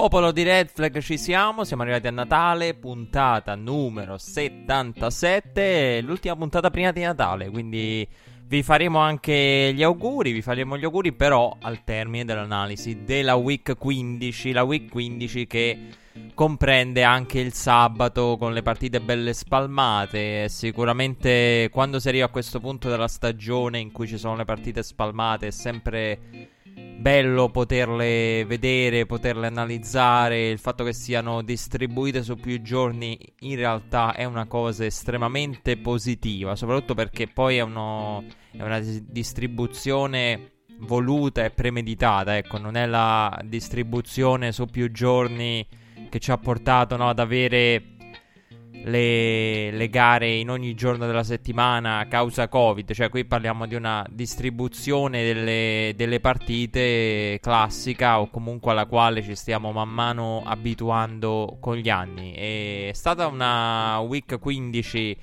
Popolo di Red Flag ci siamo, siamo arrivati a Natale, puntata numero 77, l'ultima puntata prima di Natale, quindi vi faremo anche gli auguri, vi faremo gli auguri però al termine dell'analisi della week 15, la week 15 che comprende anche il sabato con le partite belle spalmate. Sicuramente quando si arriva a questo punto della stagione in cui ci sono le partite spalmate è sempre bello poterle vedere, poterle analizzare. Il fatto che siano distribuite su più giorni in realtà è una cosa estremamente positiva, soprattutto perché poi è, uno, è una distribuzione voluta e premeditata, ecco, non è la distribuzione su più giorni che ci ha portato no, ad avere le, le, gare in ogni giorno della settimana a causa Covid, cioè qui parliamo di una distribuzione delle, delle partite classica o comunque alla quale ci stiamo man mano abituando con gli anni. È stata una week 15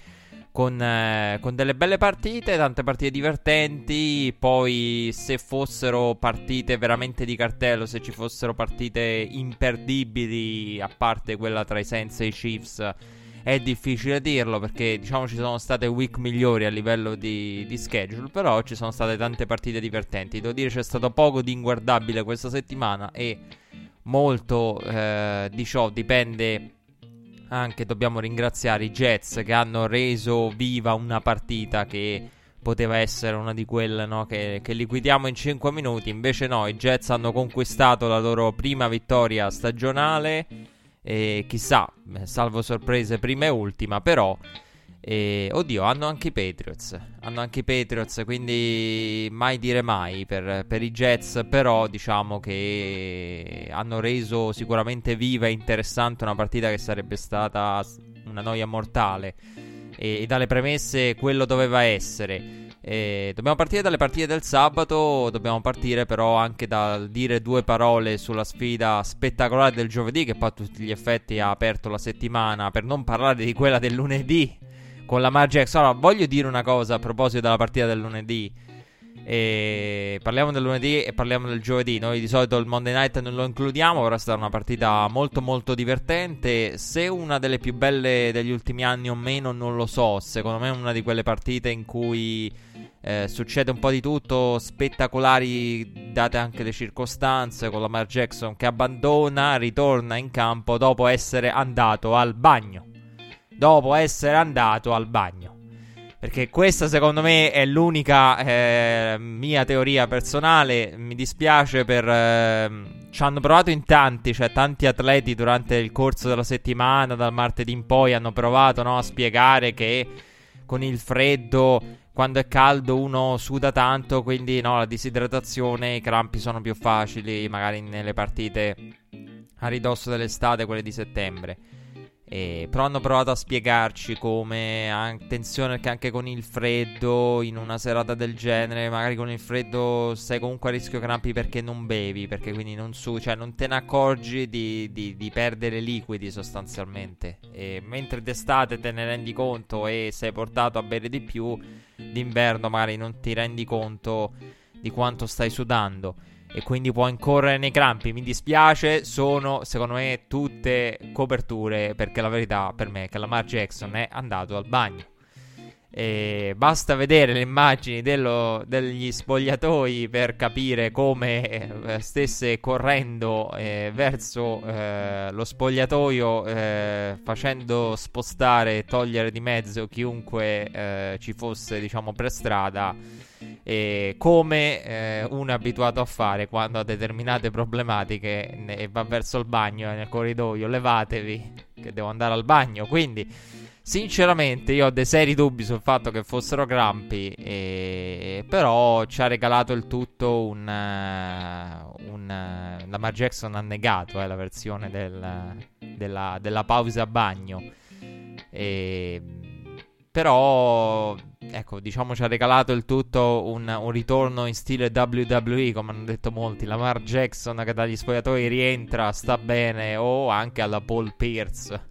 con, eh, con, delle belle partite, tante partite divertenti. Poi, se fossero partite veramente di cartello, se ci fossero partite imperdibili, a parte quella tra i Sense e i Chiefs è difficile dirlo perché diciamo ci sono state week migliori a livello di, di schedule, però ci sono state tante partite divertenti. Devo dire c'è stato poco di inguardabile questa settimana e molto eh, di ciò dipende anche dobbiamo ringraziare i Jets che hanno reso viva una partita che poteva essere una di quelle no, che, che, liquidiamo in 5 minuti. Invece no, i Jets hanno conquistato la loro prima vittoria stagionale e chissà, salvo sorprese prima e ultima, però... E, oddio, hanno anche i Patriots. Hanno anche i Patriots, quindi mai dire mai per, per, i Jets. Però diciamo che hanno reso sicuramente viva e interessante una partita che sarebbe stata una noia mortale. E, e dalle premesse quello doveva essere. E dobbiamo partire dalle partite del sabato, dobbiamo partire però anche dal dire due parole sulla sfida spettacolare del giovedì che poi a tutti gli effetti ha aperto la settimana, per non parlare di quella del lunedì con la Margex. Allora, voglio dire una cosa a proposito della partita del lunedì. E parliamo del lunedì e parliamo del giovedì. Noi di solito il Monday night non lo includiamo. È stata una partita molto, molto divertente. Se una delle più belle degli ultimi anni o meno, non lo so. Secondo me è una di quelle partite in cui eh, succede un po' di tutto, spettacolari date anche le circostanze, con Lamar Jackson che abbandona, ritorna in campo dopo essere andato al bagno. Dopo essere andato al bagno. Perché questa secondo me è l'unica eh, mia teoria personale. Mi dispiace per... Eh, ci hanno provato in tanti, cioè tanti atleti durante il corso della settimana, dal martedì in poi, hanno provato no, a spiegare che con il freddo quando è caldo uno suda tanto, quindi no, la disidratazione, i crampi sono più facili, magari nelle partite a ridosso dell'estate, quelle di settembre. E, però hanno provato a spiegarci come attenzione che anche con il freddo in una serata del genere, magari con il freddo sei comunque a rischio crampi perché non bevi, perché quindi non su, cioè non te ne accorgi di, di, di perdere liquidi sostanzialmente. E mentre d'estate te ne rendi conto e sei portato a bere di più, d'inverno magari non ti rendi conto di quanto stai sudando e quindi può incorrere nei crampi. Mi dispiace, sono secondo me tutte coperture perché la verità per me è che Lamar Jackson è andato al bagno. E basta vedere le immagini dello, degli spogliatoi per capire come eh, stesse correndo eh, verso eh, lo spogliatoio eh, facendo spostare e togliere di mezzo chiunque eh, ci fosse diciamo per strada e come eh, uno è abituato a fare quando ha determinate problematiche e va verso il bagno nel corridoio, levatevi che devo andare al bagno. Quindi, sinceramente, io ho dei seri dubbi sul fatto che fossero crampi, e... però ci ha regalato il tutto un... Uh, un uh, Lamar Jackson ha negato eh, la versione del, della, della pausa bagno. E però, ecco, diciamo ci ha regalato il tutto un, un, ritorno in stile WWE, come hanno detto molti. Lamar Jackson che dagli spogliatoi rientra, sta bene, o anche alla Paul Pierce.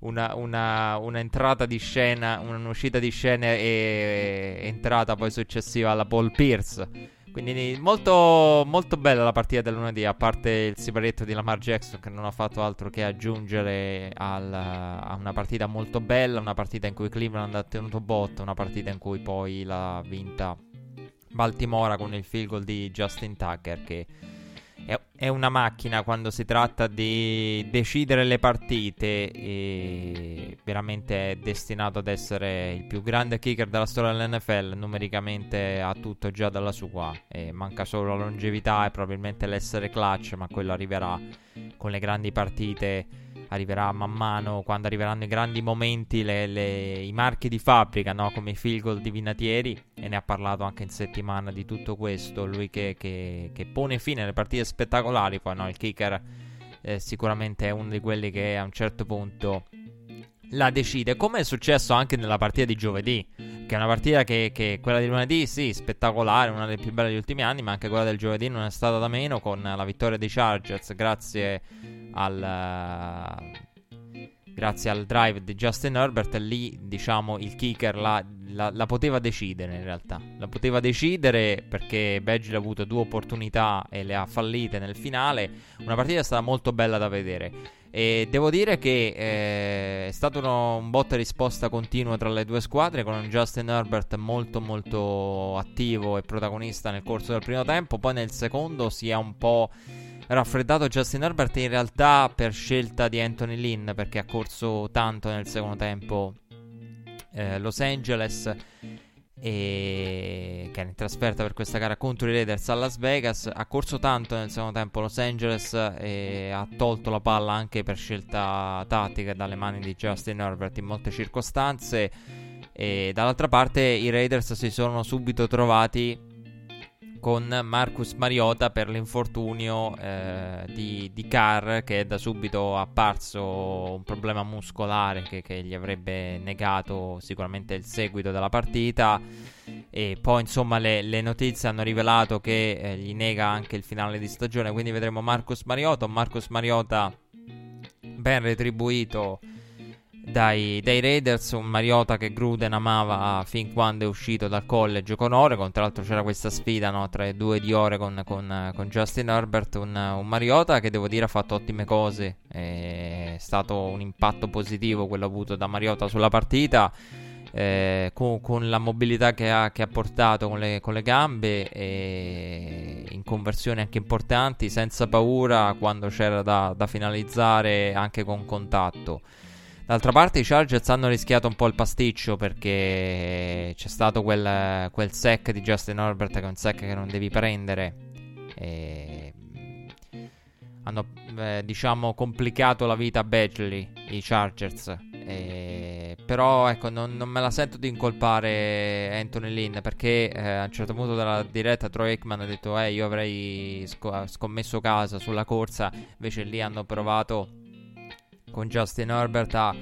Una, una, un'entrata di scena, un'uscita di scena e, e entrata poi successiva alla Paul Pierce quindi molto, molto bella la partita del lunedì, a parte il siparietto di Lamar Jackson che non ha fatto altro che aggiungere al, a una partita molto bella, una partita in cui Cleveland ha tenuto botto, una partita in cui poi l'ha vinta Baltimora con il field goal di Justin Tucker che è, una macchina quando si tratta di decidere le partite e veramente è destinato ad essere il più grande kicker della storia dell'NFL numericamente ha tutto già dalla sua. E manca solo la longevità e probabilmente l'essere clutch ma quello arriverà con le grandi partite arriverà man mano quando arriveranno i grandi momenti, le, le, i marchi di fabbrica, no? come i field goal di Vinatieri, e ne ha parlato anche in settimana di tutto questo. Lui che, che, che pone fine alle partite spettacolari, poi no? il kicker eh, sicuramente è uno di quelli che a un certo punto la decide, come è successo anche nella partita di giovedì, che è una partita che, che quella di lunedì, sì, spettacolare, una delle più belle degli ultimi anni, ma anche quella del giovedì non è stata da meno con la vittoria dei Chargers grazie al, grazie al drive di Justin Herbert, lì diciamo il kicker la, la, la, poteva decidere in realtà. La poteva decidere perché Badger ha avuto due opportunità e le ha fallite nel finale. Una partita è stata molto bella da vedere. E devo dire che eh, è stato uno, un botta risposta continuo tra le due squadre con Justin Herbert molto molto attivo e protagonista nel corso del primo tempo. Poi nel secondo si è un po' raffreddato Justin Herbert in realtà per scelta di Anthony Lynn perché ha corso tanto nel secondo tempo eh, Los Angeles e che era in trasferta per questa gara contro i Raiders a Las Vegas. Ha corso tanto nel secondo tempo Los Angeles e ha tolto la palla anche per scelta tattica dalle mani di Justin Herbert in molte circostanze. E dall'altra parte i Raiders si sono subito trovati con Marcus Mariota per l'infortunio eh, di, di Carr che è da subito apparso un problema muscolare che, che, gli avrebbe negato sicuramente il seguito della partita. E poi insomma le, le notizie hanno rivelato che eh, gli nega anche il finale di stagione. Quindi vedremo Marcus Mariota. Marcus Mariota ben retribuito dai, dai, Raiders, un Mariota che Gruden amava fin quando è uscito dal college con Oregon. Tra l'altro c'era questa sfida no, tra i due di Oregon con, con Justin Herbert. Un, un, Mariota che devo dire ha fatto ottime cose. È stato un impatto positivo quello avuto da Mariota sulla partita. Eh, con, con, la mobilità che ha, che ha portato con le, con le gambe in conversioni anche importanti, senza paura quando c'era da, da finalizzare anche con contatto. D'altra parte i Chargers hanno rischiato un po' il pasticcio perché c'è stato quel, quel sack di Justin Herbert che è un sack che non devi prendere. E hanno eh, diciamo complicato la vita a Badgley i Chargers. E... Però ecco, non, non, me la sento di incolpare Anthony Lynn perché eh, a un certo punto della diretta Troy Aikman ha detto eh io avrei sc- scommesso casa sulla corsa, invece lì hanno provato con Justin Herbert a,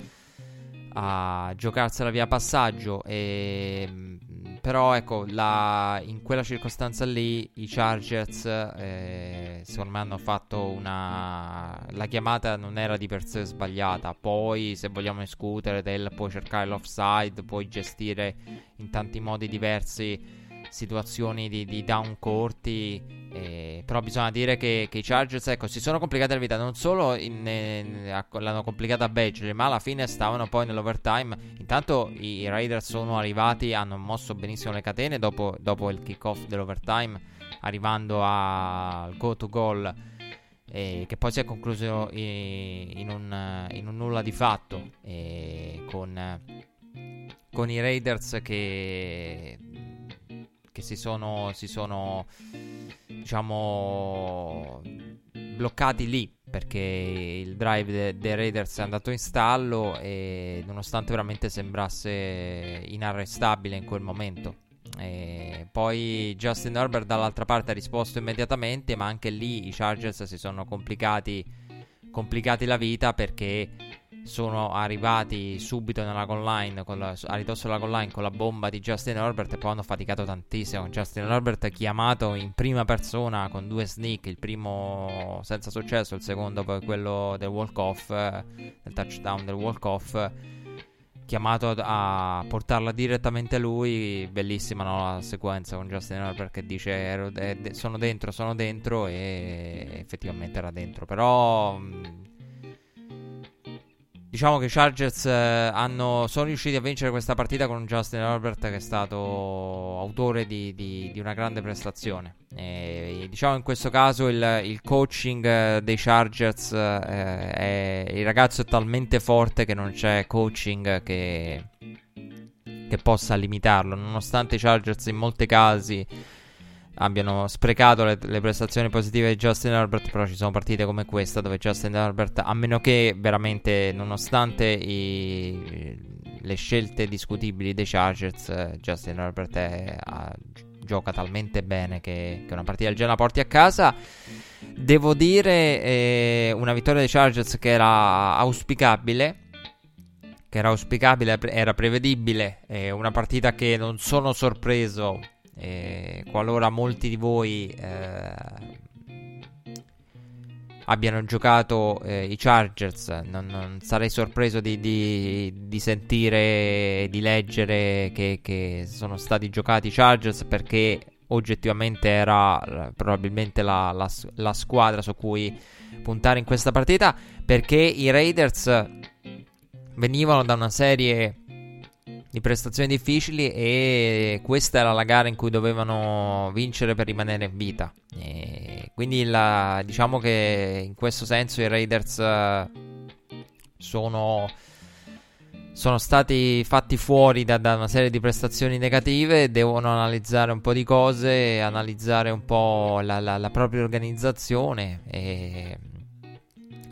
a giocarsela via passaggio. E, però ecco, la, in quella circostanza lì i Chargers eh, secondo me hanno fatto una... La chiamata non era di per sé sbagliata. Poi se vogliamo discutere del puoi cercare l'offside, puoi gestire in tanti modi diversi situazioni di, di down corti. Eh, però bisogna dire che, che, i Chargers ecco, si sono complicati la vita. Non solo in, in, l'hanno complicata a Badger, ma alla fine stavano poi nell'overtime. Intanto i, i Raiders sono arrivati, hanno mosso benissimo le catene dopo, dopo il kickoff dell'overtime, arrivando al go to goal. Eh, che poi si è concluso in, in, un, in un, nulla di fatto eh, con, con i Raiders che che si sono, si sono diciamo bloccati lì perché il drive dei de Raiders è andato in stallo e nonostante veramente sembrasse inarrestabile in quel momento. E poi Justin Herbert dall'altra parte ha risposto immediatamente, ma anche lì i Chargers si sono complicati, complicati la vita perché sono arrivati subito nella conline, la, a ridosso della conline con la bomba di Justin Herbert e poi hanno faticato tantissimo. Justin Herbert chiamato in prima persona con due sneak, il primo senza successo, il secondo poi quello del walk-off, del touchdown del walk-off. Chiamato a portarla direttamente a lui, bellissima no, la sequenza con Justin Herbert che dice ero, eh, sono dentro, sono dentro e effettivamente era dentro. Però Diciamo che i Chargers eh, hanno, sono riusciti a vincere questa partita con Justin Herbert che è stato autore di, di, di una grande prestazione. E, diciamo in questo caso il, il coaching eh, dei Chargers eh, è, il ragazzo è talmente forte che non c'è coaching che, che possa limitarlo. Nonostante i Chargers in molti casi abbiano sprecato le, le, prestazioni positive di Justin Herbert, però ci sono partite come questa dove Justin Herbert, a meno che veramente, nonostante i, le scelte discutibili dei Chargers, Justin Herbert è, a, gioca talmente bene che, che, una partita del genere la porti a casa. Devo dire eh, una vittoria dei Chargers che era auspicabile. Che era auspicabile, era prevedibile. Eh, una partita che non sono sorpreso e qualora molti di voi eh, abbiano giocato eh, i Chargers, non, non sarei sorpreso di, di, di sentire, di leggere che, che, sono stati giocati i Chargers perché oggettivamente era probabilmente la, la, la squadra su cui puntare in questa partita perché i Raiders venivano da una serie di prestazioni difficili e questa era la gara in cui dovevano vincere per rimanere in vita. E quindi la, diciamo che in questo senso i Raiders eh, sono, sono stati fatti fuori da, da, una serie di prestazioni negative, devono analizzare un po' di cose, analizzare un po' la, la, la propria organizzazione e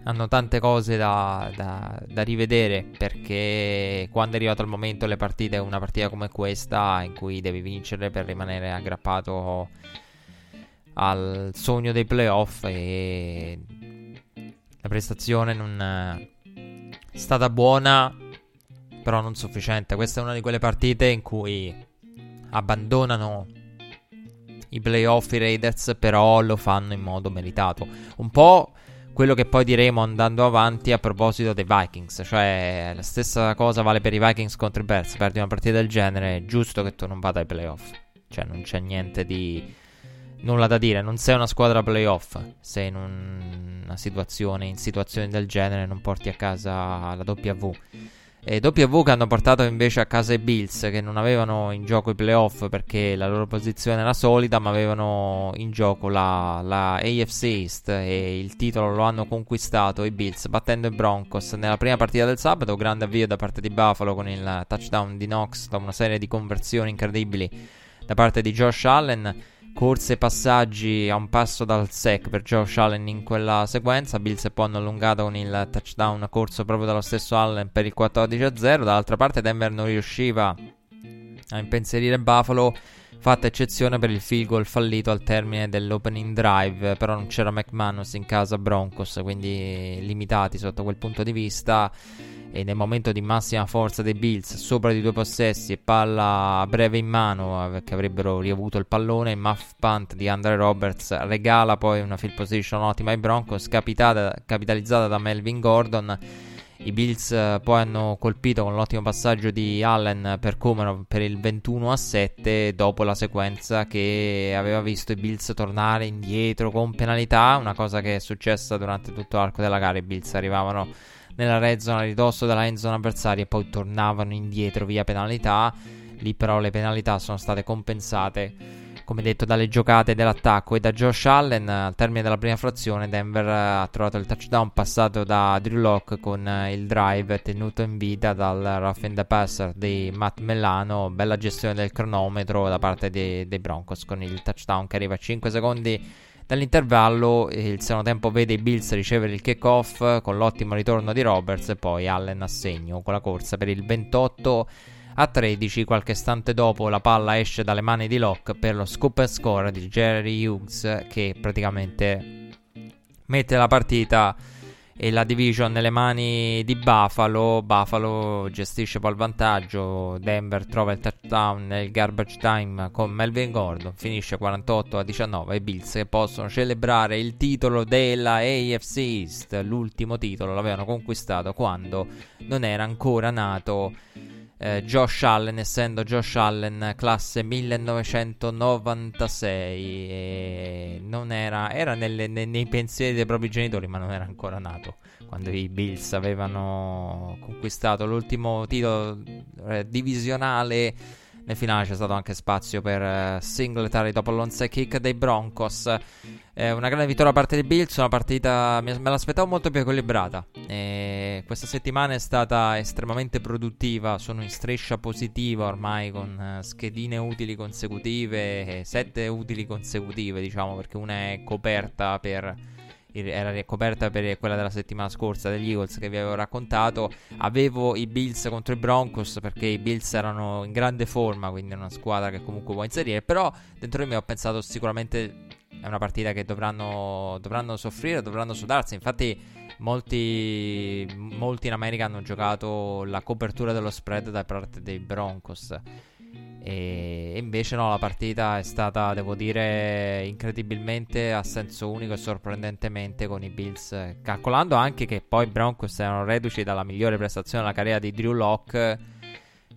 hanno tante cose da, da, da, rivedere perché quando è arrivato il momento le partite, una partita come questa in cui devi vincere per rimanere aggrappato al sogno dei playoff e la prestazione non è stata buona però non sufficiente. Questa è una di quelle partite in cui abbandonano i playoff i Raiders però lo fanno in modo meritato. Un po' quello che poi diremo andando avanti a proposito dei Vikings. Cioè, la stessa cosa vale per i Vikings contro i Bears. Perdi una partita del genere, è giusto che tu non vada ai playoff. Cioè, non c'è niente di. nulla da dire. Non sei una squadra playoff. Sei in un... una situazione, in situazioni del genere, non porti a casa la W. E W che hanno portato invece a casa i Bills che non avevano in gioco i playoff perché la loro posizione era solida ma avevano in gioco la, la AFC East e il titolo lo hanno conquistato i Bills battendo i Broncos. Nella prima partita del sabato grande avvio da parte di Buffalo con il touchdown di Knox da una serie di conversioni incredibili da parte di Josh Allen corse e passaggi a un passo dal sec per Josh Allen in quella sequenza. Bills e poi hanno allungato con il touchdown corso proprio dallo stesso Allen per il 14-0. Dall'altra parte Denver non riusciva a impensierire Buffalo. Fatta eccezione per il field goal fallito al termine dell'opening drive, però non c'era McManus in casa Broncos, quindi limitati sotto quel punto di vista e nel momento di massima forza dei Bills sopra di due possessi e palla breve in mano eh, che avrebbero riavuto il pallone muff punt di Andre Roberts regala poi una field position ottima ai Broncos capitalizzata da Melvin Gordon i Bills eh, poi hanno colpito con l'ottimo passaggio di Allen per Comerov per il 21 a 7 dopo la sequenza che aveva visto i Bills tornare indietro con penalità, una cosa che è successa durante tutto l'arco della gara. I Bills arrivavano nella red zone a ridosso della end zone avversaria e poi tornavano indietro via penalità. Lì però le penalità sono state compensate come detto, dalle giocate dell'attacco e da Josh Allen. Al termine della prima frazione, Denver ha trovato il touchdown passato da Drew Locke con il drive tenuto in vita dal rough in the passer di Matt Mellano. Bella gestione del cronometro da parte dei, dei Broncos con il touchdown che arriva a 5 secondi dall'intervallo. Il secondo tempo vede i Bills ricevere il kickoff con l'ottimo ritorno di Roberts e poi Allen a segno con la corsa per il 28 a 13, qualche istante dopo la palla esce dalle mani di Locke per lo scoop and score di Jerry Hughes che praticamente mette la partita e la division nelle mani di Buffalo. Buffalo gestisce poi il vantaggio. Denver trova il touchdown nel garbage time con Melvin Gordon. Finisce 48 a 19. I Bills che possono celebrare il titolo della AFC East. L'ultimo titolo l'avevano conquistato quando non era ancora nato eh, Josh Allen, essendo Josh Allen classe 1996, non era, era nelle, nei, nei pensieri dei propri genitori, ma non era ancora nato. Quando i Bills avevano conquistato l'ultimo titolo eh, divisionale nel finale c'è stato anche spazio per uh, Singletary dopo l'onside kick dei Broncos. Eh, una grande vittoria da parte dei Bills, una partita me l'aspettavo molto più equilibrata. Eh, questa settimana è stata estremamente produttiva, sono in striscia positiva ormai con uh, schedine utili consecutive, sette utili consecutive diciamo perché una è coperta per era ricoperta per quella della settimana scorsa degli Eagles che vi avevo raccontato. Avevo i Bills contro i Broncos perché i Bills erano in grande forma, quindi una squadra che comunque può inserire. Però dentro di me ho pensato sicuramente è una partita che dovranno, dovranno soffrire, dovranno sudarsi. Infatti molti, molti in America hanno giocato la copertura dello spread da parte dei Broncos. E invece no, la partita è stata, devo dire, incredibilmente a senso unico e sorprendentemente con i Bills, calcolando anche che poi i Broncos erano reduci dalla migliore prestazione della carriera di Drew Locke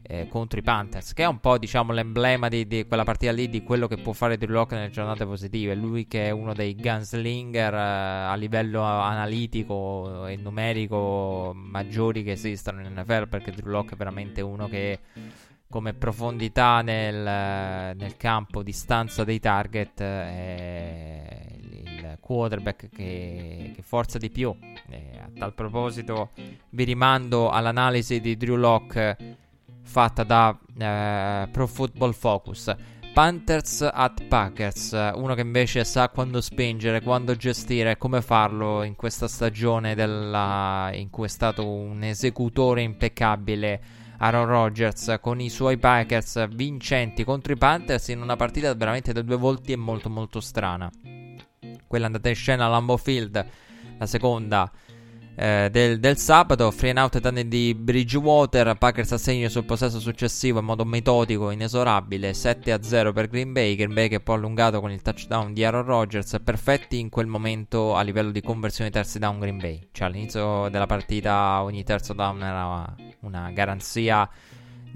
eh, contro i Panthers, che è un po' diciamo l'emblema di, di, quella partita lì, di quello che può fare Drew Locke nelle giornate positive. Lui che è uno dei gunslinger eh, a livello analitico e numerico maggiori che esistono in NFL, perché Drew Locke è veramente uno che come profondità nel, nel campo, distanza dei target, è il quarterback che, che forza di più. E a tal proposito, vi rimando all'analisi di Drew Locke fatta da eh, Pro Football Focus. Panthers at Packers, uno che invece sa quando spingere, quando gestire e come farlo in questa stagione della, in cui è stato un esecutore impeccabile Aaron Rodgers con i suoi Packers vincenti contro i Panthers in una partita veramente da due volti e molto molto strana. Quella andata in scena a Lambeau Field, la seconda eh, del, del, sabato, free and out danni di Bridgewater, Packers a segno sul possesso successivo in modo metodico, inesorabile, 7-0 per Green Bay, Green Bay che poi allungato con il touchdown di Aaron Rodgers, perfetti in quel momento a livello di conversione terzi down Green Bay, cioè all'inizio della partita ogni terzo down era una garanzia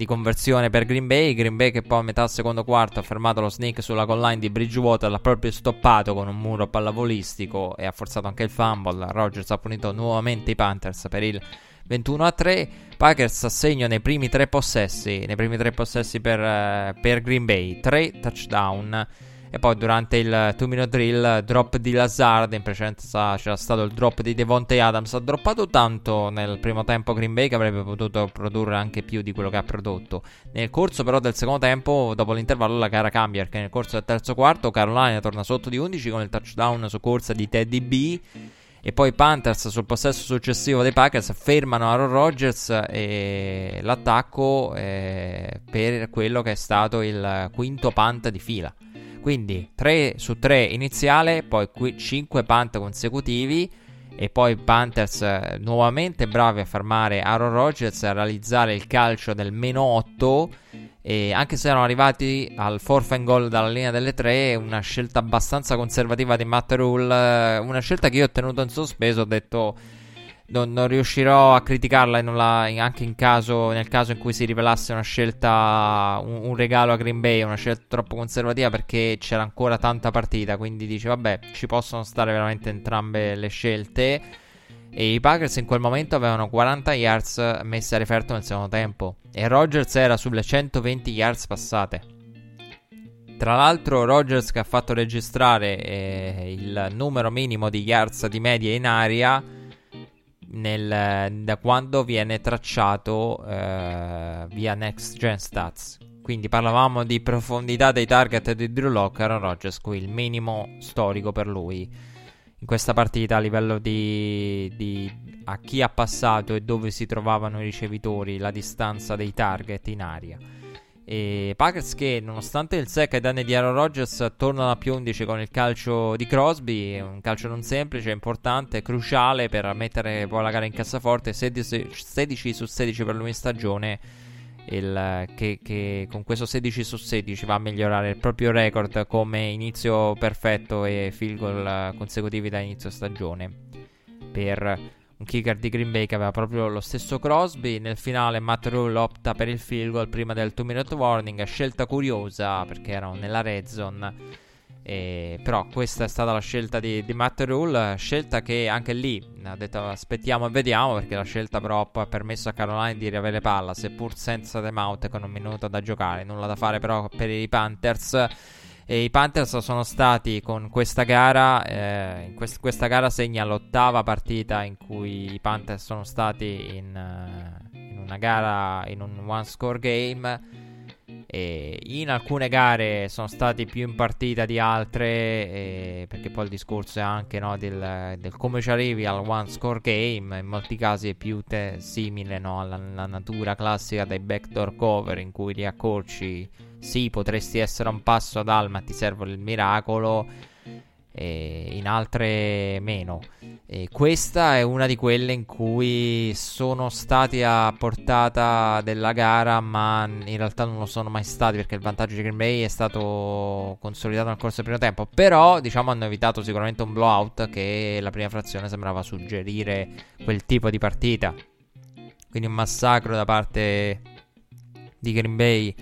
di conversione per Green Bay. Green Bay che poi a metà secondo quarto ha fermato lo snake sulla goal line di Bridgewater, l'ha proprio stoppato con un muro pallavolistico e ha forzato anche il fumble. Rogers ha punito nuovamente i Panthers per il 21 a 3. Packers a segno nei primi tre possessi, nei primi tre possessi per, uh, per Green Bay, 3 touchdown e poi durante il 2 minute drill, drop di Lazard. In precedenza c'era stato il drop di Devontae Adams. Ha droppato tanto nel primo tempo Green Bay che avrebbe potuto produrre anche più di quello che ha prodotto. Nel corso però del secondo tempo, dopo l'intervallo, la gara cambia. Perché nel corso del terzo quarto Carolina torna sotto di 11 con il touchdown su corsa di Teddy B. E poi i Panthers sul possesso successivo dei Packers fermano Aaron Rodgers e l'attacco eh, per quello che è stato il quinto punt di fila. Quindi 3 su 3 iniziale, poi 5 punt consecutivi e poi Panthers eh, nuovamente bravi a fermare Aaron Rodgers a realizzare il calcio del meno 8 e anche se erano arrivati al fourth and goal dalla linea delle 3 una scelta abbastanza conservativa di Matt Rule una scelta che io ho tenuto in sospeso ho detto non, non, riuscirò a criticarla la, anche caso, nel caso in cui si rivelasse una scelta, un, un, regalo a Green Bay, una scelta troppo conservativa perché c'era ancora tanta partita, quindi dice vabbè ci possono stare veramente entrambe le scelte e i Packers in quel momento avevano 40 yards messe a referto nel secondo tempo e Rogers era sulle 120 yards passate. tra l'altro Rogers che ha fatto registrare eh, il numero minimo di yards di media in aria nel, da quando viene tracciato eh, via Next Gen Stats. Quindi parlavamo di profondità dei target di Drew Lock, Aaron Rodgers qui il minimo storico per lui in questa partita a livello di, di a chi ha passato e dove si trovavano i ricevitori, la distanza dei target in aria. E Packers che nonostante il sec ai danni di Aaron Rodgers tornano a più 11 con il calcio di Crosby, un calcio non semplice, importante, cruciale per mettere poi la gara in cassaforte, 16, 16 su 16 per lui in stagione, il, che, che, con questo 16 su 16 va a migliorare il proprio record come inizio perfetto e field goal consecutivi da inizio stagione per un kicker di Green Bay che aveva proprio lo stesso Crosby. Nel finale Matt Rule opta per il field goal prima del 2 minute warning, scelta curiosa perché erano nella red zone. E, però questa è stata la scelta di, di, Matt Rule, scelta che anche lì ha detto aspettiamo e vediamo perché la scelta però ha permesso a Caroline di riavere palla seppur senza timeout con un minuto da giocare, nulla da fare però per i Panthers e I Panthers sono stati con questa gara, eh, in quest- questa gara segna l'ottava partita in cui i Panthers sono stati in, uh, in una gara, in un one score game. E in alcune gare sono stati più in partita di altre, eh, perché poi il discorso è anche no, del, del, come ci arrivi al one score game. In molti casi è più te- simile no, alla, alla natura classica dei backdoor cover, in cui li accorci sì, potresti essere un passo ad Alma, ti serve il miracolo, in altre meno. E questa è una di quelle in cui sono stati a portata della gara, ma in realtà non lo sono mai stati perché il vantaggio di Green Bay è stato consolidato nel corso del primo tempo. Però, diciamo, hanno evitato sicuramente un blowout che la prima frazione sembrava suggerire quel tipo di partita. Quindi un massacro da parte di Green Bay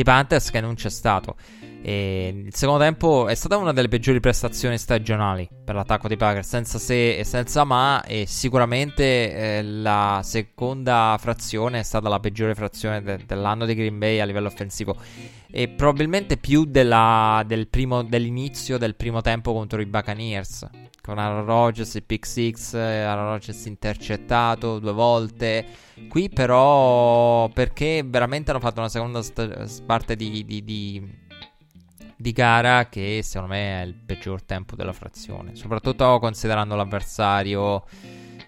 dei Panthers che non c'è stato. E il secondo tempo è stata una delle peggiori prestazioni stagionali per l'attacco dei Packers, senza se e senza ma, e sicuramente eh, la seconda frazione è stata la peggiore frazione de- dell'anno di Green Bay a livello offensivo e probabilmente più della, del primo, dell'inizio del primo tempo contro i Buccaneers con Aaron Rodgers e pick 6, Aaron Rodgers intercettato due volte. Qui però perché veramente hanno fatto una seconda st- parte di, di, di, di, gara che secondo me è il peggior tempo della frazione, soprattutto considerando l'avversario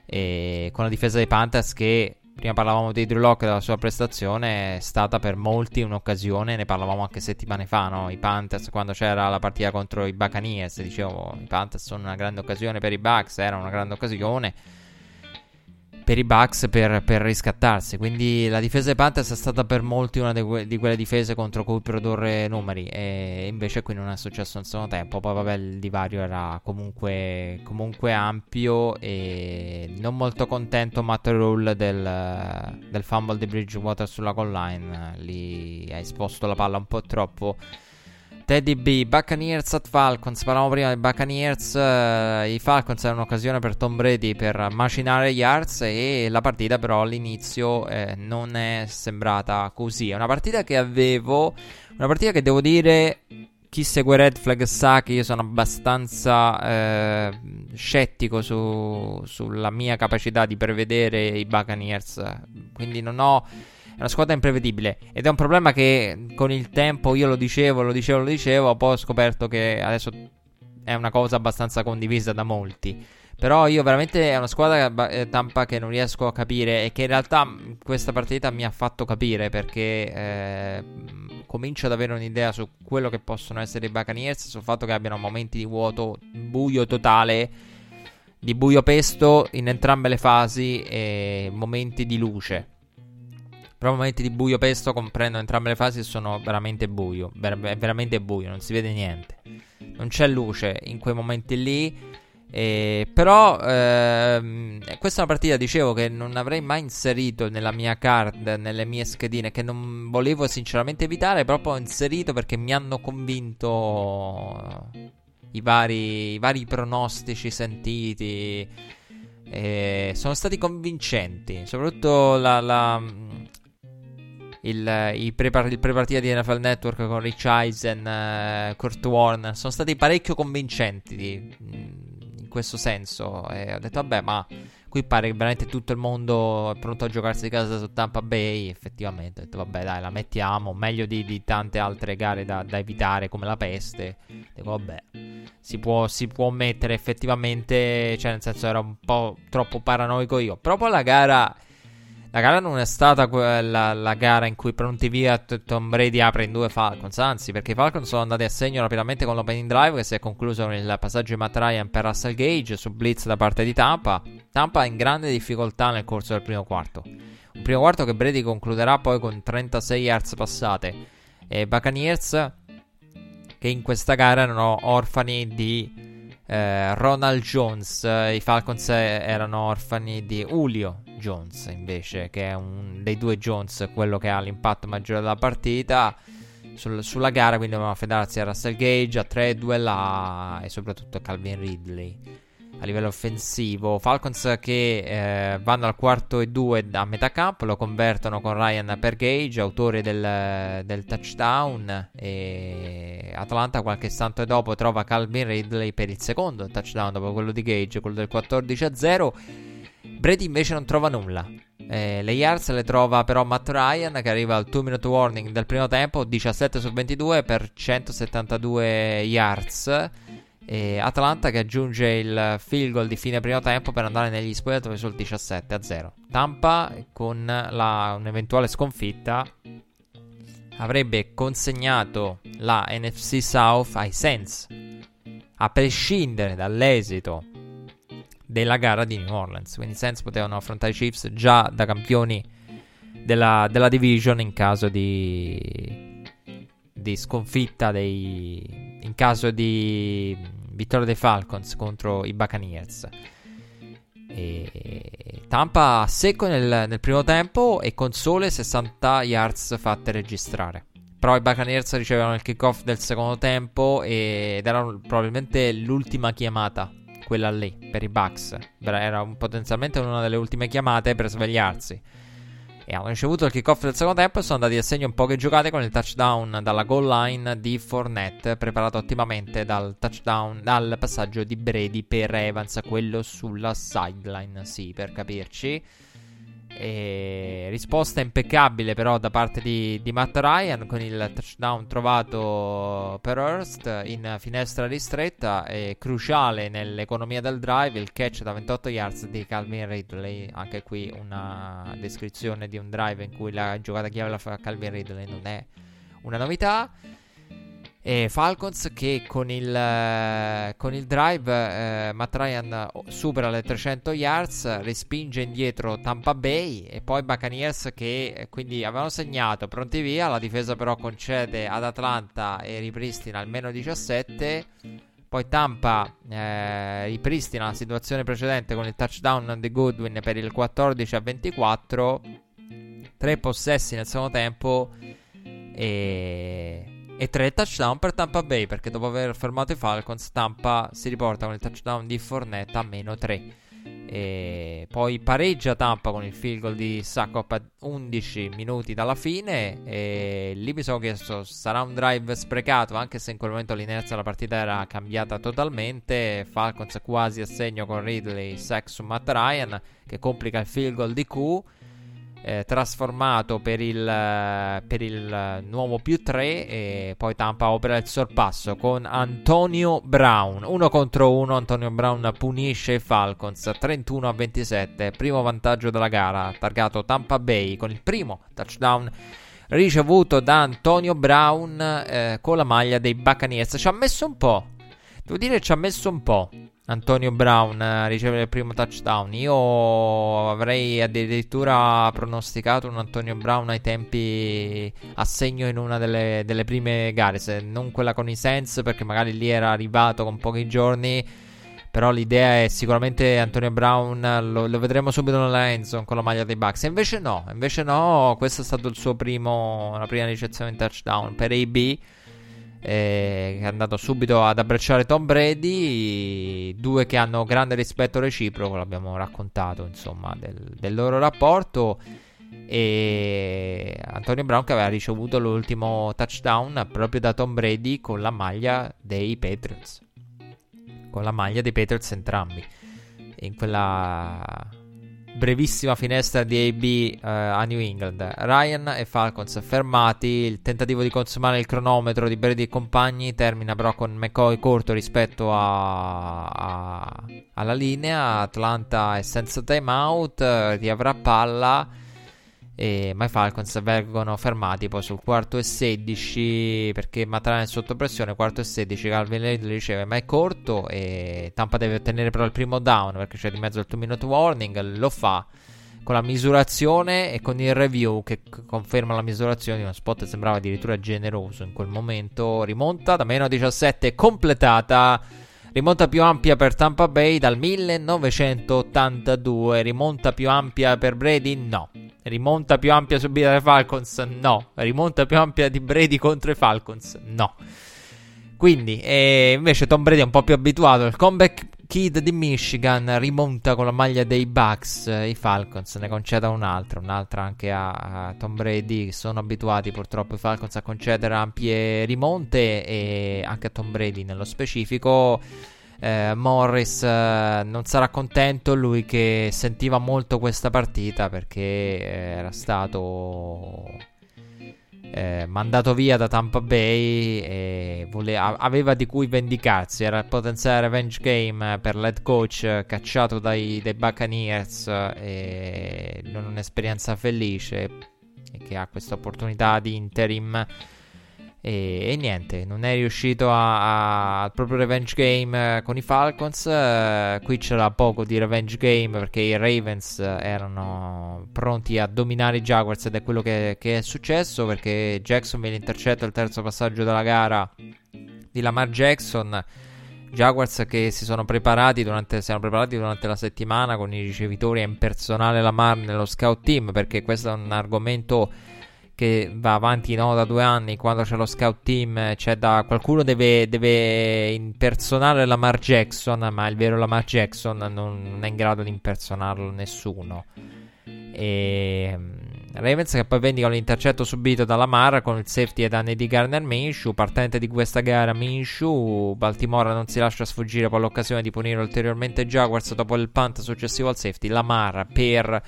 e con la difesa dei Panthers che Prima parlavamo di Drew Locke della sua prestazione, è stata per molti un'occasione, ne parlavamo anche settimane fa, no? I Panthers quando c'era la partita contro i Buccaneers, dicevo i Panthers sono una grande occasione per i Bucks, era una grande occasione per i Bucks per, per, riscattarsi. Quindi la difesa dei Panthers è stata per molti una que- di, quelle difese contro cui produrre numeri. E invece qui non è successo nel secondo tempo. Poi, vabbè, il divario era comunque, comunque ampio. E non molto contento Matt Rule del, del fumble di Bridgewater sulla goal line. Lì ha esposto la palla un po' troppo. Teddy B, Buccaneers at Falcons. Parlavamo prima dei Buccaneers. Uh, I Falcons erano un'occasione per Tom Brady per macinare yards. E la partita, però, all'inizio eh, non è sembrata così. È una partita che avevo. Una partita che devo dire. Chi segue Red Flag sa che io sono abbastanza eh, scettico su, sulla mia capacità di prevedere i Buccaneers. Quindi non ho una squadra imprevedibile ed è un problema che con il tempo io lo dicevo, lo dicevo, lo dicevo, poi ho scoperto che adesso è una cosa abbastanza condivisa da molti. Però io veramente è una squadra eh, Tampa che non riesco a capire e che in realtà questa partita mi ha fatto capire perché eh, comincio ad avere un'idea su quello che possono essere i Buccaneers, sul fatto che abbiano momenti di vuoto, buio totale, di buio pesto in entrambe le fasi e momenti di luce. Però momenti di buio pesto comprendono entrambe le fasi sono veramente buio. Ver- veramente buio, non si vede niente. Non c'è luce in quei momenti lì. Eh, però ehm, questa è una partita, dicevo, che non avrei mai inserito nella mia card, nelle mie schedine, che non volevo sinceramente evitare, proprio ho inserito perché mi hanno convinto i vari, i vari pronostici sentiti. Eh, sono stati convincenti, soprattutto la, la il, il, prepar- il prepartita di NFL Network con Rich Eisen, uh, Kurt Warner, sono stati parecchio convincenti di, in questo senso. E ho detto, vabbè, ma qui pare che veramente tutto il mondo è pronto a giocarsi di casa su Tampa Bay. Effettivamente, ho detto, vabbè, dai, la mettiamo. Meglio di, di tante altre gare da, da, evitare, come la peste. Dico, vabbè, si può, si può mettere effettivamente. Cioè, nel senso, era un po' troppo paranoico io. Però poi la gara la gara non è stata quella, la gara in cui pronti via Tom Brady apre in due Falcons, anzi perché i Falcons sono andati a segno rapidamente con l'opening drive che si è concluso con il passaggio di Matt Ryan per Russell Gage su blitz da parte di Tampa. Tampa in grande difficoltà nel corso del primo quarto. Un primo quarto che Brady concluderà poi con 36 yards passate. E Buccaneers che in questa gara erano orfani di eh, Ronald Jones. I Falcons erano orfani di Julio Jones invece, che è un dei due Jones, quello che ha l'impatto maggiore della partita. Sul, sulla gara quindi dobbiamo affidarsi a Russell Gage, a Treadwell a, e soprattutto a Calvin Ridley a livello offensivo. Falcons che eh, vanno al quarto e due a metà campo, lo convertono con Ryan per Gage, autore del, del touchdown. E Atlanta qualche istante dopo trova Calvin Ridley per il secondo touchdown dopo quello di Gage, quello del 14 a 0. Brady invece non trova nulla. Eh, le yards le trova però Matt Ryan che arriva al 2 minute warning del primo tempo, 17 su 22 per 172 yards. E Atlanta che aggiunge il field goal di fine primo tempo per andare negli spogliatoi sul 17 a 0. Tampa con la, un'eventuale sconfitta avrebbe consegnato la NFC South ai Saints. A prescindere dall'esito della gara di New Orleans. Quindi i Saints potevano affrontare i Chiefs già da campioni della, della division in caso di, di sconfitta dei, in caso di vittoria dei Falcons contro i Buccaneers. E Tampa secco nel, nel, primo tempo e con sole 60 yards fatte registrare. Però i Buccaneers ricevevano il kickoff del secondo tempo ed era probabilmente l'ultima chiamata quella lì per i Bucks. Era potenzialmente una delle ultime chiamate per svegliarsi. E hanno ricevuto il kickoff del secondo tempo e sono andati a segno in poche giocate con il touchdown dalla goal line di Fournette, preparato ottimamente dal touchdown, dal passaggio di Brady per Evans, quello sulla sideline, sì, per capirci. E risposta impeccabile però da parte di, di, Matt Ryan con il touchdown trovato per Hurst in finestra ristretta e cruciale nell'economia del drive il catch da 28 yards di Calvin Ridley. Anche qui una descrizione di un drive in cui la giocata chiave la fa Calvin Ridley non è una novità e Falcons che con il, eh, con il drive eh, Matt Ryan supera le 300 yards, respinge indietro Tampa Bay e poi Buccaneers che eh, quindi avevano segnato, pronti via, la difesa però concede ad Atlanta e ripristina almeno 17. Poi Tampa eh, ripristina la situazione precedente con il touchdown di Goodwin per il 14 a 24. Tre possessi nel secondo tempo e e tre touchdown per Tampa Bay perché dopo aver fermato i Falcons Tampa si riporta con il touchdown di Fornetta a meno 3 e poi pareggia Tampa con il field goal di Sakop a 11 minuti dalla fine e lì mi sono chiesto sarà un drive sprecato anche se in quel momento l'inerzia della partita era cambiata totalmente Falcons quasi a segno con Ridley sack su Matt Ryan che complica il field goal di Q eh, trasformato per il, eh, per il nuovo più 3 e poi Tampa opera il sorpasso con Antonio Brown. Uno contro uno, Antonio Brown punisce i Falcons 31 a 27, primo vantaggio della gara, targato Tampa Bay con il primo touchdown ricevuto da Antonio Brown eh, con la maglia dei Buccaneers. Ci ha messo un po', devo dire ci ha messo un po'. Antonio Brown a ricevere il primo touchdown. Io avrei addirittura pronosticato un Antonio Brown ai tempi a segno in una delle, delle prime gare, se non quella con i Saints, perché magari lì era arrivato con pochi giorni. Però l'idea è sicuramente Antonio Brown lo, lo vedremo subito nella endzone con la maglia dei Bucks. E invece no, invece no, questo è stato il suo primo, la prima ricezione in touchdown per AB eh, è andato subito ad abbracciare Tom Brady, due che hanno grande rispetto reciproco, l'abbiamo raccontato insomma del, del loro rapporto. e Antonio Brown che aveva ricevuto l'ultimo touchdown proprio da Tom Brady con la maglia dei Patriots. Con la maglia dei Patriots entrambi. In quella brevissima finestra di AB uh, eh, a New England. Ryan e Falcons fermati. Il tentativo di consumare il cronometro di Brady e compagni termina però con McCoy corto rispetto a, a, alla linea. Atlanta è senza timeout, riavrà palla e, ma i Falcons vengono fermati poi sul quarto e 16 perché Matrana è sotto pressione quarto e 16 Calvin Ridley riceve ma è corto e Tampa deve ottenere però il primo down perché c'è di mezzo il 2 minute warning lo fa con la misurazione e con il review che conferma la misurazione uno spot sembrava addirittura generoso in quel momento rimonta da meno 17 completata rimonta più ampia per Tampa Bay dal 1982 rimonta più ampia per Brady no Rimonta più ampia subita dai Falcons? No. Rimonta più ampia di Brady contro i Falcons? No. Quindi, eh, invece Tom Brady è un po' più abituato. Il comeback kid di Michigan rimonta con la maglia dei Bucks. I Falcons ne conceda un'altra, un'altra anche a, Tom Brady. Sono abituati purtroppo i Falcons a concedere ampie rimonte e anche a Tom Brady nello specifico eh, Morris eh, non sarà contento, lui che sentiva molto questa partita perché era stato eh, mandato via da Tampa Bay e voleva, aveva di cui vendicarsi, era il potenziale revenge game per l'head coach cacciato dai, dai Buccaneers e non un'esperienza felice e che ha questa opportunità di interim e, e, niente, non è riuscito al proprio revenge game eh, con i Falcons. Uh, qui c'era poco di revenge game perché i Ravens erano pronti a dominare i Jaguars ed è quello che, che è successo perché Jacksonville intercetta il terzo passaggio della gara di Lamar Jackson. Jaguars che si sono preparati durante, si erano preparati durante la settimana con i ricevitori a impersonare Lamar nello scout team perché questo è un argomento che va avanti no, da due anni quando c'è lo scout team c'è da qualcuno deve, deve impersonare Lamar Jackson ma il vero Lamar Jackson non, è in grado di impersonarlo nessuno. E mm, Ravens che poi vendicano l'intercetto subito da Lamar con il safety ed anni di Garner Minshew partente di questa gara Minshew Baltimora non si lascia sfuggire poi l'occasione di punire ulteriormente Jaguars dopo il punt successivo al safety Lamar per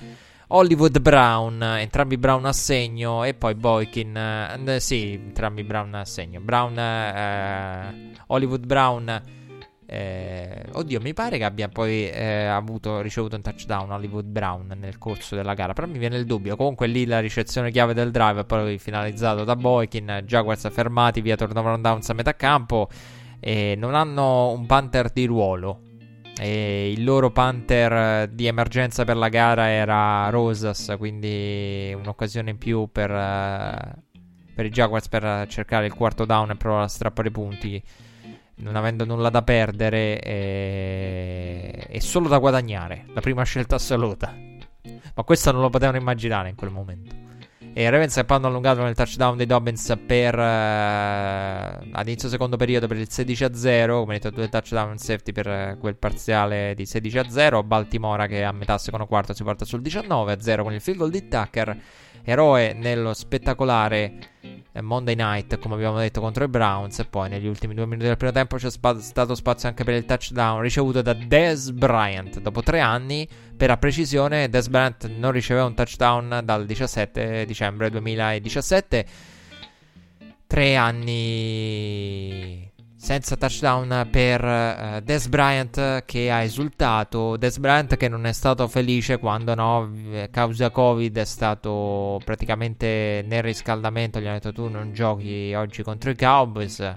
Hollywood Brown, entrambi Brown a segno e poi Boykin, eh, sì, entrambi Brown a segno. Brown, eh, Hollywood Brown, eh, oddio, mi pare che abbia poi eh, avuto, ricevuto un touchdown Hollywood Brown nel corso della gara, però mi viene il dubbio. Comunque lì la ricezione chiave del drive poi finalizzato da Boykin, Jaguars fermati via turnover downs a metà campo e non hanno un punter di ruolo e il loro Panther di emergenza per la gara era Rosas, quindi un'occasione in più per, per i Jaguars per cercare il quarto down e provare a strappare punti, non avendo nulla da perdere e, e solo da guadagnare, la prima scelta assoluta. Ma questo non lo potevano immaginare in quel momento. E Ravens che poi hanno allungato nel touchdown dei Dobbins per uh, ad inizio secondo periodo per il 16 a 0. Come detto, due touchdown safety per uh, quel parziale di 16 a 0. Baltimora che a metà secondo quarto si porta sul 19 a 0 con il field goal di Tucker. Eroe nello spettacolare eh, Monday Night, come abbiamo detto, contro i Browns. E poi negli ultimi due minuti del primo tempo c'è spa- stato spazio anche per il touchdown ricevuto da Des Bryant. Dopo tre anni, per la precisione, Des Bryant non riceveva un touchdown dal 17 dicembre 2017. Tre anni senza touchdown per uh, Des Bryant che ha esultato. Des Bryant che non è stato felice quando no, causa Covid è stato praticamente nel riscaldamento. Gli hanno detto tu non giochi oggi contro i Cowboys.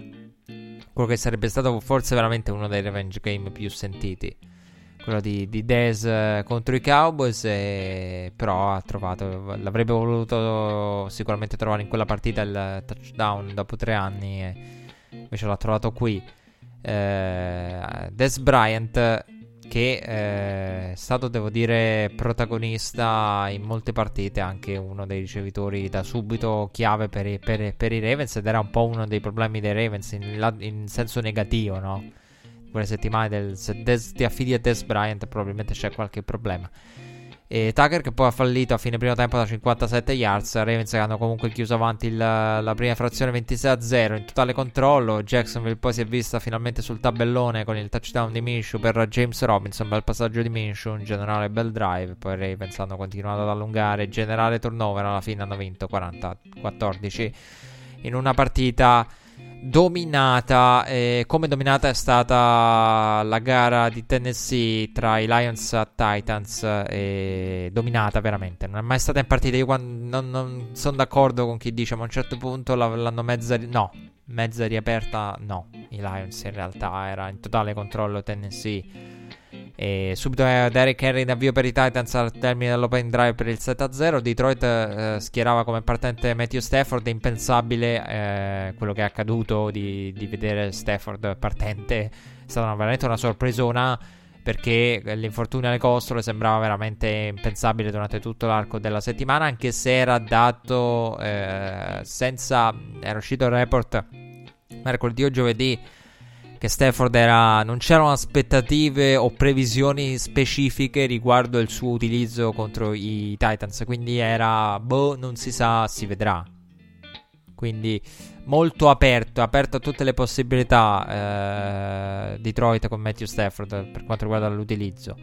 Quello che sarebbe stato forse veramente uno dei revenge game più sentiti. Quello di, di Des contro i Cowboys. E, però ha trovato, l'avrebbe voluto sicuramente trovare in quella partita il touchdown dopo tre anni. E, invece l'ha trovato qui. Eh, Des Bryant, che eh, è stato, devo dire, protagonista in molte partite, anche uno dei ricevitori da subito chiave per i, per, per i Ravens, ed era un po' uno dei problemi dei Ravens in, in senso negativo, no? Quelle settimane del, se Des, ti affidi a Des Bryant probabilmente c'è qualche problema. E Tucker che poi ha fallito a fine primo tempo da 57 yards. Ravens che hanno comunque chiuso avanti il, la prima frazione 26 a 0 in totale controllo. Jacksonville poi si è vista finalmente sul tabellone con il touchdown di Minshew per James Robinson. Bel passaggio di Minshew, in generale bel drive. Poi Ravens hanno continuato ad allungare. Generale turnover alla fine hanno vinto 40-14 in una partita dominata. Eh, come dominata è stata la gara di Tennessee tra i Lions e Titans. Eh, dominata veramente. Non è mai stata in partita. Io non, non sono d'accordo con chi dice, ma a un certo punto l'hanno mezza. No, mezza riaperta. No, i Lions in realtà era in totale controllo Tennessee. E subito eh, Derek Henry in avvio per i Titans al termine dell'open drive per il 7-0. Detroit eh, schierava come partente Matthew Stafford. È impensabile eh, quello che è accaduto di, di, vedere Stafford partente. È stata veramente una sorpresona perché l'infortunio alle costole sembrava veramente impensabile durante tutto l'arco della settimana. Anche se era dato eh, senza. Era uscito il report mercoledì o giovedì che Stafford era, non c'erano aspettative o previsioni specifiche riguardo il suo utilizzo contro i Titans, quindi era, boh, non si sa, si vedrà. Quindi molto aperto, aperto a tutte le possibilità eh, Detroit con Matthew Stafford per quanto riguarda l'utilizzo.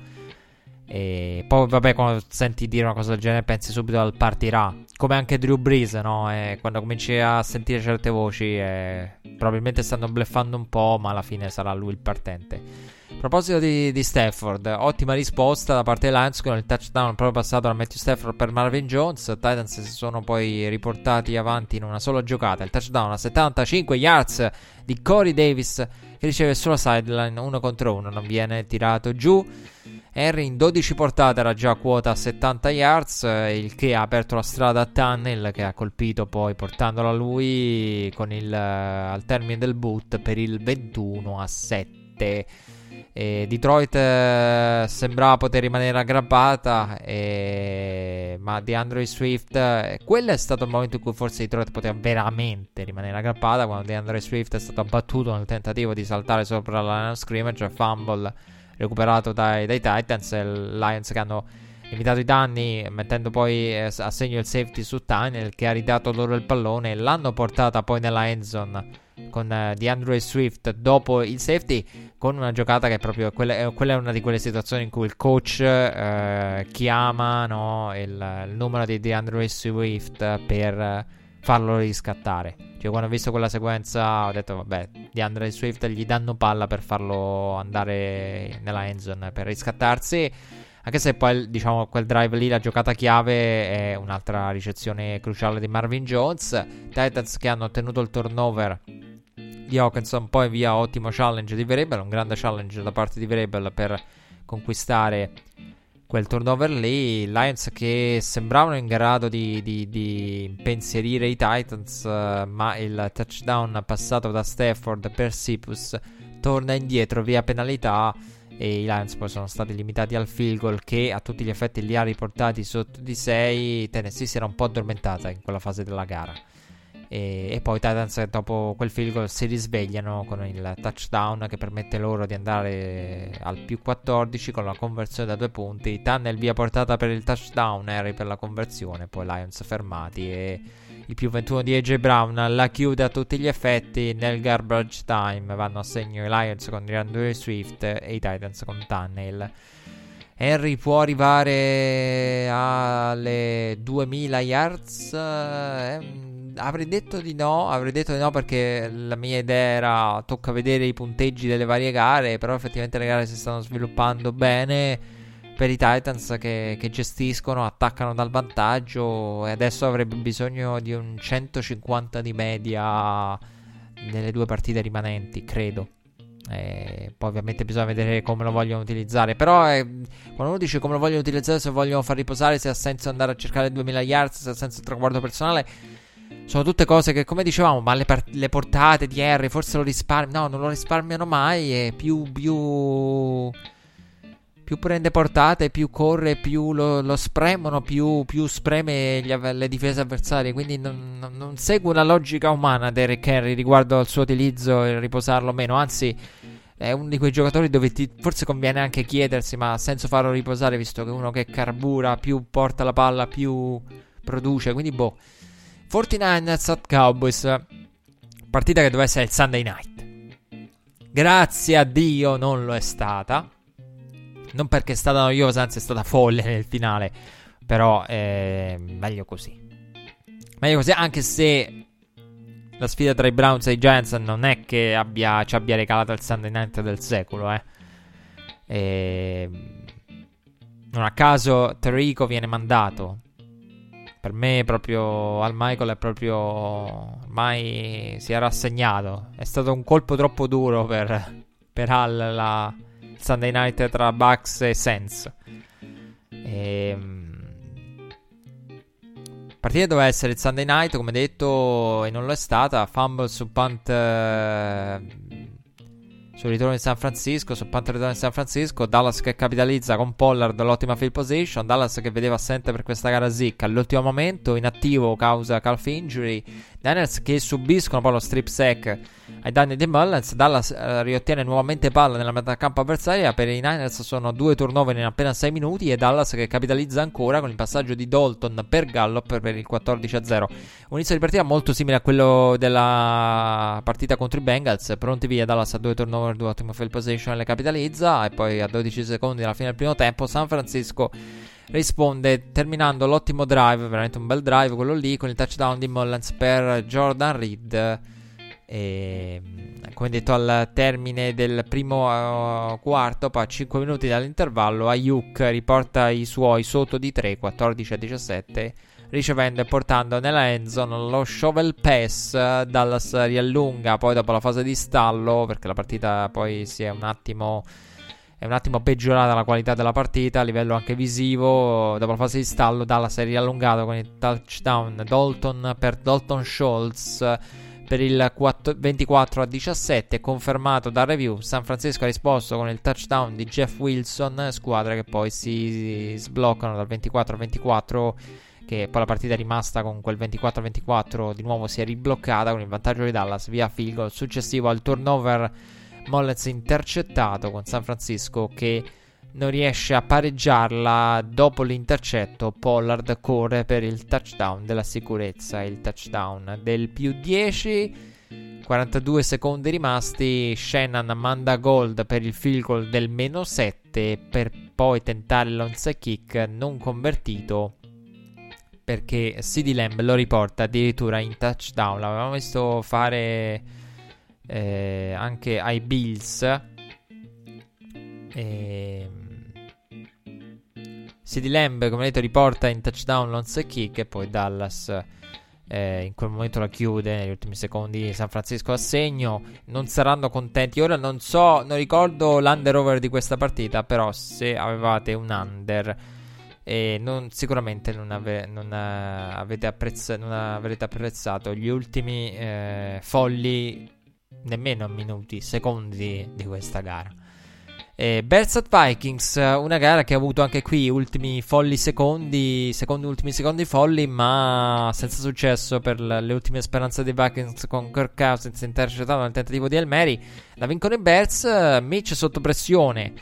E poi, vabbè, quando senti dire una cosa del genere, pensi subito al partirà. Come anche Drew Brees, no? E quando cominci a sentire certe voci, eh, probabilmente stanno bleffando un po', ma alla fine sarà lui il partente. A proposito di, di Stafford, ottima risposta da parte dei Lions con il touchdown proprio passato da Matthew Stafford per Marvin Jones. Titans si sono poi riportati avanti in una sola giocata. Il touchdown a 75 yards di Corey Davis che riceve sulla sideline uno contro uno, non viene tirato giù. Henry in 12 portate era già a quota 70 yards, eh, il che ha aperto la strada a Tunnel che ha colpito poi portandolo a lui il, eh, al termine del boot per il 21 a 7. E Detroit eh, sembrava poter rimanere aggrappata, e... ma DeAndre Swift, eh, quello è stato il momento in cui forse Detroit poteva veramente rimanere aggrappata, quando DeAndre Swift è stato abbattuto nel tentativo di saltare sopra la line of scrimmage, fumble recuperato dai, dai Titans e Lions che hanno limitato i danni mettendo poi eh, a segno il safety su Tunnel che ha ridato loro il pallone e l'hanno portata poi nella end zone con eh, DeAndre Swift dopo il safety con una giocata che è proprio quella, eh, quella è una di quelle situazioni in cui il coach eh, chiama no, il, il, numero di DeAndre Swift per farlo riscattare cioè, quando ho visto quella sequenza, ho detto, vabbè, di Andre Swift gli danno palla per farlo andare nella endzone per riscattarsi. Anche se poi, diciamo, quel drive lì, la giocata chiave è un'altra ricezione cruciale di Marvin Jones. Titans che hanno ottenuto il turnover di Hawkinson, poi via ottimo challenge di Variable, un grande challenge da parte di Variable per conquistare quel turnover lì. Lions che sembravano in grado di, di, di impensierire i Titans, uh, ma il touchdown passato da Stafford per Sipus torna indietro via penalità. E i Lions poi sono stati limitati al field goal che a tutti gli effetti li ha riportati sotto di 6. Tennessee si era un po' addormentata in quella fase della gara. E, e, poi Titans dopo quel field goal si risvegliano con il touchdown che permette loro di andare al più 14 con la conversione da due punti. Tunnel via portata per il touchdown, Harry per la conversione, poi Lions fermati e il più 21 di AJ Brown la chiude a tutti gli effetti nel garbage time. Vanno a segno i Lions con DeAndre Swift e i Titans con Tunnel. Henry può arrivare alle 2000 yards. Eh, avrei detto di no, avrei detto di no perché la mia idea era tocca vedere i punteggi delle varie gare, però effettivamente le gare si stanno sviluppando bene per i Titans che, che gestiscono, attaccano dal vantaggio e adesso avrebbe bisogno di un 150 di media nelle due partite rimanenti, credo. E poi ovviamente bisogna vedere come lo vogliono utilizzare. Però eh, quando uno dice come lo vogliono utilizzare, se vogliono far riposare, se ha senso andare a cercare 2000 yards, se ha senso il traguardo personale sono tutte cose che, come dicevamo, ma le, part- le portate di Harry forse lo risparmiano. No, non lo risparmiano mai. E più, più, più prende portate, più corre, più lo, lo spremono, più, più spreme gli, le difese avversarie. Quindi non, non, non, segue una logica umana Derek Henry riguardo al suo utilizzo e riposarlo o meno. Anzi, è uno di quei giocatori dove ti, forse conviene anche chiedersi, ma ha senso farlo riposare visto che uno che carbura, più porta la palla, più produce. Quindi, boh. 49ers at Cowboys. Partita che doveva essere il Sunday night. Grazie a Dio non lo è stata. Non perché è stata noiosa, anzi è stata folle nel finale. Però è meglio così. Meglio così, anche se la sfida tra i Browns e i Giants non è che abbia, ci abbia regalato il Sunday night del secolo, eh. E... Non a caso Terrico viene mandato per me proprio Al Michael è proprio ormai si è rassegnato. È stato un colpo troppo duro per, per Al la Sunday night tra Bucks e Sense. E, ehm, partita doveva essere il Sunday night, come detto, e non lo è stata. Fumble su punt eh, sul ritorno in San Francisco, sul punt ritorno in San Francisco, Dallas che capitalizza con Pollard l'ottima field position, Dallas che vedeva assente per questa gara Zick all'ultimo momento, inattivo causa calf injury, Niners che subiscono poi lo strip sack ai danni di Mullens. Dallas eh, riottiene nuovamente palla nella metà campo avversaria. Per i Niners sono due turnover in appena 6 minuti. E Dallas che capitalizza ancora con il passaggio di Dalton per Gallup per il 14-0. Un inizio di partita molto simile a quello della partita contro i Bengals. Pronti via. Dallas a due turnover, due ottime field position e le capitalizza. E poi a 12 secondi alla fine del primo tempo, San Francisco risponde terminando l'ottimo drive, veramente un bel drive quello lì, con il touchdown di Mullens per Jordan Reed e, come detto, al termine del primo uh, quarto, a 5 minuti dall'intervallo, Ayuk riporta i suoi sotto di 3, 14 a 17, ricevendo e portando nella endzone lo shovel pass. Dallas riallunga poi dopo la fase di stallo, perché la partita poi si è un attimo è un attimo peggiorata la qualità della partita a livello anche visivo. Dopo la fase di stallo, Dallas è riallungato con il touchdown Dalton per Dalton Schultz per il 4, 24 a 17 confermato da review San Francisco ha risposto con il touchdown di Jeff Wilson squadre che poi si sbloccano dal 24 a 24 che poi la partita è rimasta con quel 24 a 24 di nuovo si è ribloccata con il vantaggio di Dallas via field goal successivo al turnover Mollets intercettato con San Francisco che non riesce a pareggiarla dopo l'intercetto. Pollard corre per il touchdown della sicurezza, il touchdown del più 10. 42 secondi rimasti. Shannon manda gold per il field goal del meno 7 per poi tentare l'onside kick non convertito perché CD Lamb lo riporta addirittura in touchdown. L'avevamo visto fare eh, anche ai Bills. E ehm, CD Lamb, come detto, riporta in touchdown l'onside kick e poi Dallas eh, in quel momento la chiude negli ultimi secondi San Francisco a segno. Non saranno contenti. Ora non so, non ricordo l'under over di questa partita, però se avevate un under e non, sicuramente non, ave, non, avete apprezz- non avrete apprezzato gli ultimi eh, folli nemmeno minuti, secondi di questa gara. Eh, Bears at Vikings, una gara che ha avuto anche qui ultimi folli secondi, secondi ultimi secondi folli, ma senza successo per le ultime speranze dei Vikings con Kirk Cousins intercettato nel tentativo di Elmeri. La vincono i Bears, Mitch sotto pressione.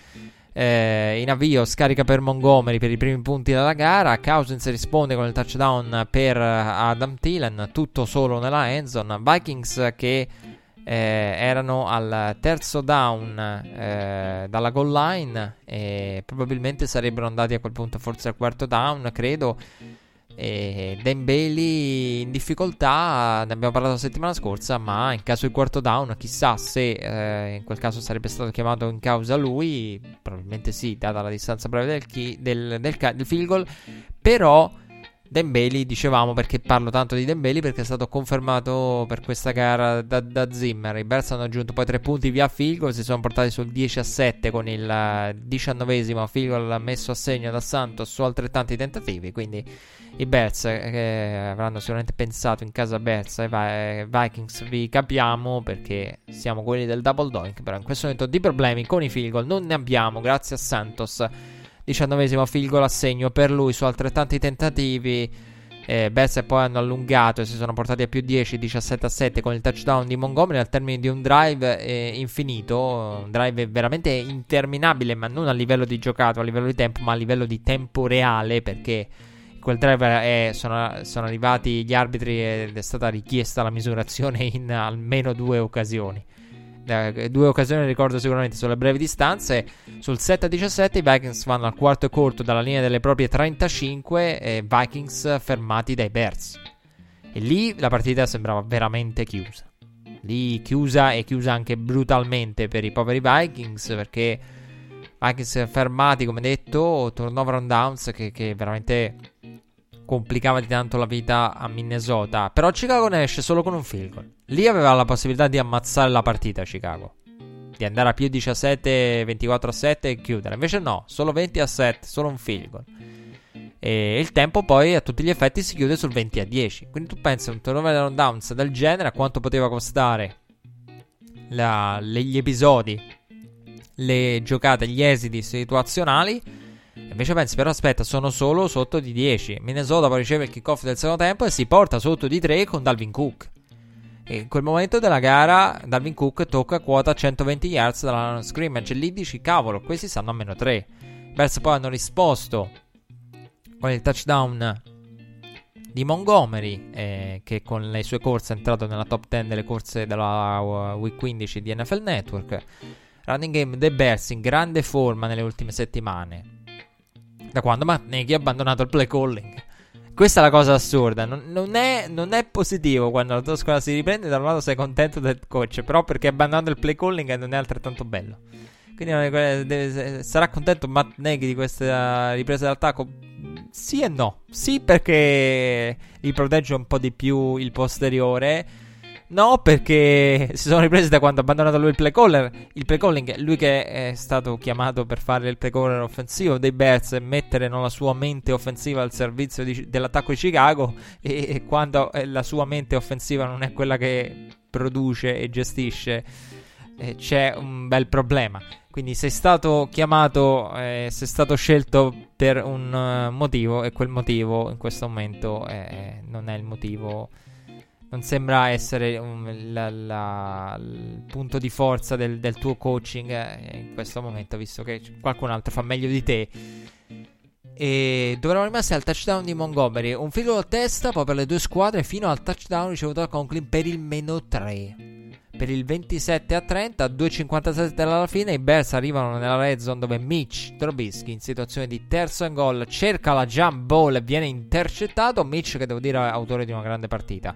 Eh, in avvio scarica per Montgomery per i primi punti della gara. Cousins risponde con il touchdown per Adam Thielen, tutto solo nella endzone. Vikings che eh, erano al terzo down eh, dalla goal line e probabilmente sarebbero andati a quel punto forse al quarto down, credo. E Dan Bailey in difficoltà, ne abbiamo parlato la settimana scorsa, ma in caso di quarto down, chissà se eh, in quel caso sarebbe stato chiamato in causa lui, probabilmente sì, data la distanza breve del, key, del, del, del field goal, però Dembeli, dicevamo perché parlo tanto di Dembeli perché è stato confermato per questa gara da, da Zimmer. I Bears hanno aggiunto poi tre punti via field si sono portati sul 10 a 7 con il diciannovesimo field goal messo a segno da Santos su altrettanti tentativi. Quindi i Bears eh, avranno sicuramente pensato in casa Bears e Vikings vi capiamo perché siamo quelli del double doink. Però in questo momento di problemi con i field non ne abbiamo grazie a Santos. 19 field goal a segno per lui su altrettanti tentativi. Eh, Bears poi hanno allungato e si sono portati a più 10, 17 a 7 con il touchdown di Montgomery al termine di un drive eh, infinito, un drive veramente interminabile, ma non a livello di giocato, a livello di tempo, ma a livello di tempo reale, perché quel drive è, sono, sono arrivati gli arbitri ed è stata richiesta la misurazione in almeno due occasioni due occasioni ricordo sicuramente sulle brevi distanze. Sul 7-17 i Vikings vanno al quarto e corto dalla linea delle proprie 35 e Vikings fermati dai Bears. E lì la partita sembrava veramente chiusa. Lì chiusa e chiusa anche brutalmente per i poveri Vikings perché Vikings fermati come detto, turnover on downs che, che veramente complicava di tanto la vita a Minnesota. Però Chicago ne esce solo con un field goal. Lì aveva la possibilità di ammazzare la partita Chicago. Di andare a più 17, 24 a 7 e chiudere. Invece no, solo 20 a 7, solo un field goal. E il tempo poi a tutti gli effetti si chiude sul 20 a 10. Quindi tu pensi a un turnover downs del genere a quanto poteva costare la, gli episodi, le giocate, gli esiti situazionali Invece pensi, però aspetta, sono solo sotto di 10. Minnesota poi riceve il kickoff del secondo tempo e si porta sotto di 3 con Dalvin Cook. E in quel momento della gara Dalvin Cook tocca quota 120 yards dalla scrimmage. Lì dici, cavolo, questi stanno a meno 3. Bears poi hanno risposto con il touchdown di Montgomery, eh, che con le sue corse è entrato nella top 10 delle corse della uh, week 15 di NFL Network. Running game dei Bears in grande forma nelle ultime settimane da quando Matt Nagy ha abbandonato il play calling. Questa è la cosa assurda. Non, non, è, non, è, positivo quando la tua squadra si riprende. Da un lato sei contento del coach, però perché ha abbandonato il play calling non è altrettanto bello. Quindi deve, sarà contento Matt Nagy di questa ripresa d'attacco? Sì e no. Sì, perché gli protegge un po' di più il posteriore. No, perché si sono ripresi da quando ha abbandonato lui il play caller. Il play calling, lui che è stato chiamato per fare il play caller offensivo dei Bears e mettere la sua mente offensiva al servizio di, dell'attacco di Chicago. E, e quando eh, la sua mente offensiva non è quella che produce e gestisce, eh, c'è un bel problema. Quindi sei stato chiamato, eh, sei stato scelto per un uh, motivo e quel motivo in questo momento eh, non è il motivo non sembra essere un, la, la, il punto di forza del, del tuo coaching eh, in questo momento, visto che qualcun altro fa meglio di te. E dove eravamo rimasti al touchdown di Montgomery. Un filo a testa poi per le due squadre fino al touchdown ricevuto da Conklin per il meno 3. Per il 27 a 30, 2.57 alla fine, i Bears arrivano nella red zone dove Mitch Trubisky in situazione di terzo and goal cerca la jump ball e viene intercettato. Mitch che devo dire è autore di una grande partita.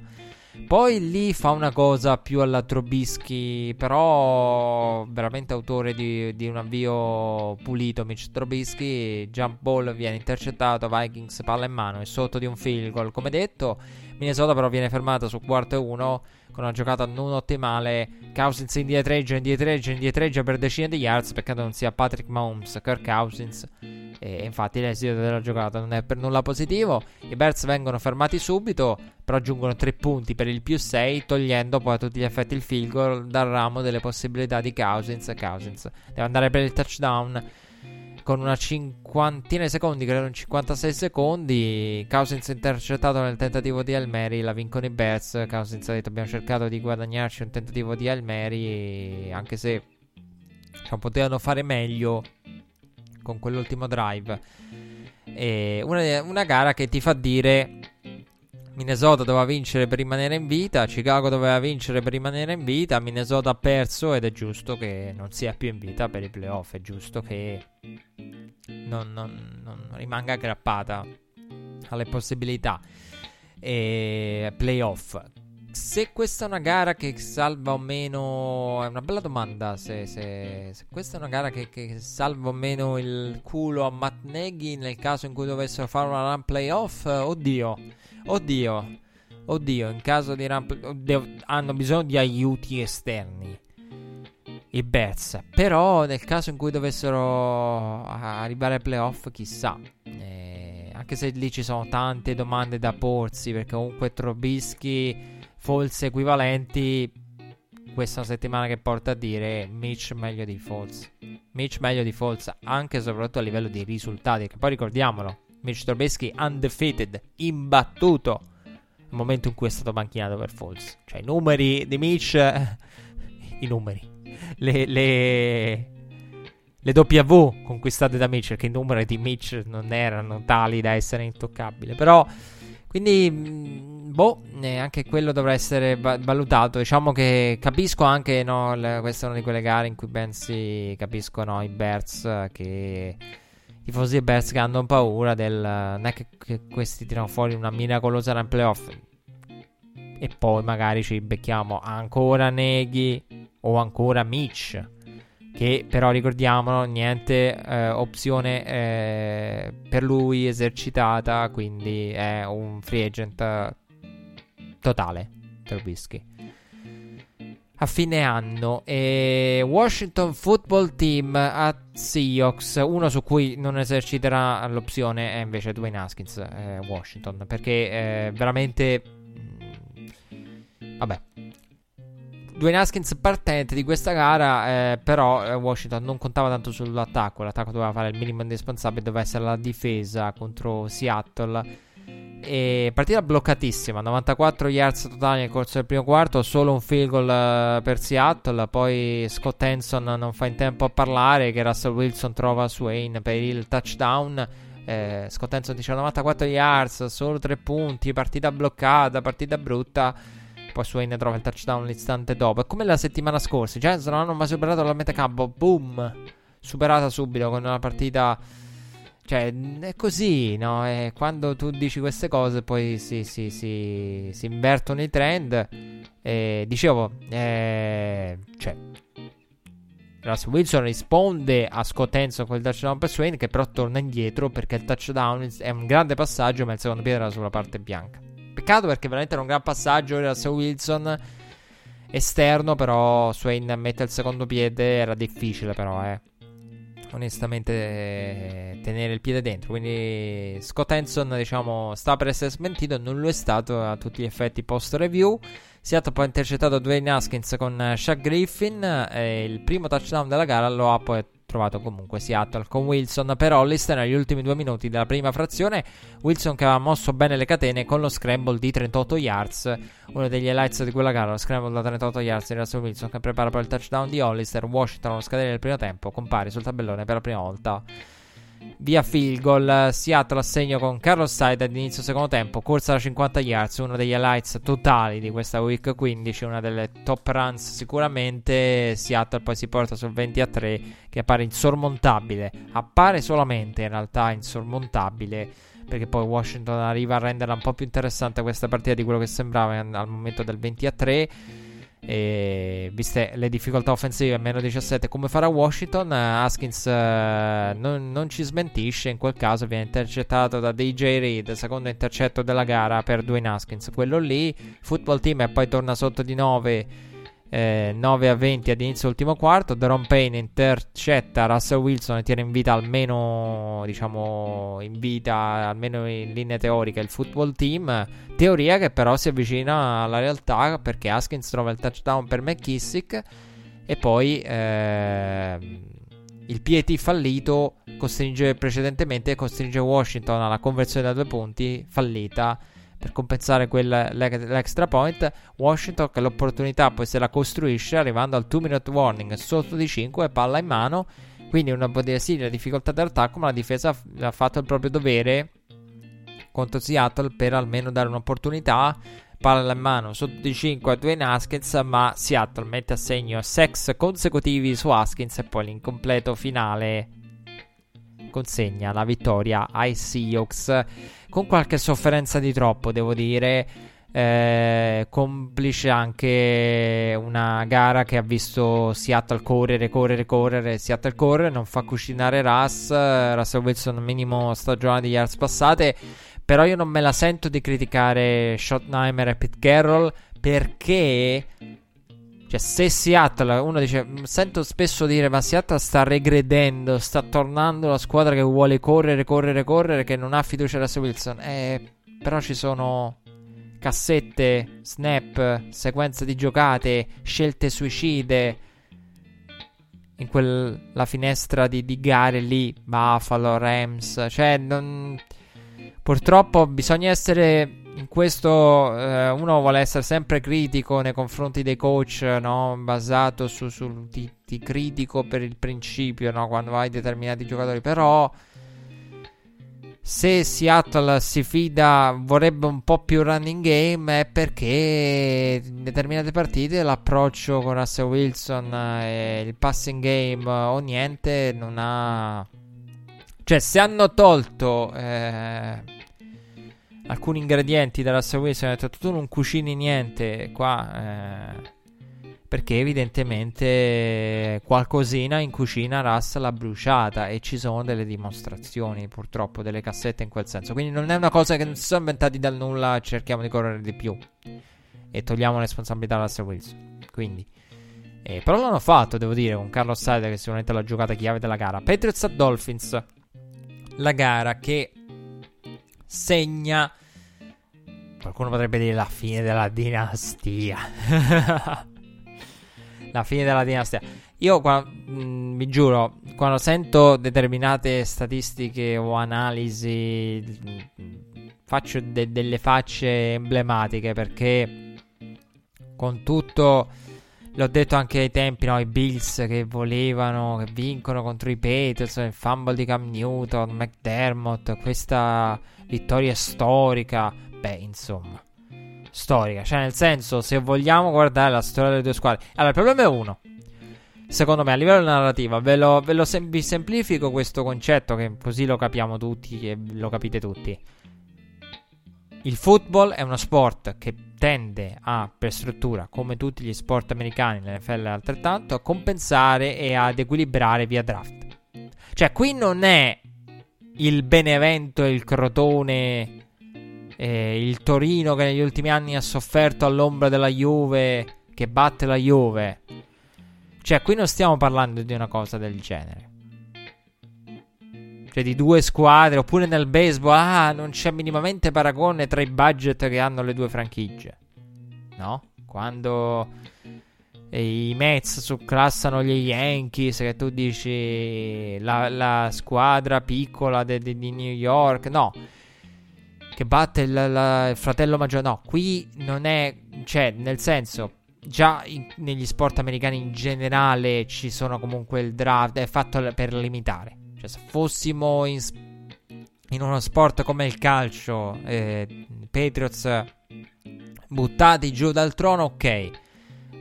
Poi lì fa una cosa più alla Trobischi, però veramente autore di, di un avvio pulito. Mitch Trobischi, jump ball viene intercettato, Vikings palla in mano e sotto di un field goal. Come detto, Minnesota però viene fermata su quarto e uno con una giocata non ottimale. Cousins indietreggia, indietreggia, indietreggia per decine di yards. Peccato non sia Patrick Mahomes, Kirk Cousins. E infatti l'esito della giocata non è per nulla positivo. I Bears vengono fermati subito, però aggiungono 3 punti per il più 6, togliendo poi a tutti gli effetti il field goal dal ramo delle possibilità di Cousins. Cousins deve andare per il touchdown con una cinquantina di secondi, credo un 56 secondi. Cousins intercettato nel tentativo di Almeri, la vincono i Bears. Cousins ha detto abbiamo cercato di guadagnarci un tentativo di Almeri, anche se cioè, potevano fare meglio con quell'ultimo drive. Una, una gara che ti fa dire Minnesota doveva vincere per rimanere in vita, Chicago doveva vincere per rimanere in vita, Minnesota ha perso ed è giusto che non sia più in vita per i playoff, è giusto che non, non, non rimanga aggrappata alle possibilità e playoff. Se questa è una gara che salva o meno, è una bella domanda. Se, se, se questa è una gara che, che, salva o meno il culo a Matt Nagy nel caso in cui dovessero fare una run playoff, oddio. Oddio, oddio, in caso di ramp- oddio, hanno bisogno di aiuti esterni. I Bears. Però nel caso in cui dovessero arrivare ai playoff, chissà. Eh, anche se lì ci sono tante domande da porsi, perché comunque Trobischi, false equivalenti. Questa settimana che porta a dire Mitch meglio di false. Mitch meglio di false, anche e soprattutto a livello di risultati. Che poi ricordiamolo, Mitch Trubisky undefeated, imbattuto nel momento in cui è stato banchinato per Falls. Cioè i numeri di Mitch, i numeri, le, le, le W conquistate da Mitch, perché i numeri di Mitch non erano tali da essere intoccabili, però... Quindi, mm, boh, anche quello dovrà essere valutato. Diciamo che capisco anche, no, questa è una di quelle gare in cui ben si capiscono i Bears che i tifosi dei Bears che hanno paura del... Non è che, che questi tirano fuori una miracolosa run playoff. E poi magari ci becchiamo ancora Neghi o ancora Mitch che però ricordiamolo niente eh, opzione eh, per lui esercitata quindi è un free agent totale Trubisky a fine anno e Washington Football Team a Seahawks uno su cui non eserciterà l'opzione è invece Dwayne Haskins eh, Washington perché eh, veramente mm, vabbè Dwayne Haskins partente di questa gara, eh, però eh, Washington non contava tanto sull'attacco, l'attacco doveva fare il minimo indispensabile, doveva essere la difesa contro Seattle. E partita bloccatissima, 94 yards totali nel corso del primo quarto, solo un field goal uh, per Seattle, poi Scott Henson non fa in tempo a parlare che Russell Wilson trova Swain per il touchdown. Eh, Scott Henson dice 94 yards, solo 3 punti, partita bloccata, partita brutta poi Swain trova il touchdown l'istante dopo. È come la settimana scorsa. Giants non hanno mai superato la metacampo. Boom! Superata subito con una partita. Cioè, è così, no? E quando tu dici queste cose, poi si, si, si, si invertono i trend. E dicevo, eh, cioè, Russell Wilson risponde a Scott Henson con il touchdown per Swain, che però torna indietro perché il touchdown è un grande passaggio, ma il secondo piede era sulla parte bianca. Peccato perché veramente era un gran passaggio. Russell Wilson esterno, però Swain mette il secondo piede. Era difficile, però, eh. Onestamente, eh, tenere il piede dentro. Quindi, Scott Hanson, diciamo, sta per essere smentito. Non lo è stato a tutti gli effetti post review. Seattle poi ha intercettato Dwayne Haskins con Shaq Griffin. E il primo touchdown della gara lo ha poi trovato comunque Seattle con Wilson per Hollister negli ultimi due minuti della prima frazione. Wilson che aveva mosso bene le catene con lo scramble di 38 yards. Uno degli highlights di quella gara, lo scramble da 38 yards di Russell Wilson che prepara poi il touchdown di Hollister. Washington allo scadere del primo tempo compare sul tabellone per la prima volta via field goal. Seattle a segno con Carlos Side ad inizio secondo tempo. Corsa da 50 yards, uno degli highlights totali di questa week 15, una delle top runs sicuramente. Seattle poi si porta sul 20 a 3 che appare insormontabile. Appare solamente in realtà insormontabile perché poi Washington arriva a renderla un po' più interessante questa partita di quello che sembrava al momento del 20 a 3. E viste le difficoltà offensive meno 17 come farà Washington Haskins uh, non, non, ci smentisce. In quel caso viene intercettato da DJ Reed secondo intercetto della gara per Dwayne Haskins. Quello lì football team e poi torna sotto di 9 eh, 9 a 20 ad inizio ultimo quarto. Deron Payne intercetta Russell Wilson e tiene in vita almeno, diciamo, in vita, almeno in linea teorica, il football team. Teoria che però si avvicina alla realtà perché Haskins trova il touchdown per McKissick e poi eh, il PAT fallito costringe precedentemente costringe Washington alla conversione da due punti fallita per compensare l'extra point. Washington che l'opportunità poi se la costruisce arrivando al 2 minute warning sotto di 5 palla in mano. Quindi una sì, la difficoltà dell'attacco, ma la difesa ha fatto il proprio dovere contro Seattle per almeno dare un'opportunità. Palla in mano sotto di 5 a Dwayne Haskins, ma Seattle mette a segno sex consecutivi su Haskins e poi l'incompleto finale consegna la vittoria ai Seahawks con qualche sofferenza di troppo, devo dire. Eh, complice anche una gara che ha visto Seattle correre, correre, correre. Seattle corre, non fa cucinare Russ. Russell Wilson, minimo stagione di yards passate. Però io non me la sento di criticare Schottenheimer e Pete Carroll perché cioè, se Seattle, uno dice, sento spesso dire, ma Seattle sta regredendo, sta tornando la squadra che vuole correre, correre, correre, che non ha fiducia in Russell Wilson. Eh, però ci sono cassette, snap, sequenze di giocate, scelte suicide. In quella finestra di, di gare lì, Buffalo, Rams, cioè non purtroppo bisogna essere in questo eh, uno vuole essere sempre critico nei confronti dei coach, no? basato su, su ti, ti, critico per il principio, no? quando hai determinati giocatori, però se Seattle si fida, vorrebbe un po' più running game, è perché in determinate partite l'approccio con Russell Wilson e il passing game o niente non ha... Cioè, se hanno tolto... Eh alcuni ingredienti Russell Wilson. Ho detto tu non cucini niente qua. Eh, perché evidentemente qualcosina in cucina Russ l'ha bruciata e ci sono delle dimostrazioni purtroppo delle cassette in quel senso. Quindi non è una cosa che non si sono inventati dal nulla, cerchiamo di correre di più e togliamo responsabilità a Russell Wilson. Quindi eh, però l'hanno fatto, devo dire, con Carlos Sider che sicuramente l'ha giocata chiave della gara. Patriots a Dolphins. La gara che segna. Qualcuno potrebbe dire la fine della dinastia. la fine della dinastia. Io, quando, mh, mm, vi giuro, quando sento determinate statistiche o analisi, mm, faccio de- delle facce emblematiche perché con tutto L'ho detto anche ai tempi, no? I Bills che volevano, che vincono contro i Patriots, il fumble di Cam Newton, McDermott, questa vittoria storica. Beh, insomma, storica. Cioè, nel senso, se vogliamo guardare la storia delle due squadre. Allora, il problema è uno. Secondo me, a livello narrativo, ve lo, ve lo sem- vi semplifico questo concetto, che così lo capiamo tutti e lo capite tutti. Il football è uno sport che tende a, per struttura, come tutti gli sport americani, l'NFL altrettanto, a compensare e ad equilibrare via draft. Cioè, qui non è il Benevento e il Crotone, eh, il Torino che negli ultimi anni ha sofferto all'ombra della Juve, che batte la Juve. Cioè, qui non stiamo parlando di una cosa del genere. Cioè, di due squadre, oppure nel baseball, ah, non c'è minimamente paragone tra i budget che hanno le due franchigie. No? Quando i Mets surclassano gli Yankees, che tu dici la, la squadra piccola di New York, no, che batte il, la, il, fratello maggiore, no, qui non è, cioè, nel senso, già in, negli sport americani in generale ci sono comunque il draft, è fatto per limitare. Cioè, se fossimo in, in uno sport come il calcio, eh, Patriots buttati giù dal trono, ok.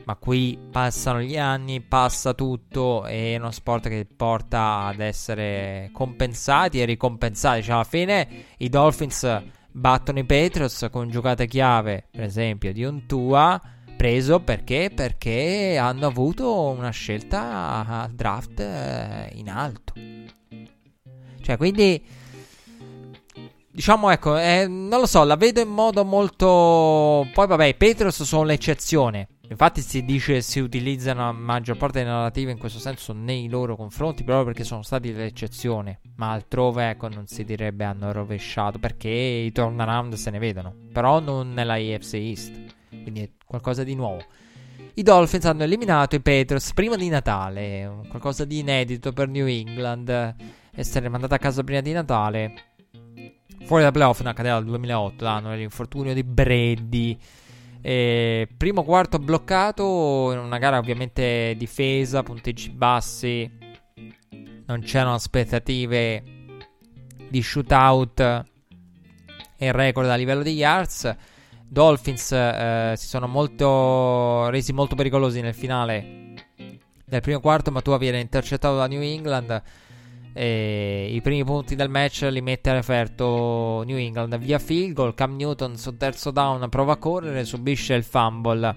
Ma qui passano gli anni, passa tutto, è uno sport che porta ad essere compensati e ricompensati. Cioè, alla fine i Dolphins battono i Patriots con giocate chiave, per esempio, di un Tua preso perché? Perché hanno avuto una scelta al draft eh, in alto. Cioè, quindi diciamo, ecco, eh, non lo so, la vedo in modo molto. Poi, vabbè, i Patriots sono l'eccezione. Infatti, si dice si utilizzano la maggior parte delle narrative in questo senso nei loro confronti, proprio perché sono stati l'eccezione. Ma altrove, ecco, non si direbbe hanno rovesciato perché i turnaround se ne vedono, però non nella AFC East. Quindi è qualcosa di nuovo. I Dolphins hanno eliminato i Patriots prima di Natale, qualcosa di inedito per New England essere mandata a casa prima di Natale. Fuori da playoff non accadeva dal 2008, l'anno dell'infortunio di Brady. E primo quarto bloccato in una gara ovviamente difesa, punteggi bassi. Non c'erano aspettative di shootout e record a livello di yards. Dolphins eh, si sono molto resi molto pericolosi nel finale del primo quarto, ma tu viene intercettato da New England. E I primi punti del match li mette a referto New England via field goal. Cam Newton sul terzo down prova a correre, subisce il fumble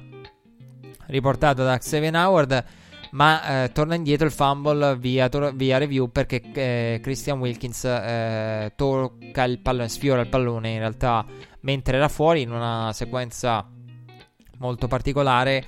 riportato da Xavier Howard. Ma eh, torna indietro il fumble via, tor- via review perché eh, Christian Wilkins eh, tocca il pallone, sfiora il pallone in realtà mentre era fuori in una sequenza molto particolare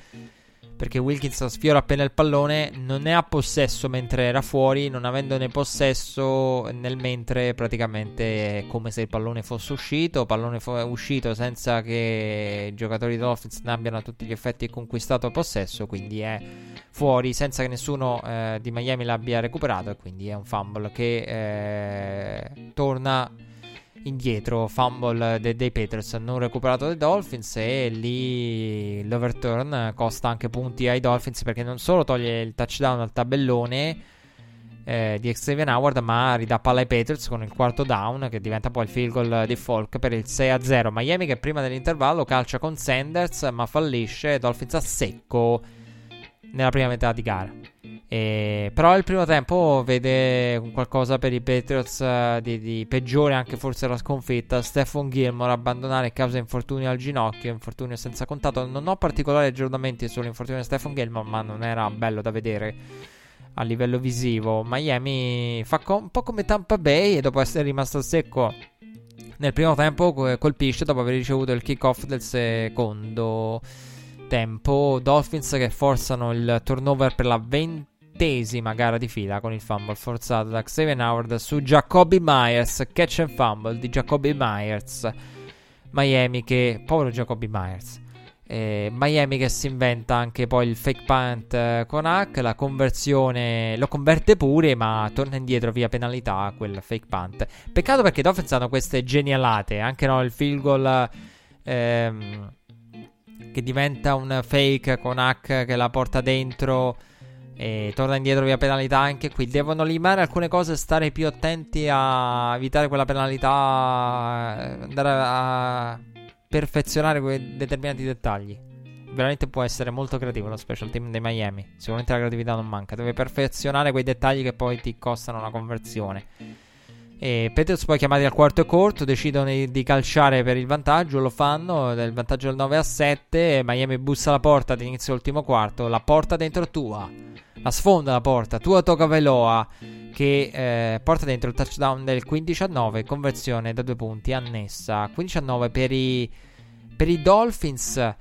perché Wilkins sfiora appena il pallone, non ne ha possesso mentre era fuori, non avendone possesso nel mentre praticamente è come se il pallone fosse uscito, pallone fo- uscito senza che i giocatori Dolphins ne abbiano a tutti gli effetti conquistato possesso, quindi è fuori senza che nessuno eh, di Miami l'abbia recuperato e quindi è un fumble che eh, torna indietro, fumble de- dei Patriots. Non recuperato dai Dolphins e lì l'overturn costa anche punti ai Dolphins perché non solo toglie il touchdown al tabellone eh, di Xavier Howard ma ridà palla ai Patriots con il quarto down che diventa poi il field goal di Folk per il 6-0 Miami che prima dell'intervallo calcia con Sanders ma fallisce Dolphins a secco nella prima metà di gara e, però il primo tempo vede qualcosa per i Patriots uh, di, di, peggiore, anche forse la sconfitta. Stephen Gilmore abbandonare causa infortunio al ginocchio, infortunio senza contatto. Non ho particolari aggiornamenti sull'infortunio di Stephen Gilmore, ma non era bello da vedere a livello visivo. Miami fa co- un po' come Tampa Bay e dopo essere rimasto secco nel primo tempo colpisce dopo aver ricevuto il kickoff del secondo tempo. Dolphins che forzano il turnover per la 20 ventesima gara di fila con il fumble forzato da Xavier Howard su Jacoby Myers, catch and fumble di Jacoby Myers. Miami che, povero Jacoby Myers. Eh, Miami che si inventa anche poi il fake punt eh, con Hack, la conversione lo converte pure, ma torna indietro via penalità quel fake punt. Peccato perché i Dolphins hanno queste genialate, anche no, il field goal ehm, che diventa un fake con Hack che la porta dentro e torna indietro via penalità anche qui. Devono limare alcune cose, stare più attenti a evitare quella penalità, andare a perfezionare quei determinati dettagli. Veramente può essere molto creativo lo special team dei Miami. Sicuramente la creatività non manca. Deve perfezionare quei dettagli che poi ti costano la conversione. E Patriots poi chiamati al quarto e corto decidono di calciare per il vantaggio, lo fanno, il vantaggio del 9 a 7, Miami bussa alla porta ad inizio ultimo quarto, la porta dentro tua la sfonda la porta. Tua Toga Veloa che eh, porta dentro il touchdown del 15 a 9, conversione da due punti annessa. 15 a 9 per i, per i Dolphins.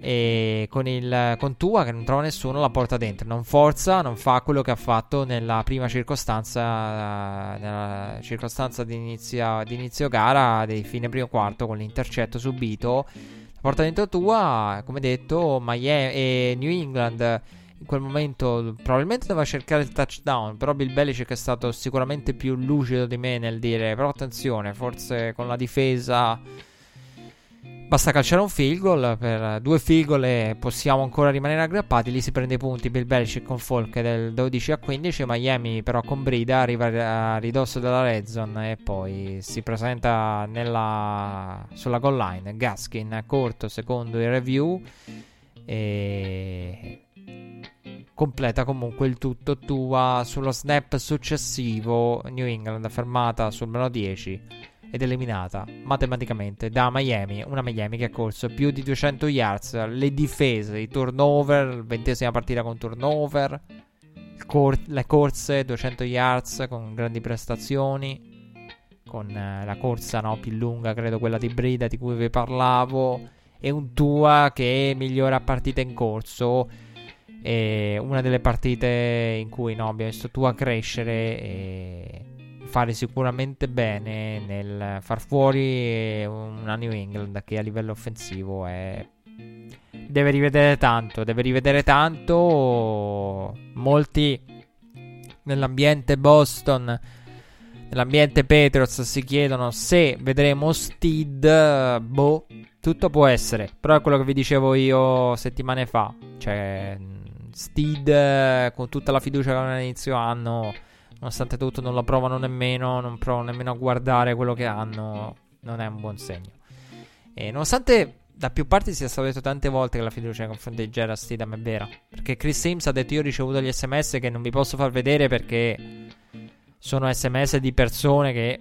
E con, il, con Tua che non trova nessuno la porta dentro. Non forza, non fa quello che ha fatto nella prima circostanza. Nella circostanza di inizio, di inizio gara, di fine primo quarto, con l'intercetto subito. La porta dentro Tua, come detto, Miami e New England in quel momento probabilmente doveva cercare il touchdown, però Bill Belichick è stato sicuramente più lucido di me nel dire però attenzione, forse con la difesa basta calciare un field goal, per due field goal e possiamo ancora rimanere aggrappati, lì si prende i punti Bill Belichick con Folk del 12 a 15, Miami però con Brida arriva a ridosso della red zone e poi si presenta nella, sulla goal line, Gaskin corto secondo il review e completa comunque il tutto tua sullo snap successivo. New England fermata sul meno 10 ed eliminata matematicamente da Miami, una Miami che ha corso più di 200 yards, le difese, i turnover, ventesima partita con turnover, cor- le corse 200 yards con grandi prestazioni, con eh, la corsa no, più lunga, credo quella di Brida di cui vi parlavo, e un Tua che migliora partita in corso una delle partite in cui no, abbiamo visto Tua crescere e fare sicuramente bene nel far fuori una New England che a livello offensivo è deve rivedere tanto, deve rivedere tanto. Molti nell'ambiente Boston nell'ambiente Patriots si chiedono se vedremo Steed boh tutto può essere. Però è quello che vi dicevo io settimane fa. Cioè Steed con tutta la fiducia che avevano all'inizio anno, nonostante tutto non la provano nemmeno, non provano nemmeno a guardare quello che hanno, non è un buon segno. E nonostante da più parti sia stato detto tante volte che la fiducia nei confronti di Gerald Steedham è vera, perché Chris Sims ha detto io ho ricevuto gli sms che non vi posso far vedere perché sono sms di persone che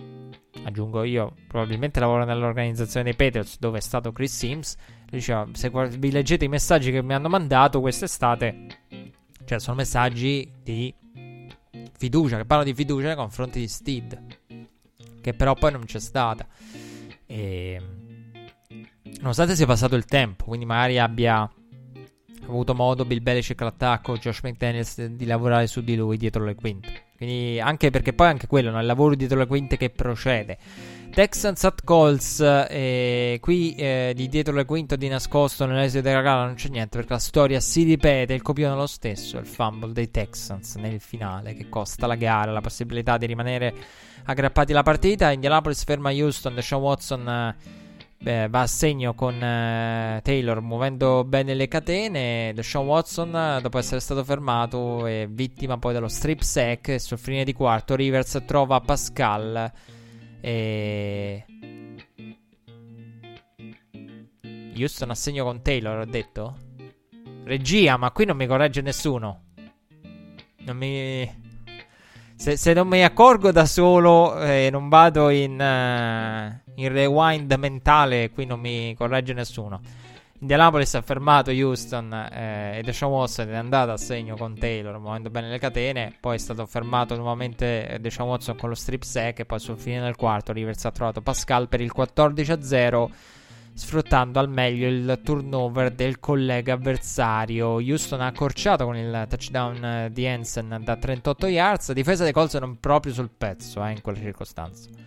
aggiungo io, probabilmente lavorano nell'organizzazione dei Patriots dove è stato Chris Sims. Diceva, se vi leggete i messaggi che mi hanno mandato quest'estate, cioè sono messaggi di fiducia, che parlano di fiducia nei confronti di Steed, che però poi non c'è stata. E... Nonostante sia passato il tempo, quindi magari abbia avuto modo Bill Belichick l'attacco, Josh McDaniels di lavorare su di lui dietro le quinte. Quindi anche perché poi anche quello, no? il lavoro dietro le quinte che procede. Texans at Colts, eh, qui eh, di dietro le quinte di nascosto nell'esito della gara non c'è niente perché la storia si ripete, il copione è lo stesso, il fumble dei Texans nel finale che costa la gara, la possibilità di rimanere aggrappati alla partita. Indianapolis ferma Houston, Deshaun Watson eh, beh, va a segno con eh, Taylor muovendo bene le catene. Deshaun Watson, dopo essere stato fermato, è vittima poi dello strip sack. E sul fine di quarto, Rivers trova Pascal. E. Houston a segno con Taylor, ho detto? Regia, ma qui non mi corregge nessuno. Non mi. Se, se, non mi accorgo da solo e eh, non vado in, uh, in, rewind mentale, qui non mi corregge nessuno. Indianapolis ha fermato Houston eh, e Deshaun Watson è andato a segno con Taylor muovendo bene le catene. Poi è stato fermato nuovamente Deshaun Watson con lo strip sack. E poi sul fine del quarto Rivers ha trovato Pascal per il 14 0 sfruttando al meglio il turnover del collega avversario. Houston ha accorciato con il touchdown eh, di Hansen da 38 yards. Difesa dei Colts non proprio sul pezzo eh, in quelle circostanze.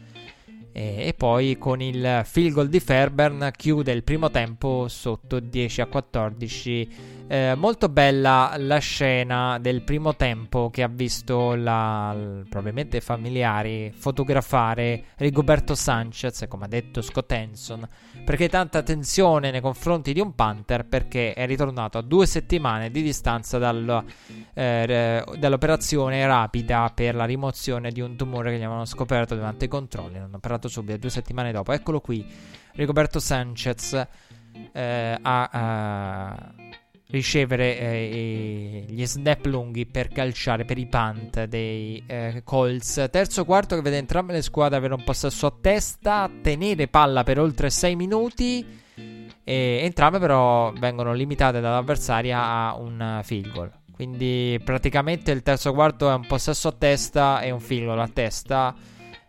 E, poi con il field goal di Fairburn chiude il primo tempo sotto 10 a 14 eh, molto bella la scena del primo tempo che ha visto la, probabilmente familiari fotografare Rigoberto Sanchez, come ha detto Scott Henson, perché tanta tensione nei confronti di un Panther perché è ritornato a due settimane di distanza dal, eh, dall'operazione rapida per la rimozione di un tumore che gli avevano scoperto durante i controlli, l'hanno operato subito due settimane dopo. Eccolo qui, Rigoberto Sanchez eh, ha ricevere eh, gli snap lunghi per calciare per i punt dei eh, Colts. Terzo quarto che vede entrambe le squadre avere un possesso a testa, tenere palla per oltre 6 minuti. E entrambe però vengono limitate dall'avversaria a un field goal. Quindi praticamente il terzo quarto è un possesso a testa e un field goal a testa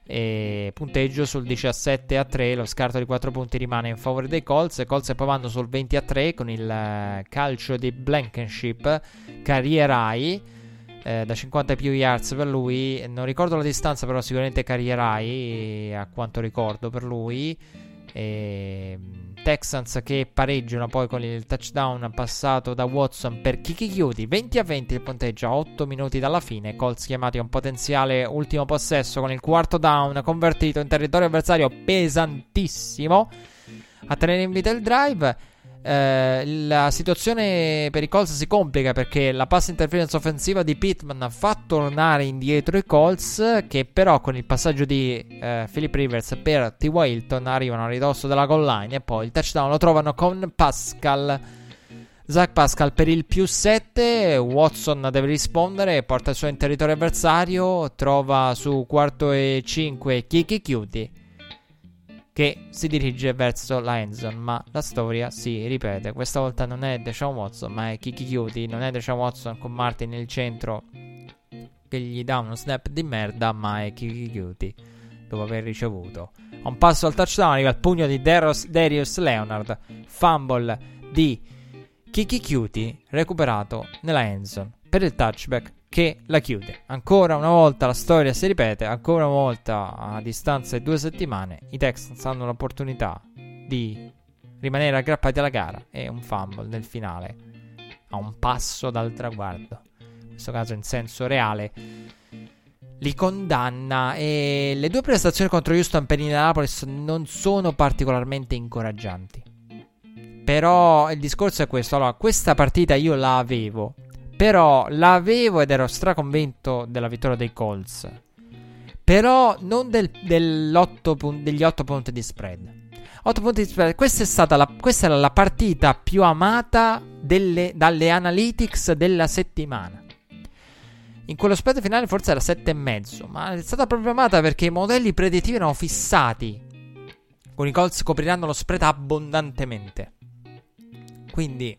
e punteggio sul 17 a 3. Lo scarto di 4 punti rimane in favore dei Colts. Colts poi vanno sul 20 a 3 con il eh, calcio di Blankenship. Carrierai. Eh, da 50 più yards per lui. Non ricordo la distanza, però sicuramente carrierai. A quanto ricordo per lui. E Texans che pareggiano poi con il touchdown passato da Watson per Kiki Chiudi. 20 a 20 il punteggio a 8 minuti dalla fine. Colts chiamati a un potenziale ultimo possesso con il quarto down convertito in territorio avversario pesantissimo. A tenere in vita il drive eh, la situazione per i Colts si complica perché la pass interference offensiva di Pittman fa tornare indietro i Colts che però con il passaggio di eh, Philip Rivers per T. Wilton arrivano a ridosso della goal line e poi il touchdown lo trovano con Pascal Zach Pascal per il più 7 Watson deve rispondere porta il suo in territorio avversario trova su quarto e 5 Kiki Cutie che si dirige verso la endzone, ma la storia si ripete. Questa volta non è Deshaun Watson, ma è Kiki Cutie. Non è Deshaun Watson con Martin nel centro che gli dà uno snap di merda, ma è Kiki Cutie dopo aver ricevuto. A un passo al touchdown arriva il pugno di Darius, Darius Leonard, fumble di Kiki Cutie recuperato nella endzone per il touchback che la chiude. Ancora una volta la storia si ripete, ancora una volta a distanza di due settimane i Texans hanno l'opportunità di rimanere aggrappati alla gara e un fumble nel finale a un passo dal traguardo. In questo caso in senso reale li condanna e le due prestazioni contro Houston per Indianapolis non sono particolarmente incoraggianti. Però il discorso è questo, allora questa partita io la avevo però l'avevo ed ero straconvinto della vittoria dei Colts. Però non del, pun- degli 8 punti di spread. 8 punti di spread. Questa, è stata la, questa era la partita più amata delle, dalle analytics della settimana. In quello spread finale forse era 7,5. Ma è stata proprio amata perché i modelli predittivi erano fissati. Con i Colts copriranno lo spread abbondantemente. Quindi.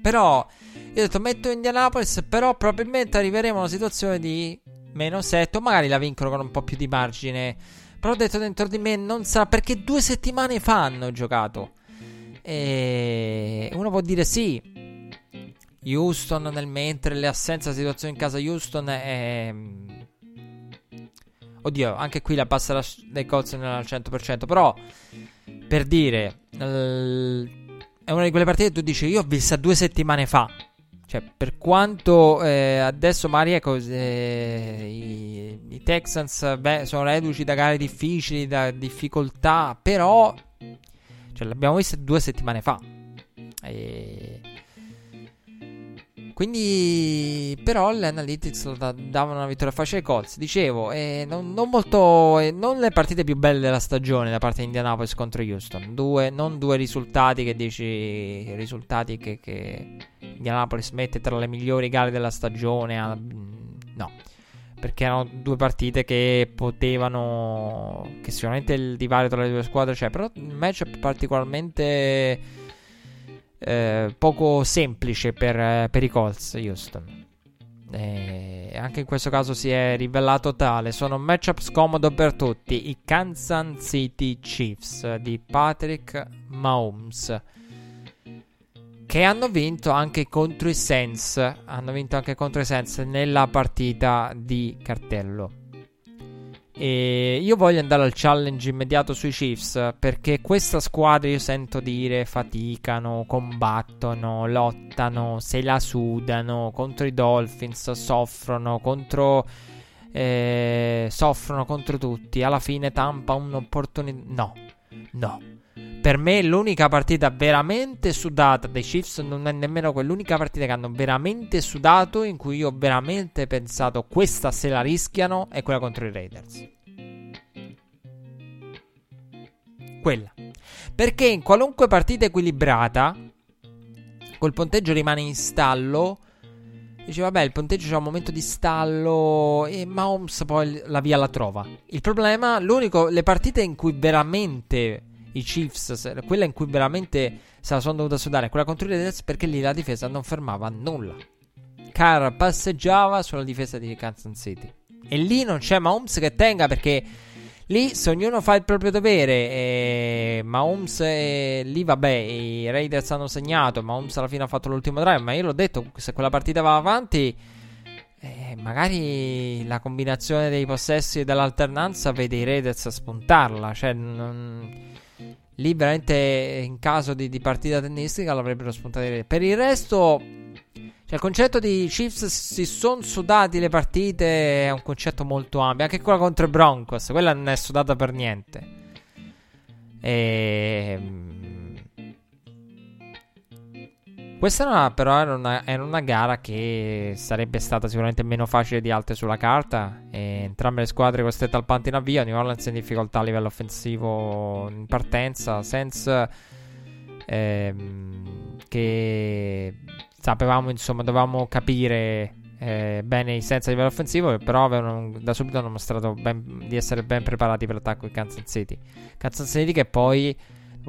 Però io ho detto metto Indianapolis, però probabilmente arriveremo a una situazione di meno 7 o magari la vincono con un po' più di margine. Però ho detto dentro di me non sarà perché due settimane fa hanno giocato. E uno può dire sì. Houston nel mentre le assenze della situazione in casa Houston è... Oddio, anche qui la passa dei Colts non è al 100%, però per dire, è una di quelle partite che tu dici io ho vista due settimane fa. Cioè, per quanto eh, adesso Maria eh, i, i, Texans beh, sono reduci da gare difficili, da difficoltà, però cioè, l'abbiamo vista due settimane fa. E quindi, però, le analytics da- davano una vittoria facile ai Colts. Dicevo, eh, non, non, molto. Eh, non le partite più belle della stagione da parte di Indianapolis contro Houston. Due, non due risultati che dici. Risultati che, che Indianapolis mette tra le migliori gare della stagione. A, no. Perché erano due partite che potevano. Che sicuramente il divario tra le due squadre c'è. Però un matchup particolarmente eh, poco semplice per, eh, per, i Colts Houston. E anche in questo caso si è rivelato tale. Sono un matchup scomodo per tutti. I Kansas City Chiefs di Patrick Mahomes. Che hanno vinto anche contro i Saints. Hanno vinto anche contro i Saints nella partita di cartello. E io voglio andare al challenge immediato sui Chiefs perché questa squadra io sento dire faticano, combattono, lottano, se la sudano contro i Dolphins, soffrono contro eh, soffrono contro tutti. Alla fine Tampa un'opportunità. No, no. Per me l'unica partita veramente sudata dei Chiefs non è nemmeno quell'unica partita che hanno veramente sudato in cui io ho veramente pensato questa se la rischiano è quella contro i Raiders. Quella. Perché in qualunque partita equilibrata col ponteggio rimane in stallo Dice, vabbè, il ponteggio c'è un momento di stallo e Mahomes poi la via la trova. Il problema, l'unico, le partite in cui veramente i Chiefs, quella in cui veramente se la sono dovuta sudare, quella contro i Raiders, perché lì la difesa non fermava nulla. Carr passeggiava sulla difesa di Kansas City. E lì non c'è Mahomes che tenga perché lì se ognuno fa il proprio dovere e Mahomes e lì vabbè i Raiders hanno segnato Mahomes alla fine ha fatto l'ultimo drive ma io l'ho detto se quella partita va avanti eh, magari la combinazione dei possessi e dell'alternanza vede i Raiders spuntarla cioè non lì veramente in caso di, di partita tennistica l'avrebbero spuntata per il resto cioè il concetto di Chiefs si sono sudati le partite è un concetto molto ampio. Anche quella contro i Broncos quella non è sudata per niente. Ehm, questa era, però era una, era una, gara che sarebbe stata sicuramente meno facile di altre sulla carta. E entrambe le squadre costrette al panto in avvio. New Orleans in difficoltà a livello offensivo in partenza. Senza ehm, che sapevamo, insomma, dovevamo capire eh, bene i sensi a livello offensivo. Però avevano, da subito hanno mostrato ben, di essere ben preparati per l'attacco di Kansas City. Kansas City che poi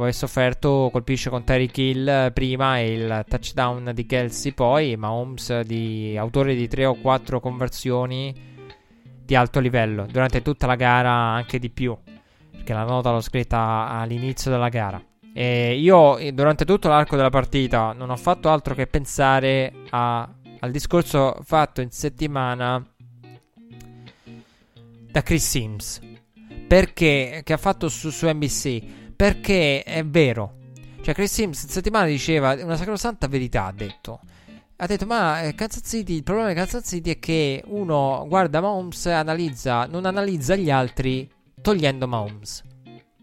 aver sofferto colpisce con Terry Kill eh, prima e il touchdown di Kelsey poi Mahomes di autore di 3 o 4 conversioni di alto livello durante tutta la gara anche di più perché la nota l'ho scritta all'inizio della gara. E io durante tutto l'arco della partita non ho fatto altro che pensare a, al discorso fatto in settimana da Chris Sims. Perché? Che ha fatto su, su NBC perché è vero. Cioè, Chris Sims settimana diceva una sacrosanta verità. Ha detto. Ha detto, ma eh, Kansas City, il problema di Kansas City è che uno guarda Mahomes analizza, non analizza gli altri togliendo Mahomes.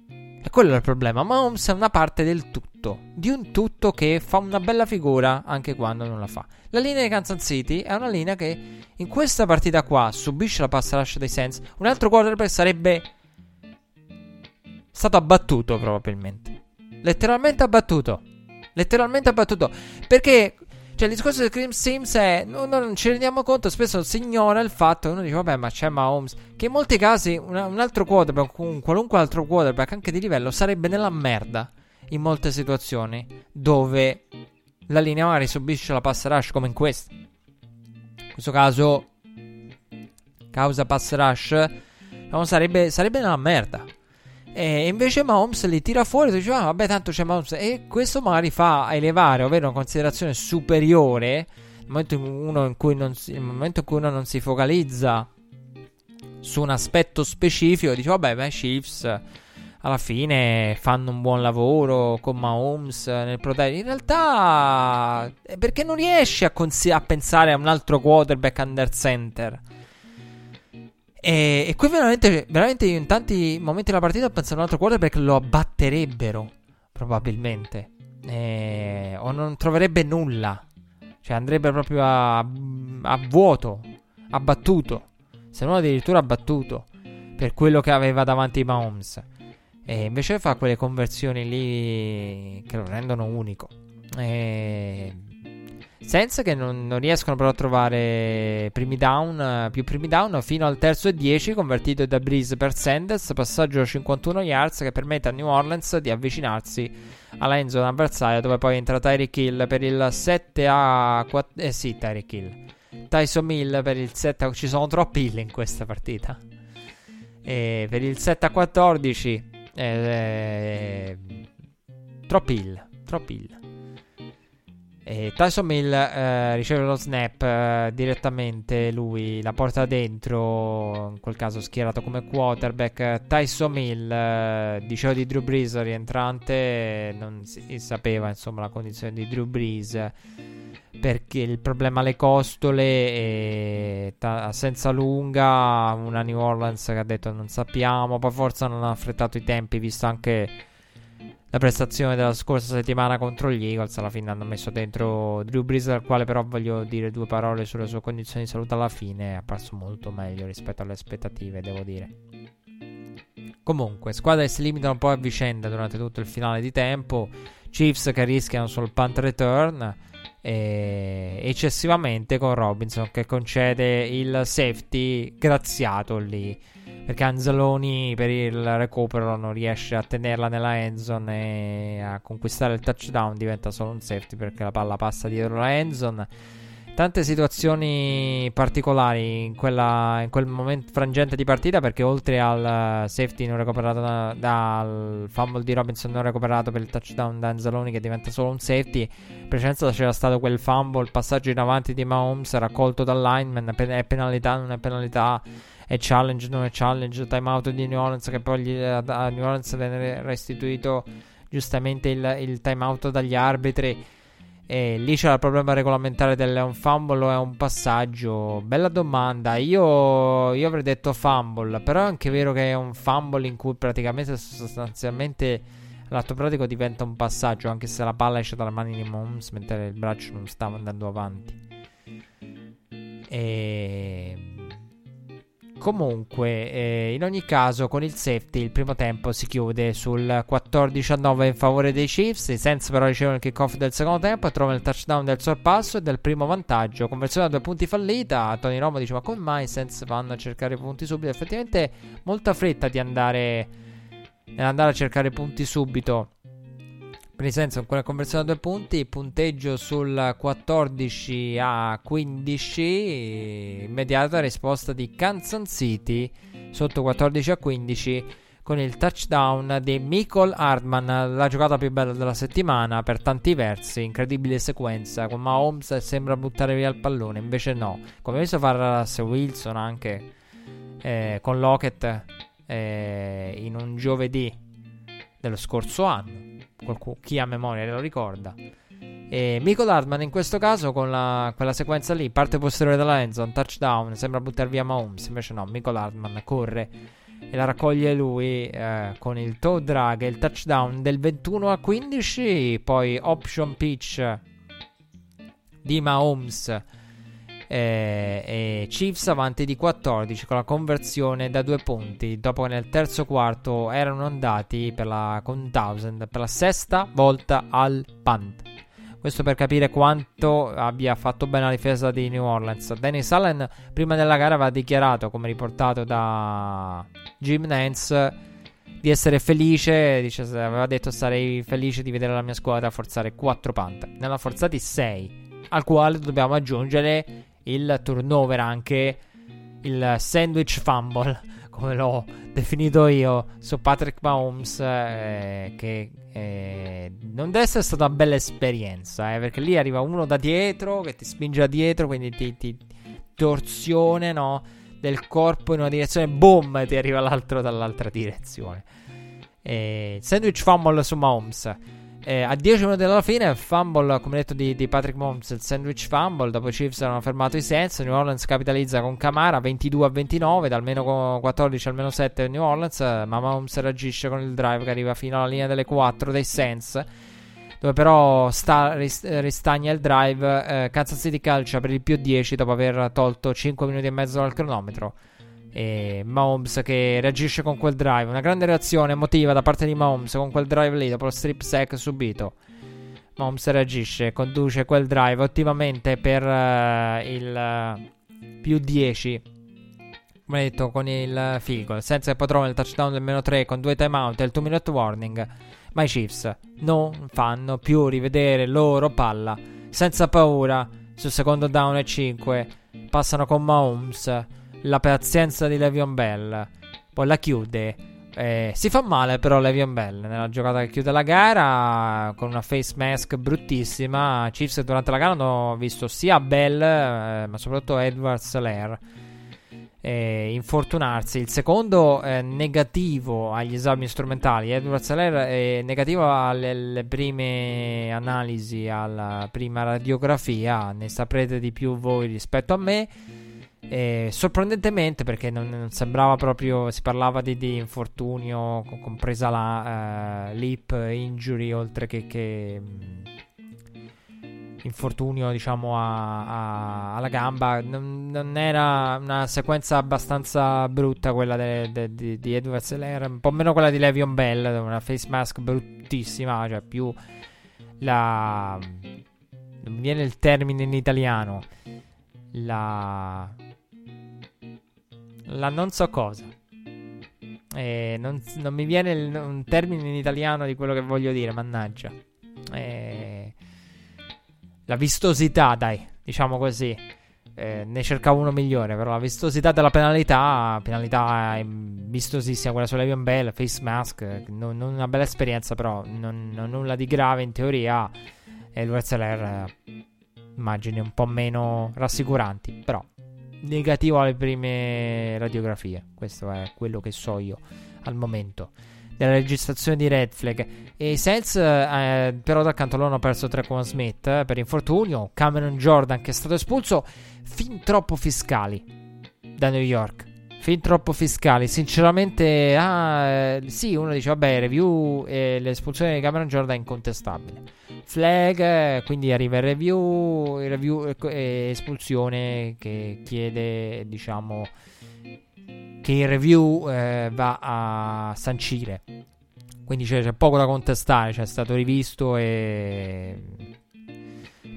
E quello è il problema. Mahomes è una parte del tutto. Di un tutto che fa una bella figura anche quando non la fa. La linea di Kansas City è una linea che in questa partita qua subisce la pass rush dei Saints. Un altro quarterback sarebbe stato abbattuto probabilmente. Letteralmente abbattuto. Letteralmente abbattuto. Perché cioè, il discorso del Cream Sims è. Non, non, ci rendiamo conto. Spesso si ignora il fatto. Uno dice, vabbè, ma c'è Mahomes. Che in molti casi una, un altro quarterback, un qualunque altro quarterback, anche di livello, sarebbe nella merda. In molte situazioni dove la linea magari subisce la pass rush, come in questo. In questo caso, causa pass rush, sarebbe, sarebbe nella merda. E invece Mahomes li tira fuori e dice: ah, vabbè, tanto c'è Mahomes. E questo magari fa elevare, ovvero una considerazione superiore. Nel momento in, uno cui non si, in cui uno non si focalizza su un aspetto specifico, dice: Vabbè, i Chiefs alla fine fanno un buon lavoro con Mahomes nel proteggere. In realtà, è perché non riesci a, cons- a pensare a un altro quarterback under center. E, e qui veramente, veramente in tanti momenti della partita ho pensato a un altro quarterback lo abbatterebbero, probabilmente. E, o non troverebbe nulla. Cioè andrebbe proprio a, a vuoto, abbattuto. Se non addirittura abbattuto. Per quello che aveva davanti Mahomes. E invece fa quelle conversioni lì che lo rendono unico. E senza che non, non, riescono però a trovare primi down, più primi down fino al terzo e 10 convertito da Breeze per Sanders, passaggio a 51 yards che permette a New Orleans di avvicinarsi alla end zone avversaria dove poi entra Tyreek Hill per il 7 a 4, eh sì Tyreek Hill. Tyson Hill per il 7 a, ci sono troppi Hill in questa partita. E per il 7 a 14 eh, eh, troppi Hill troppi Hill e Tyson Mill eh, riceve lo snap eh, direttamente, lui la porta dentro, in quel caso schierato come quarterback. Tyson Mill, eh, dicevo di Drew Brees rientrante, non si sapeva insomma la condizione di Drew Brees perché il problema alle costole e ta- senza lunga una New Orleans che ha detto non sappiamo, poi forse non ha affrettato i tempi visto anche la prestazione della scorsa settimana contro gli Eagles. Alla fine hanno messo dentro Drew Brees, al quale però voglio dire due parole sulle sue condizioni di salute alla fine. È apparso molto meglio rispetto alle aspettative, devo dire. Comunque, squadre si limitano un po' a vicenda durante tutto il finale di tempo. Chiefs che rischiano sul punt return. Eccessivamente con Robinson che concede il safety graziato lì perché Anzaloni per il recupero non riesce a tenerla nella endzone e a conquistare il touchdown diventa solo un safety perché la palla passa dietro la endzone tante situazioni particolari in, quella, in quel momento frangente di partita perché oltre al safety non recuperato da, dal fumble di Robinson non recuperato per il touchdown da Anzaloni che diventa solo un safety in precedenza c'era stato quel fumble passaggio in avanti di Mahomes raccolto dal lineman è penalità non è penalità è challenge, non è challenge, timeout di New Orleans che poi gli, a New Orleans viene restituito giustamente il, il timeout dagli arbitri. E lì c'è il problema regolamentare del un fumble o è un passaggio. Bella domanda. Io, io, avrei detto fumble, però è anche vero che è un fumble in cui praticamente sostanzialmente l'atto pratico diventa un passaggio, anche se la palla esce dalle mani di Moms mentre il braccio non stava andando avanti. E Comunque, eh, in ogni caso, con il safety il primo tempo si chiude sul 14-9 in favore dei Chiefs. I Saints però ricevono il kickoff del secondo tempo e trovano il touchdown del sorpasso e del primo vantaggio. Conversione a due punti fallita. Tony Romo dice: Ma come mai i Saints vanno a cercare punti subito? Effettivamente, molta fretta di andare, andare a cercare punti subito. Per il senso, con la conversione a due punti, punteggio sul 14 a 15, immediata risposta di Kansas City sotto 14 a 15 con il touchdown di Michael Hardman, la giocata più bella della settimana per tanti versi, incredibile sequenza, con Mahomes sembra buttare via il pallone, invece no, come visto fare Russell Wilson anche eh, con Lockett eh, in un giovedì dello scorso anno qualcuno, chi ha memoria lo ricorda. E Michael Hardman in questo caso con la, quella sequenza lì, parte posteriore della endzone, touchdown, sembra buttare via Mahomes, invece no, Michael Hardman corre e la raccoglie lui eh, con il toe drag e il touchdown del 21 a 15, poi option pitch di Mahomes eh, Chiefs avanti di 14 con la conversione da due punti dopo che nel terzo quarto erano andati per la, con Thousand per la sesta volta al punt. Questo per capire quanto abbia fatto bene la difesa di New Orleans. Dennis Allen prima della gara aveva dichiarato, come riportato da Jim Nance, di essere felice. Dice, aveva detto sarei felice di vedere la mia squadra forzare 4 punt. Ne hanno forzati 6, al quale dobbiamo aggiungere il turnover anche il sandwich fumble come l'ho definito io, su Patrick Mahomes, eh, che eh, non deve essere stata una bella esperienza, eh, perché lì arriva uno da dietro che ti spinge da dietro, quindi ti, ti torsione no, del corpo in una direzione, boom, ti arriva l'altro dall'altra direzione. Eh, sandwich fumble su Mahomes. Eh, a 10 minuti dalla fine, fumble, come detto, di, di, Patrick Mahomes, il sandwich fumble. Dopo i Chiefs hanno fermato i Saints. New Orleans capitalizza con Camara 22 a 29, dal meno 14 al meno 7 New Orleans. Ma Mahomes reagisce con il drive che arriva fino alla linea delle 4 dei Saints. Dove però sta, ristagna il drive. Eh, Kansas City calcia per il più 10 dopo aver tolto 5 minuti e mezzo dal cronometro. E Mahomes che reagisce con quel drive. Una grande reazione emotiva da parte di Mahomes con quel drive lì dopo lo strip sack subito. Mahomes reagisce, conduce quel drive ottimamente per uh, il uh, più 10. Come detto, con il field goal. Senza che poi trova il touchdown del meno 3 con due timeout e il 2 minute warning. Ma i Chiefs non fanno più rivedere loro palla. Senza paura. Sul secondo down e 5. Passano con Mahomes la pazienza di Levion Bell. Poi la chiude. Eh, si fa male però Levion Bell nella giocata che chiude la gara con una face mask bruttissima. Chiefs durante la gara hanno visto sia Bell eh, ma soprattutto Edward Soler eh, infortunarsi. Il secondo è negativo agli esami strumentali. Edward Soler è negativo alle prime analisi, alla prima radiografia. Ne saprete di più voi rispetto a me. E sorprendentemente, perché non, non, sembrava proprio. Si parlava di, di infortunio, compresa la uh, lip injury, oltre che, che infortunio, diciamo, a, a, alla gamba. Non, non, era una sequenza abbastanza brutta quella de, de, de, di Edward Seller, un po' meno quella di Levion Bell, una face mask bruttissima, cioè più la. Non viene il termine in italiano. La la non so cosa. Eh, non, non, mi viene il, un termine in italiano di quello che voglio dire, mannaggia. Eh, la vistosità, dai, diciamo così. Eh, ne cercavo uno migliore, però la vistosità della penalità, penalità vistosissima, quella su Levion Bell, face mask, non, non, una bella esperienza, però non, non nulla di grave in teoria. E Wetzeler, immagini un po' meno rassicuranti, però negativo alle prime radiografie. Questo è quello che so io al momento della registrazione di Red Flag. E Saints, eh, però, d'accanto loro hanno perso Trequan Smith eh, per infortunio. Cameron Jordan, che è stato espulso, fin troppo fiscali da New York. Fin troppo fiscali. Sinceramente, ah, eh, sì, uno dice, vabbè, review e l'espulsione di Cameron Jordan è incontestabile flag, quindi arriva il review, il review e espulsione che chiede, diciamo, che il review eh, va a sancire. Quindi c'è, c'è, poco da contestare, cioè è stato rivisto e...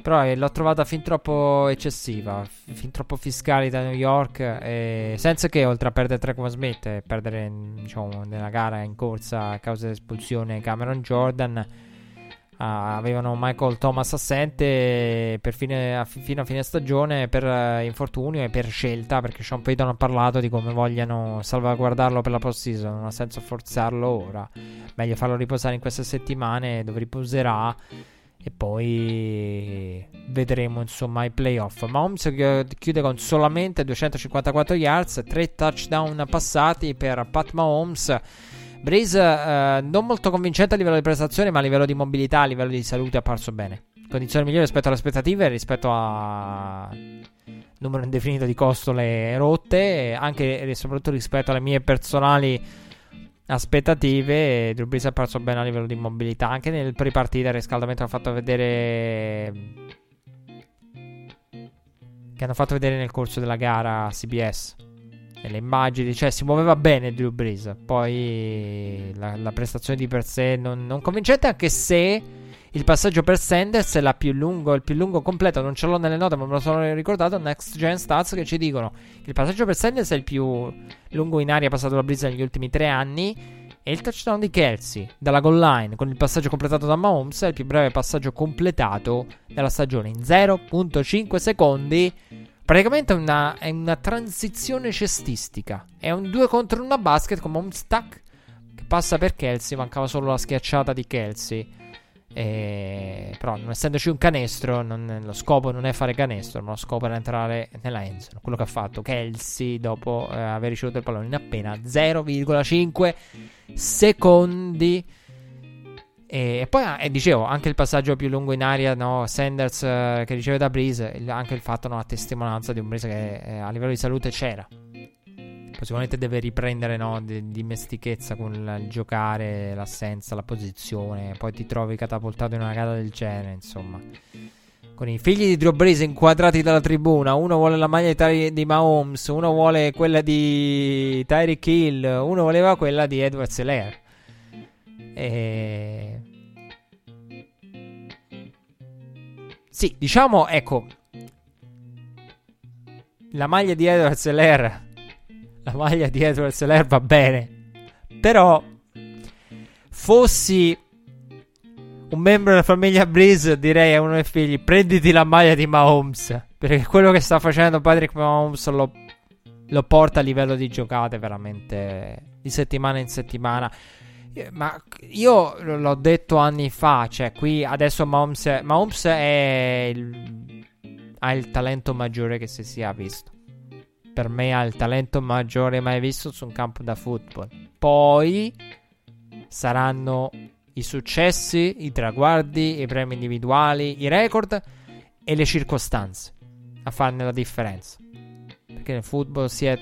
Però eh, l'ho trovata fin troppo eccessiva, fin troppo fiscale da New York, e senza che oltre a perdere 3 come Smith perdere diciamo, nella gara in corsa a causa dell'espulsione Cameron Jordan Ah, avevano Michael Thomas assente fine, a, fino a fine stagione per uh, infortunio e per scelta perché Sean Payton ha parlato di come vogliano salvaguardarlo per la post-season non ha senso forzarlo ora. Meglio farlo riposare in queste settimane dove riposerà e poi vedremo insomma i playoff Mahomes chiude con solamente 254 yards 3 touchdown passati per Pat Mahomes Breeze eh, non molto convincente a livello di prestazione, ma a livello di mobilità, a livello di salute è apparso bene. Condizioni migliori rispetto alle aspettative, rispetto a numero indefinito di costole rotte, anche e soprattutto rispetto alle mie personali aspettative. Drew Brees è apparso bene a livello di mobilità, anche nel pre-partita il riscaldamento ha fatto vedere che hanno fatto vedere nel corso della gara CBS nelle immagini, cioè si muoveva bene Drew Brees. Poi la, la prestazione di per sé non, non, convincente, anche se il passaggio per Sanders è più lungo, il più lungo completo. Non ce l'ho nelle note, ma me lo sono ricordato. Next Gen Stats che ci dicono che il passaggio per Sanders è il più lungo in aria passato da Brees negli ultimi tre anni. E il touchdown di Kelsey dalla goal line con il passaggio completato da Mahomes è il più breve passaggio completato della stagione in 0.5 secondi Praticamente una, è una transizione cestistica. È un 2 contro 1 basket come un stack che passa per Kelsey. Mancava solo la schiacciata di Kelsey. E... Però, non essendoci un canestro, non, lo scopo non è fare canestro, ma lo scopo è entrare nella endzone. Quello che ha fatto Kelsey dopo eh, aver ricevuto il pallone in appena 0,5 secondi. E poi, eh, dicevo, anche il passaggio più lungo in aria, no? Sanders eh, che riceve da Breeze, il, anche il fatto, no, a testimonianza di un Breeze che eh, a livello di salute c'era. Sicuramente deve riprendere, no, di dimestichezza con il, giocare, l'assenza, la posizione. Poi ti trovi catapultato in una gara del genere, insomma. Con i figli di Drew Breeze inquadrati dalla tribuna, uno vuole la maglia di, Ty- di Mahomes, uno vuole quella di Tyreek Hill, uno voleva quella di Edward Selaire. E... Sì, diciamo, ecco, la maglia di Edward Seller, la maglia di Edward Seller va bene, però fossi un membro della famiglia Breeze direi a uno dei figli prenditi la maglia di Mahomes, perché quello che sta facendo Patrick Mahomes lo, lo porta a livello di giocate veramente di settimana in settimana. Eh, ma io l'ho detto anni fa, cioè qui adesso Mahomes, Mahomes il, ha il talento maggiore che si sia visto. Per me ha il talento maggiore mai visto su un campo da football. Poi saranno i successi, i traguardi, i premi individuali, i record e le circostanze a farne la differenza. Perché nel football si, è,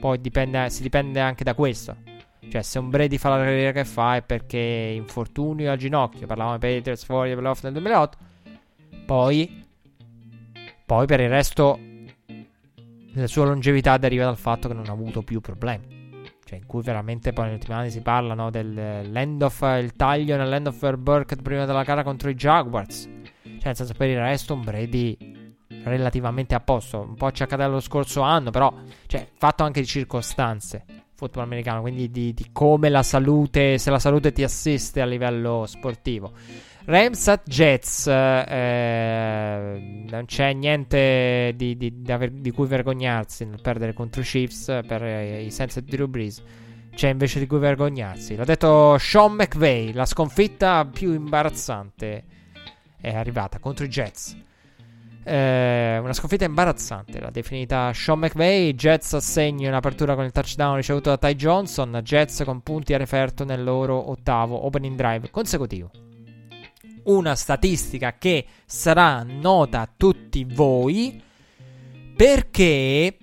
poi dipende, si dipende anche da questo cioè, se un Brady fa la carriera che fa è perché infortunio al ginocchio. Parlavamo di Patriots fuori playoff nel 2008. Poi, poi per il resto, la sua longevità deriva dal fatto che non ha avuto più problemi. Cioè, in cui veramente poi negli ultimi anni si parla no, del land of, il taglio nell'end of Burkett prima della gara contro i Jaguars. Cioè, nel senso, per il resto, un Brady relativamente a posto. Un po' ci accade lo scorso anno, però, cioè, fatto anche di circostanze football americano, quindi di, di, come la salute, se la salute ti assiste a livello sportivo. Rams at Jets, eh, non c'è niente di, di, di, cui vergognarsi nel perdere contro i Chiefs per eh, i senza di Drew Brees. C'è invece di cui vergognarsi. L'ha detto Sean McVay, la sconfitta più imbarazzante è arrivata contro i Jets. Eh, una sconfitta imbarazzante, l'ha definita Sean McVay. Jets assegna in apertura con il touchdown ricevuto da Ty Johnson. Jets con punti a referto nel loro ottavo opening drive consecutivo. Una statistica che sarà nota a tutti voi perché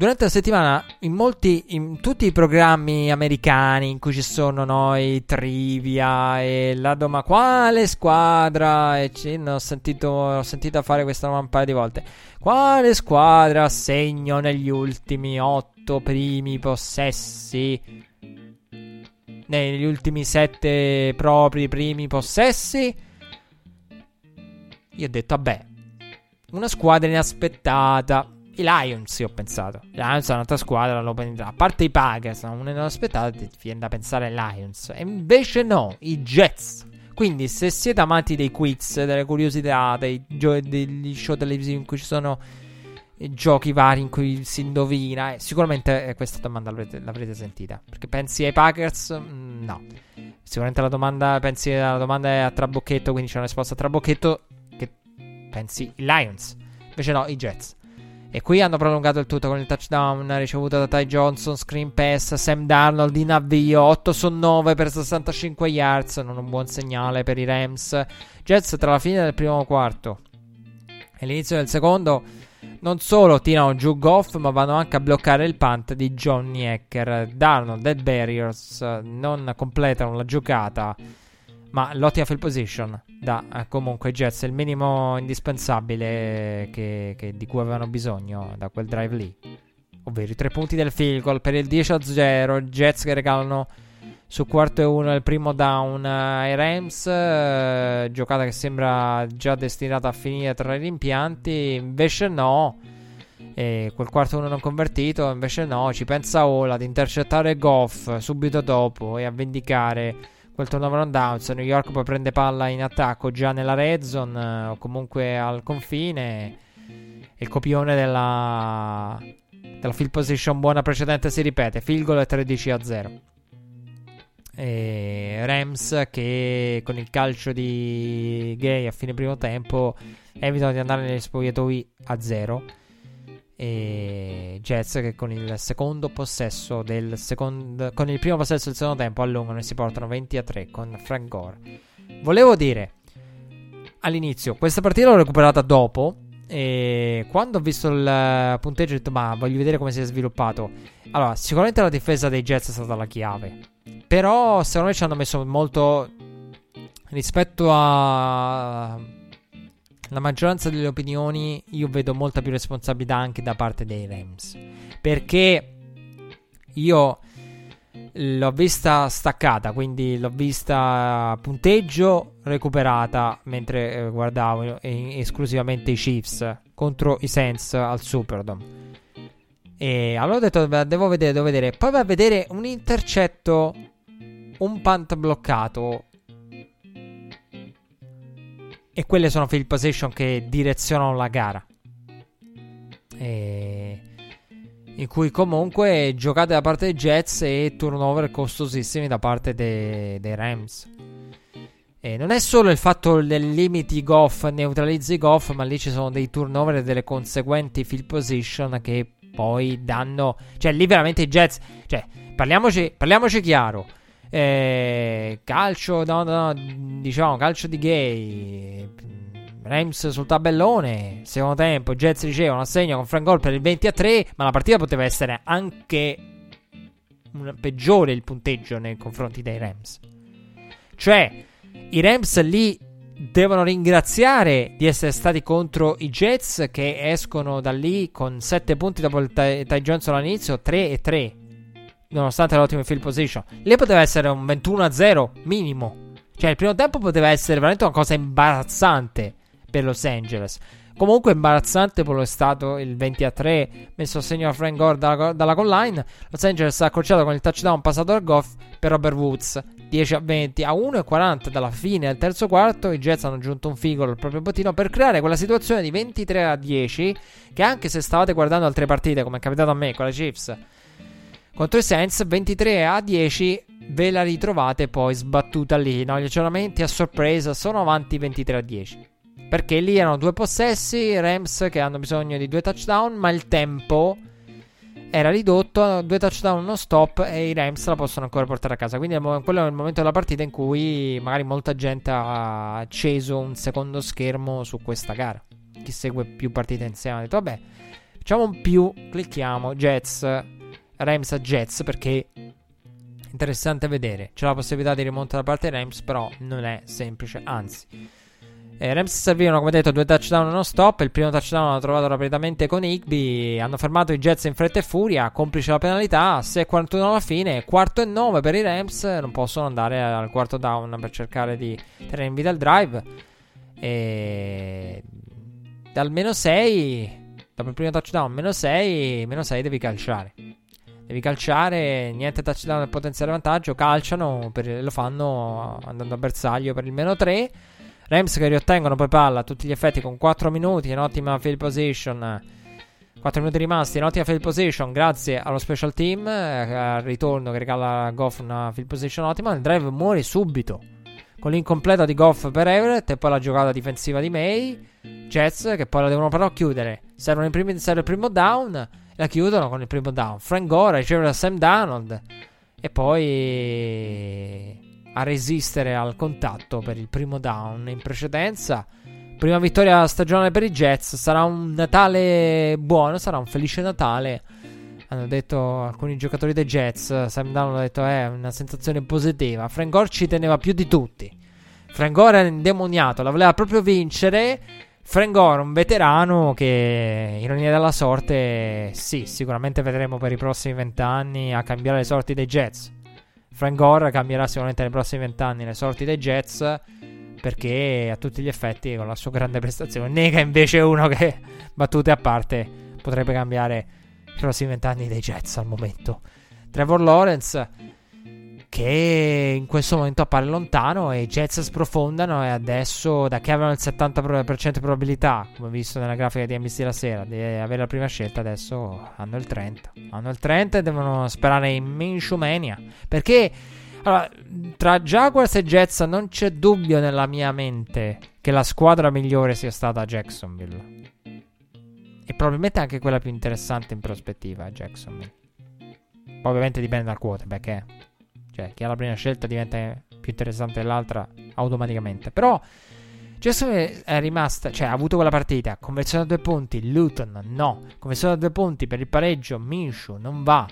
Durante la settimana, in molti, in tutti i programmi americani in cui ci sono noi trivia e la domanda quale squadra, e c- ho, sentito, ho sentito fare questa domanda un paio di volte, quale squadra segno negli ultimi otto primi possessi, negli ultimi sette propri primi possessi? Io ho detto, vabbè, una squadra inaspettata i Lions, io ho pensato. I Lions è un'altra squadra. A parte i Packers, non ne aspettato. Ti viene da pensare ai Lions. E invece no, i Jets. Quindi, se siete amanti dei quiz, delle curiosità, dei gio- degli show televisivi in cui ci sono giochi vari in cui si indovina, eh, sicuramente eh, questa domanda l'avrete, l'avrete, sentita. Perché pensi ai Packers? Mm, no. Sicuramente la domanda, pensi alla domanda è a trabocchetto, quindi c'è una risposta a trabocchetto. Che pensi i Lions. Invece no, i Jets. E qui hanno prolungato il tutto con il touchdown ricevuto da Ty Johnson, screen pass, Sam Darnold in avvio, 8 su 9 per 65 yards, non un buon segnale per i Rams. Jets tra la fine del primo quarto e l'inizio del secondo non solo tirano giù Goff, ma vanno anche a bloccare il punt di Johnny Hacker. Darnold e Barriers non completano la giocata ma l'ottima field position dà eh, comunque Jets il minimo indispensabile che, che, di cui avevano bisogno da quel drive lì. Ovvero i tre punti del field goal per il 10-0. Jets che regalano su quarto e uno il primo down ai Rams. Eh, giocata che sembra già destinata a finire tra i rimpianti. Invece no. E quel quarto uno non convertito. Invece no. Ci pensa Ola ad intercettare Goff subito dopo e a vendicare quel turnover on downs. New York poi prende palla in attacco già nella red zone eh, o comunque al confine. Il copione della, della field position buona precedente si ripete. Field goal e 13 a 0. E Rams che con il calcio di Gay a fine primo tempo evitano di andare negli spogliatoi a 0 e Jets che con il secondo possesso del secondo con il primo possesso del secondo tempo allungano e si portano 20 a 3 con Frank Gore. Volevo dire all'inizio, questa partita l'ho recuperata dopo e quando ho visto il punteggio ho detto ma voglio vedere come si è sviluppato. Allora, sicuramente la difesa dei Jets è stata la chiave. Però secondo me ci hanno messo molto rispetto a la maggioranza delle opinioni io vedo molta più responsabilità anche da parte dei Rams. Perché io l'ho vista staccata, quindi l'ho vista punteggio recuperata mentre eh, guardavo eh, esclusivamente i Chiefs contro i Saints al Superdome. E allora ho detto devo vedere, devo vedere. Poi va a vedere un intercetto, un punt bloccato e quelle sono field position che direzionano la gara. E... In cui comunque giocate da parte dei Jets e turnover costosissimi da parte dei, dei Rams. E non è solo il fatto del limiti Goff, neutralizzi Goff, ma lì ci sono dei turnover e delle conseguenti field position che poi danno. Cioè, lì veramente i Jets. Cioè, parliamoci, parliamoci chiaro. Eh, calcio, no, no, diciamo, calcio di gay. Rams sul tabellone. Secondo tempo, Jets ricevono assegno con Frank Gore per il 20 a 3. Ma la partita poteva essere anche peggiore il punteggio nei confronti dei Rams. Cioè, i Rams lì devono ringraziare di essere stati contro i Jets che escono da lì con 7 punti dopo il Ty, Ty Johnson all'inizio, 3 e 3 nonostante l'ottima field position. Lì poteva essere un 21-0 minimo. Cioè, il primo tempo poteva essere veramente una cosa imbarazzante per Los Angeles. Comunque imbarazzante poi è stato il 20 a 3 messo a segno a Frank Gore dalla, dalla goal line. Los Angeles ha accorciato con il touchdown passato al Goff per Robert Woods 10 a 20 a 1 e 40 dalla fine del terzo quarto. I Jets hanno aggiunto un figo al proprio bottino per creare quella situazione di 23 a 10 che anche se stavate guardando altre partite come è capitato a me con la Chiefs contro i Saints 23 a 10 ve la ritrovate poi sbattuta lì. No? Gli aggiornamenti a sorpresa sono avanti 23 a 10. Perché lì erano due possessi, Rams che hanno bisogno di due touchdown, ma il tempo era ridotto, due touchdown non stop e i Rams la possono ancora portare a casa. Quindi quello è il momento della partita in cui magari molta gente ha acceso un secondo schermo su questa gara. Chi segue più partite insieme ha detto vabbè, facciamo un più, clicchiamo, Jets Rams a Jets perché interessante vedere. C'è la possibilità di rimonta da parte Rams, però non è semplice, anzi. Eh, Rams servivano, come detto, due touchdown non stop. Il primo touchdown l'hanno trovato rapidamente con Higby. Hanno fermato i Jets in fretta e furia, complice la penalità. 6-41 alla fine, quarto e 9 per i Rams. Non possono andare al quarto down per cercare di tenere in vita il drive. E dal meno 6, dopo il primo touchdown, meno 6, meno 6 devi calciare devi calciare, niente touchdown nel potenziale vantaggio, calciano, per, lo fanno andando a bersaglio per il meno 3. Rams che riottengono poi palla a tutti gli effetti con 4 minuti in ottima field position. 4 minuti rimasti in ottima field position grazie allo special team eh, al ritorno che regala a Goff una field position ottima. Il drive muore subito con l'incompleta di Goff per Everett e poi la giocata difensiva di May. Jets che poi la devono però chiudere. Servono i primi, serve il primo down la chiudono con il primo down. Frank Gore riceve da Sam Donald e poi a resistere al contatto per il primo down in precedenza. Prima vittoria stagionale per i Jets. Sarà un Natale buono, sarà un felice Natale. Hanno detto alcuni giocatori dei Jets. Sam Donald ha detto è una sensazione positiva. Frank Gore ci teneva più di tutti. Frank Gore era indemoniato, la voleva proprio vincere. Frank Gore, un veterano che, ironia della sorte, sì, sicuramente vedremo per i prossimi vent'anni a cambiare le sorti dei Jets. Frank Gore cambierà sicuramente nei prossimi vent'anni le sorti dei Jets perché a tutti gli effetti con la sua grande prestazione nega invece uno che, battute a parte, potrebbe cambiare i prossimi vent'anni dei Jets al momento. Trevor Lawrence che in questo momento appare lontano e i Jets sprofondano e adesso da che avevano il 70% di probabilità, come visto nella grafica di NBC la sera, di avere la prima scelta, adesso hanno il 30. Hanno il 30 e devono sperare in Minshew Mania. Perché allora, tra Jaguars e Jets non c'è dubbio nella mia mente che la squadra migliore sia stata Jacksonville. E probabilmente anche quella più interessante in prospettiva, Jacksonville. Ovviamente dipende dal quarterback, eh. Cioè, chi ha la prima scelta diventa più interessante dell'altra automaticamente. Però Jacksonville è rimasta, cioè ha avuto quella partita, conversione a due punti, Luton no, conversione a due punti per il pareggio, Minshew non va.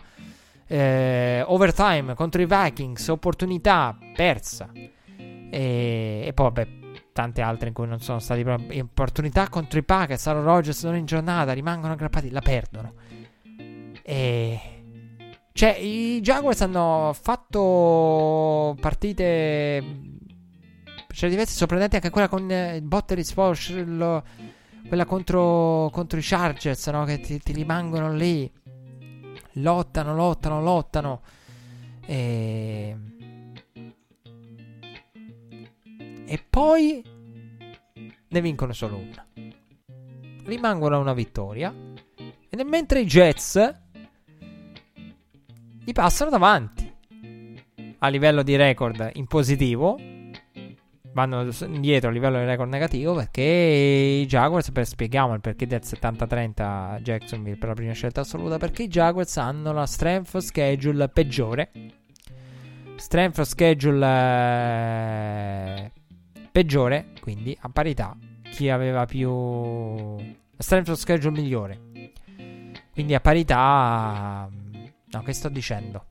Eh, overtime contro i Vikings, opportunità persa. E, e poi vabbè, tante altre in cui non sono stati opportunità contro i Packers, Aaron Rodgers non in giornata, rimangono aggrappati, la perdono. E cioè, i Jaguars hanno fatto partite certi versi sorprendenti anche quella con eh, il botte risposta, quella contro, contro, i Chargers, no? Che ti, ti, rimangono lì, lottano, lottano, lottano. E... e poi ne vincono solo una. Rimangono a una vittoria. E mentre i Jets gli passano davanti. A livello di record in positivo, vanno indietro a livello di record negativo perché i Jaguars, per spieghiamo il perché del 70-30 Jacksonville per la prima scelta assoluta, perché i Jaguars hanno la strength schedule peggiore. Strength schedule eh, peggiore, quindi a parità chi aveva più strength schedule migliore. Quindi a parità No, che sto dicendo?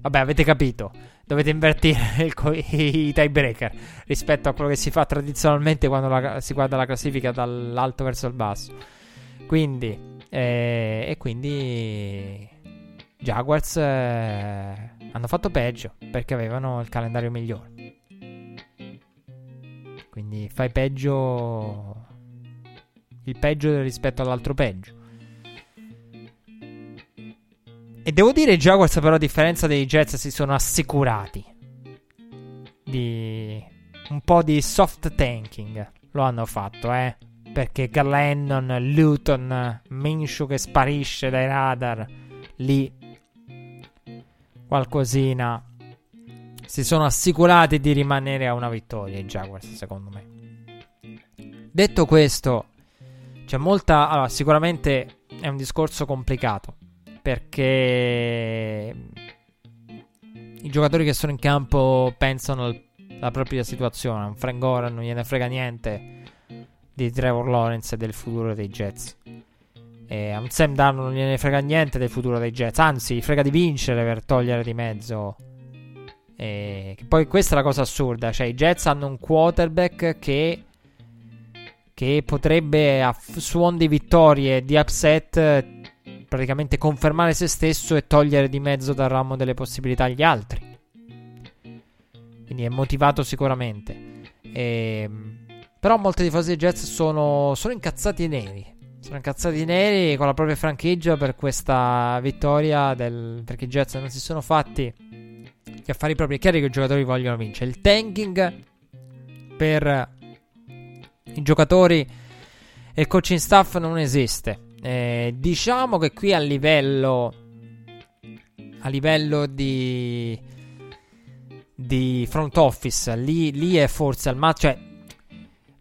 Vabbè, avete capito. Dovete invertire co- i tiebreaker rispetto a quello che si fa tradizionalmente quando la, si guarda la classifica dall'alto verso il basso. Quindi, eh, e quindi Jaguars eh, hanno fatto peggio perché avevano il calendario migliore. Quindi fai peggio, il peggio rispetto all'altro peggio. E devo dire, i Jaguars, però, a differenza dei Jets, si sono assicurati di un po' di soft tanking. Lo hanno fatto, eh. Perché Glennon, Luton, Minshew che sparisce dai radar, lì qualcosina. Si sono assicurati di rimanere a una vittoria i Jaguars, secondo me. Detto questo, c'è molta. Allora, sicuramente è un discorso complicato perché i giocatori che sono in campo pensano alla propria situazione. Un Frank Goran non gliene frega niente di Trevor Lawrence e del futuro dei Jets. E a un Sam Darnold non gliene frega niente del futuro dei Jets, anzi, gli frega di vincere per togliere di mezzo. E poi questa è la cosa assurda, cioè i Jets hanno un quarterback che che potrebbe a suon di vittorie di upset praticamente confermare se stesso e togliere di mezzo dal ramo delle possibilità agli altri. Quindi è motivato sicuramente. E, ehm, però molti tifosi dei Jets sono, sono incazzati neri. Sono incazzati neri con la propria franchigia per questa vittoria. Del, perché i Jets non si sono fatti gli affari propri. È chiaro che i giocatori vogliono vincere. Il tanking per i giocatori e il coaching staff non esiste. Eh, diciamo che qui a livello a livello di di front office lì, lì è forse al massimo cioè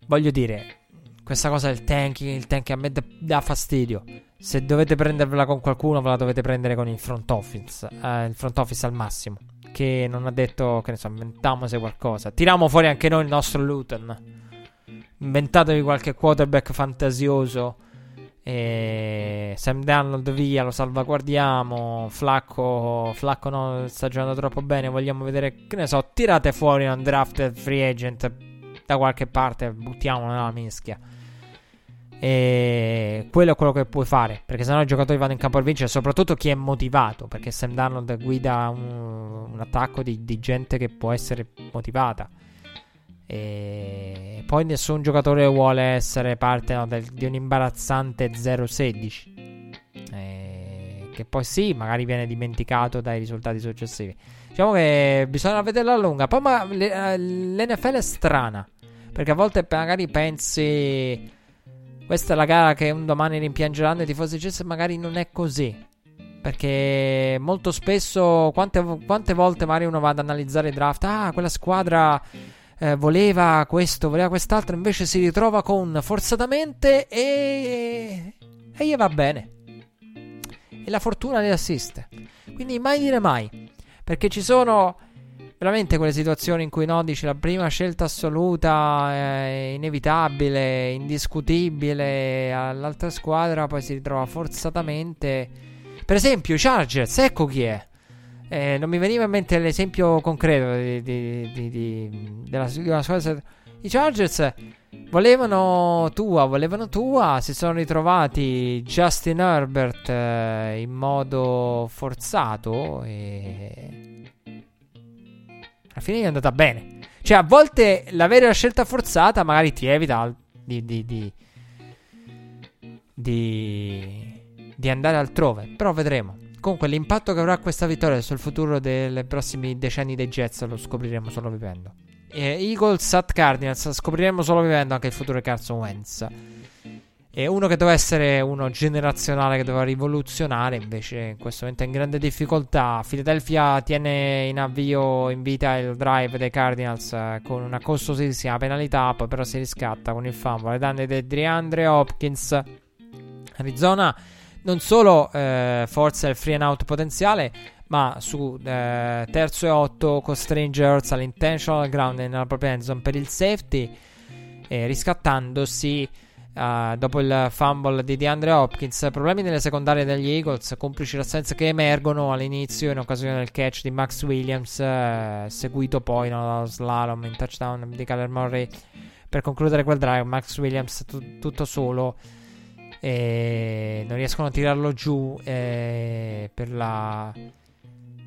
voglio dire questa cosa del tanking il tanking a me dà fastidio. Se dovete prendervela con qualcuno ve la dovete prendere con il front office eh, il front office al massimo. Che non ha detto che ne so inventiamo se qualcosa. Tiriamo fuori anche noi il nostro Luton. Inventatevi qualche quarterback fantasioso e Sam Donald via, lo salvaguardiamo. Flacco, Flacco no, sta giocando troppo bene. Vogliamo vedere, che ne so, tirate fuori un draft free agent da qualche parte, buttiamolo nella mischia. E quello è quello che puoi fare. Perché sennò i giocatori vanno in campo a vincere. Soprattutto chi è motivato. Perché Sam Darnold guida un, un attacco di, di gente che può essere motivata. E poi nessun giocatore vuole essere parte no, del, di un imbarazzante 0-16. E che poi sì, magari viene dimenticato dai risultati successivi. Diciamo che bisogna vederla a lunga. Poi ma eh, l'NFL è strana. Perché a volte magari pensi. Questa è la gara che un domani rimpiangeranno i tifosi Jets. Magari non è così. Perché molto spesso, quante, quante volte magari uno va ad analizzare i draft. Ah, quella squadra eh, voleva questo, voleva quest'altro. Invece si ritrova con forzatamente e. e gli va bene. E la fortuna le assiste. Quindi mai dire mai. Perché ci sono veramente quelle situazioni in cui no, dici la prima scelta assoluta, è inevitabile, indiscutibile, all'altra squadra poi si ritrova forzatamente. Per esempio, i Chargers, ecco chi è. Eh, non mi veniva in mente l'esempio concreto di, di, di, di della, della squadra. I Chargers volevano tua, volevano tua, si sono ritrovati Justin Herbert eh, in modo forzato e alla fine è andata bene. Cioè, a volte l'avere la scelta forzata magari ti evita di, di, di, di, di andare altrove. Però vedremo. Comunque, l'impatto che avrà questa vittoria sul futuro dei prossimi decenni dei Jets lo scopriremo solo vivendo. E Eagles at Cardinals scopriremo solo vivendo anche il futuro di Carson Wentz. E uno che doveva essere uno generazionale che doveva rivoluzionare, invece in questo momento è in grande difficoltà. Philadelphia tiene in avvio, in vita il drive dei Cardinals eh, con una costosissima penalità, poi però si riscatta con il fumble ai danni di DeAndre Hopkins. Arizona non solo eh, forza il free and out potenziale, ma su eh, terzo e otto costringe Hurts all'intentional ground nella propria end zone per il safety, eh, riscattandosi Uh, dopo il fumble di DeAndre Hopkins, problemi nelle secondarie degli Eagles, complici l'assenza che emergono all'inizio in occasione del catch di Max Williams, uh, seguito poi no, dallo slalom in touchdown di Kyler Murray per concludere quel drive. Max Williams t- tutto solo e non riescono a tirarlo giù per la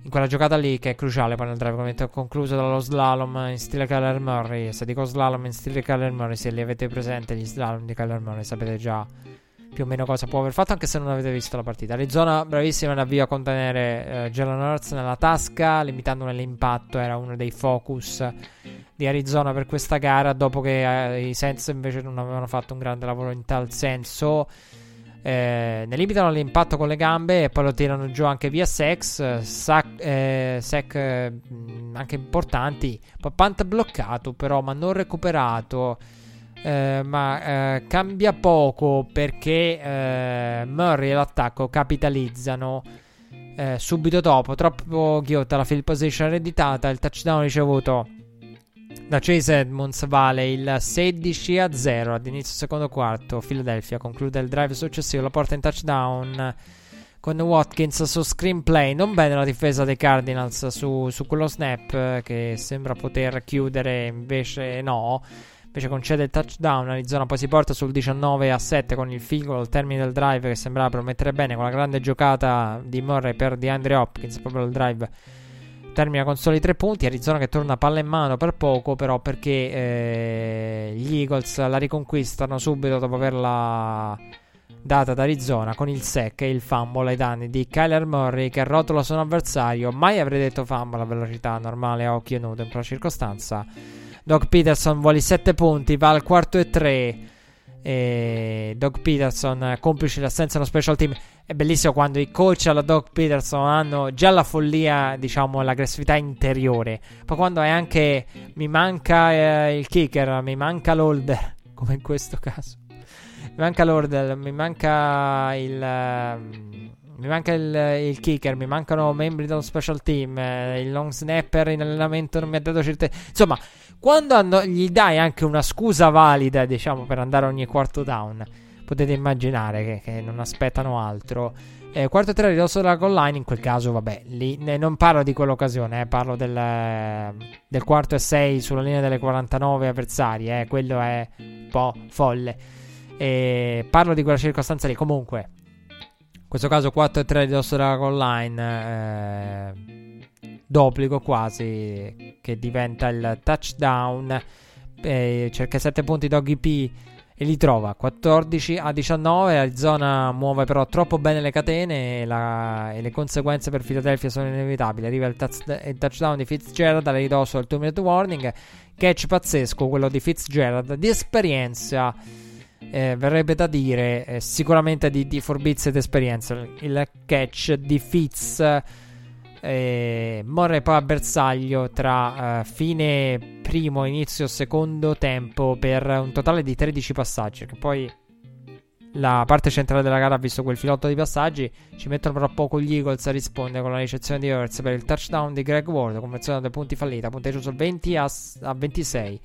in quella giocata lì che è cruciale poi nel drive ovviamente concluso dallo slalom in stile Kyler Murray. Se dico slalom in stile Kyler Murray se li avete presenti gli slalom di Kyler Murray sapete già più o meno cosa può aver fatto anche se non avete visto la partita Arizona bravissima nell'avvio a contenere eh, Jalen Hurts nella tasca limitandone l'impatto era uno dei focus di Arizona per questa gara dopo che eh, i Saints invece non avevano fatto un grande lavoro in tal senso eh, ne limitano l'impatto con le gambe e poi lo tirano giù anche via sex, sac, eh, sec eh, anche importanti. Poi punt bloccato però, ma non recuperato. Eh, ma eh, cambia poco perché eh, Murray e l'attacco capitalizzano subito dopo. Troppo ghiotta la field position ereditata. Il touchdown ricevuto da Chase Edmonds vale il 16 a 0 ad inizio secondo quarto. Philadelphia conclude il drive successivo, la porta in touchdown con Watkins su screenplay. Non bene la difesa dei Cardinals su, su quello snap che sembra poter chiudere, invece no. Invece concede il touchdown. Arizona poi si porta sul 19 a 7 con il field goal al termine del drive che sembrava promettere bene con la grande giocata di Murray per DeAndre Hopkins. Proprio il drive termina con soli tre punti. Arizona che torna palla in mano per poco, però perché eh, gli Eagles la riconquistano subito dopo averla data ad Arizona con il sec e il fumble ai danni di Kyler Murray che rotola il suo avversario. Mai avrei detto fumble a velocità normale a occhio nudo in quella circostanza. Doc Peterson vuole 7 punti, va al quarto e 3. E Doug Peterson, complice l'assenza dello special team. È bellissimo quando i coach alla Doug Peterson hanno già la follia, diciamo, l'aggressività interiore. Poi quando è anche mi manca eh, il kicker, mi manca l'holder, come in questo caso. Mi manca l'holder, mi manca il. mi manca il, il, kicker, mi mancano membri dello special team. Eh, il long snapper in allenamento non mi ha dato certezza. Insomma, quando hanno, gli dai anche una scusa valida, diciamo, per andare ogni quarto down, potete immaginare che, che non aspettano altro. Eh, quarto tre ridosso della goal line, in quel caso, vabbè, lì, ne, non parlo di quell'occasione, eh, parlo del, del, quarto e sei sulla linea delle 49 avversari, eh, quello è un po' folle. Parlo di quella circostanza lì, comunque, in questo caso 4 e 3 ridosso della goal line, eh, d'obbligo quasi che diventa il touchdown. Eh, cerca 7 punti Doggy P e li trova 14 a 19. Arizona muove però troppo bene le catene e, la, e le conseguenze per Philadelphia sono inevitabili. Arriva il, touch, il touchdown di Fitzgerald alla ridosso del 2 minute warning. Catch pazzesco quello di Fitzgerald di esperienza. Eh, verrebbe da dire eh, sicuramente di, di forbizia ed esperienza. Il catch di Fitz eh, Morre poi a bersaglio tra uh, fine primo e inizio secondo tempo per un totale di 13 passaggi. Che poi la parte centrale della gara ha visto quel filotto di passaggi. Ci mettono però poco gli Eagles a rispondere con la ricezione di Hurts per il touchdown di Greg Ward, conversione dei punti fallita, punteggio sul 20 a, a 26.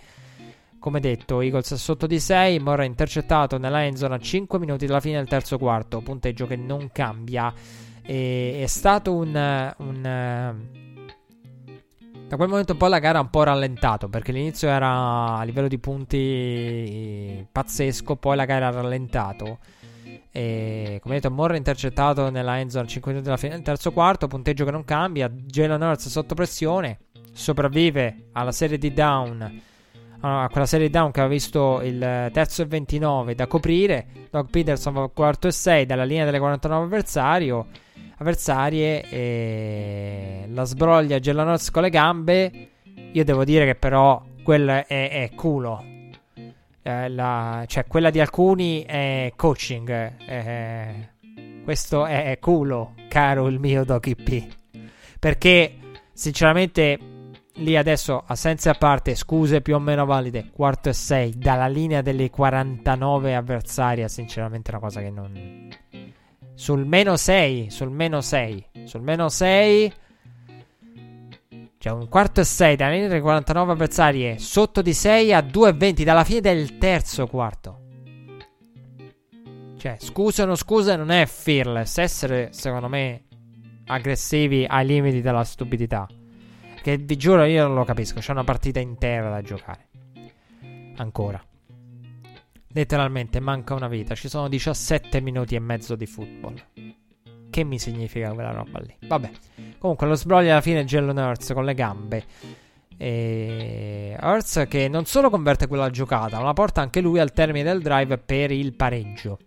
Come detto, Eagles sotto di 6, Morra intercettato nella end zone a 5 minuti dalla fine del terzo quarto, punteggio che non cambia. E è stato un, un da quel momento in poi la gara ha un po' rallentato perché l'inizio era a livello di punti pazzesco, poi la gara ha rallentato. E come detto, Morra intercettato nella end zone 5 minuti dalla fine del terzo quarto, punteggio che non cambia. Jalen Hurts sotto pressione, sopravvive alla serie di down. A quella serie di down che aveva visto il terzo e 29 da coprire. Doug Peterson va quarto e 6 dalla linea delle 49 avversario avversarie e la sbroglia Gelanoz con le gambe. Io devo dire che però quella è, è culo. Eh, la, cioè, quella di alcuni è coaching. Eh, questo è, è, culo, caro il mio Doki P. Perché, sinceramente, lì adesso, a senza a parte, scuse più o meno valide, quarto e sei, dalla linea delle 49 avversarie, sinceramente è una cosa che non sul meno 6, sul meno 6, sul meno 6 c'è un quarto e 6 da delle 49 avversarie sotto di 6 a 2,20 dalla fine del terzo quarto. Cioè, scusa o non scusa, non è fearless. Essere, secondo me, aggressivi ai limiti della stupidità. Che vi giuro, io non lo capisco. C'è una partita intera da giocare. Ancora. Letteralmente manca una vita. Ci sono 17 minuti e mezzo di football. Che mi significa quella roba lì? Vabbè. Comunque lo sbroglio alla fine è Jalen Hurts con le gambe. E Hurts che non solo converte quella giocata, ma porta anche lui al termine del drive per il pareggio.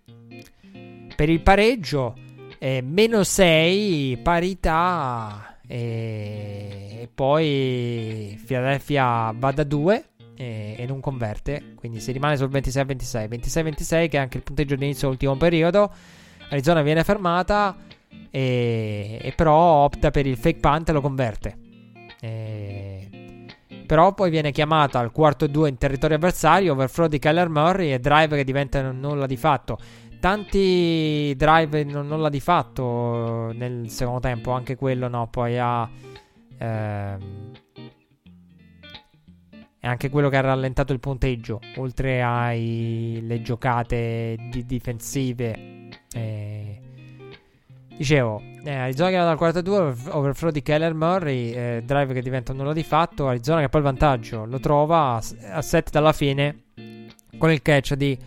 Per il pareggio, eh, meno 6, parità. E, poi Philadelphia va da 2 e, e, non converte. Quindi si rimane sul 26-26. 26-26 che è anche il punteggio d'inizio dell'ultimo periodo. Arizona viene fermata e, e però opta per il fake punt e lo converte. E, però poi viene chiamata al quarto e due in territorio avversario, overthrow di Keller Murray e drive che diventano nulla di fatto. Tanti drive non nulla di fatto nel secondo tempo, anche quello no, poi ha... Ehm, è anche quello che ha rallentato il punteggio, oltre alle giocate di difensive. Eh, dicevo, eh, Arizona che va dal 42, overflow di Keller Murray, eh, drive che diventa un nulla di fatto, Arizona che poi il vantaggio lo trova a 7 dalla fine con il catch di,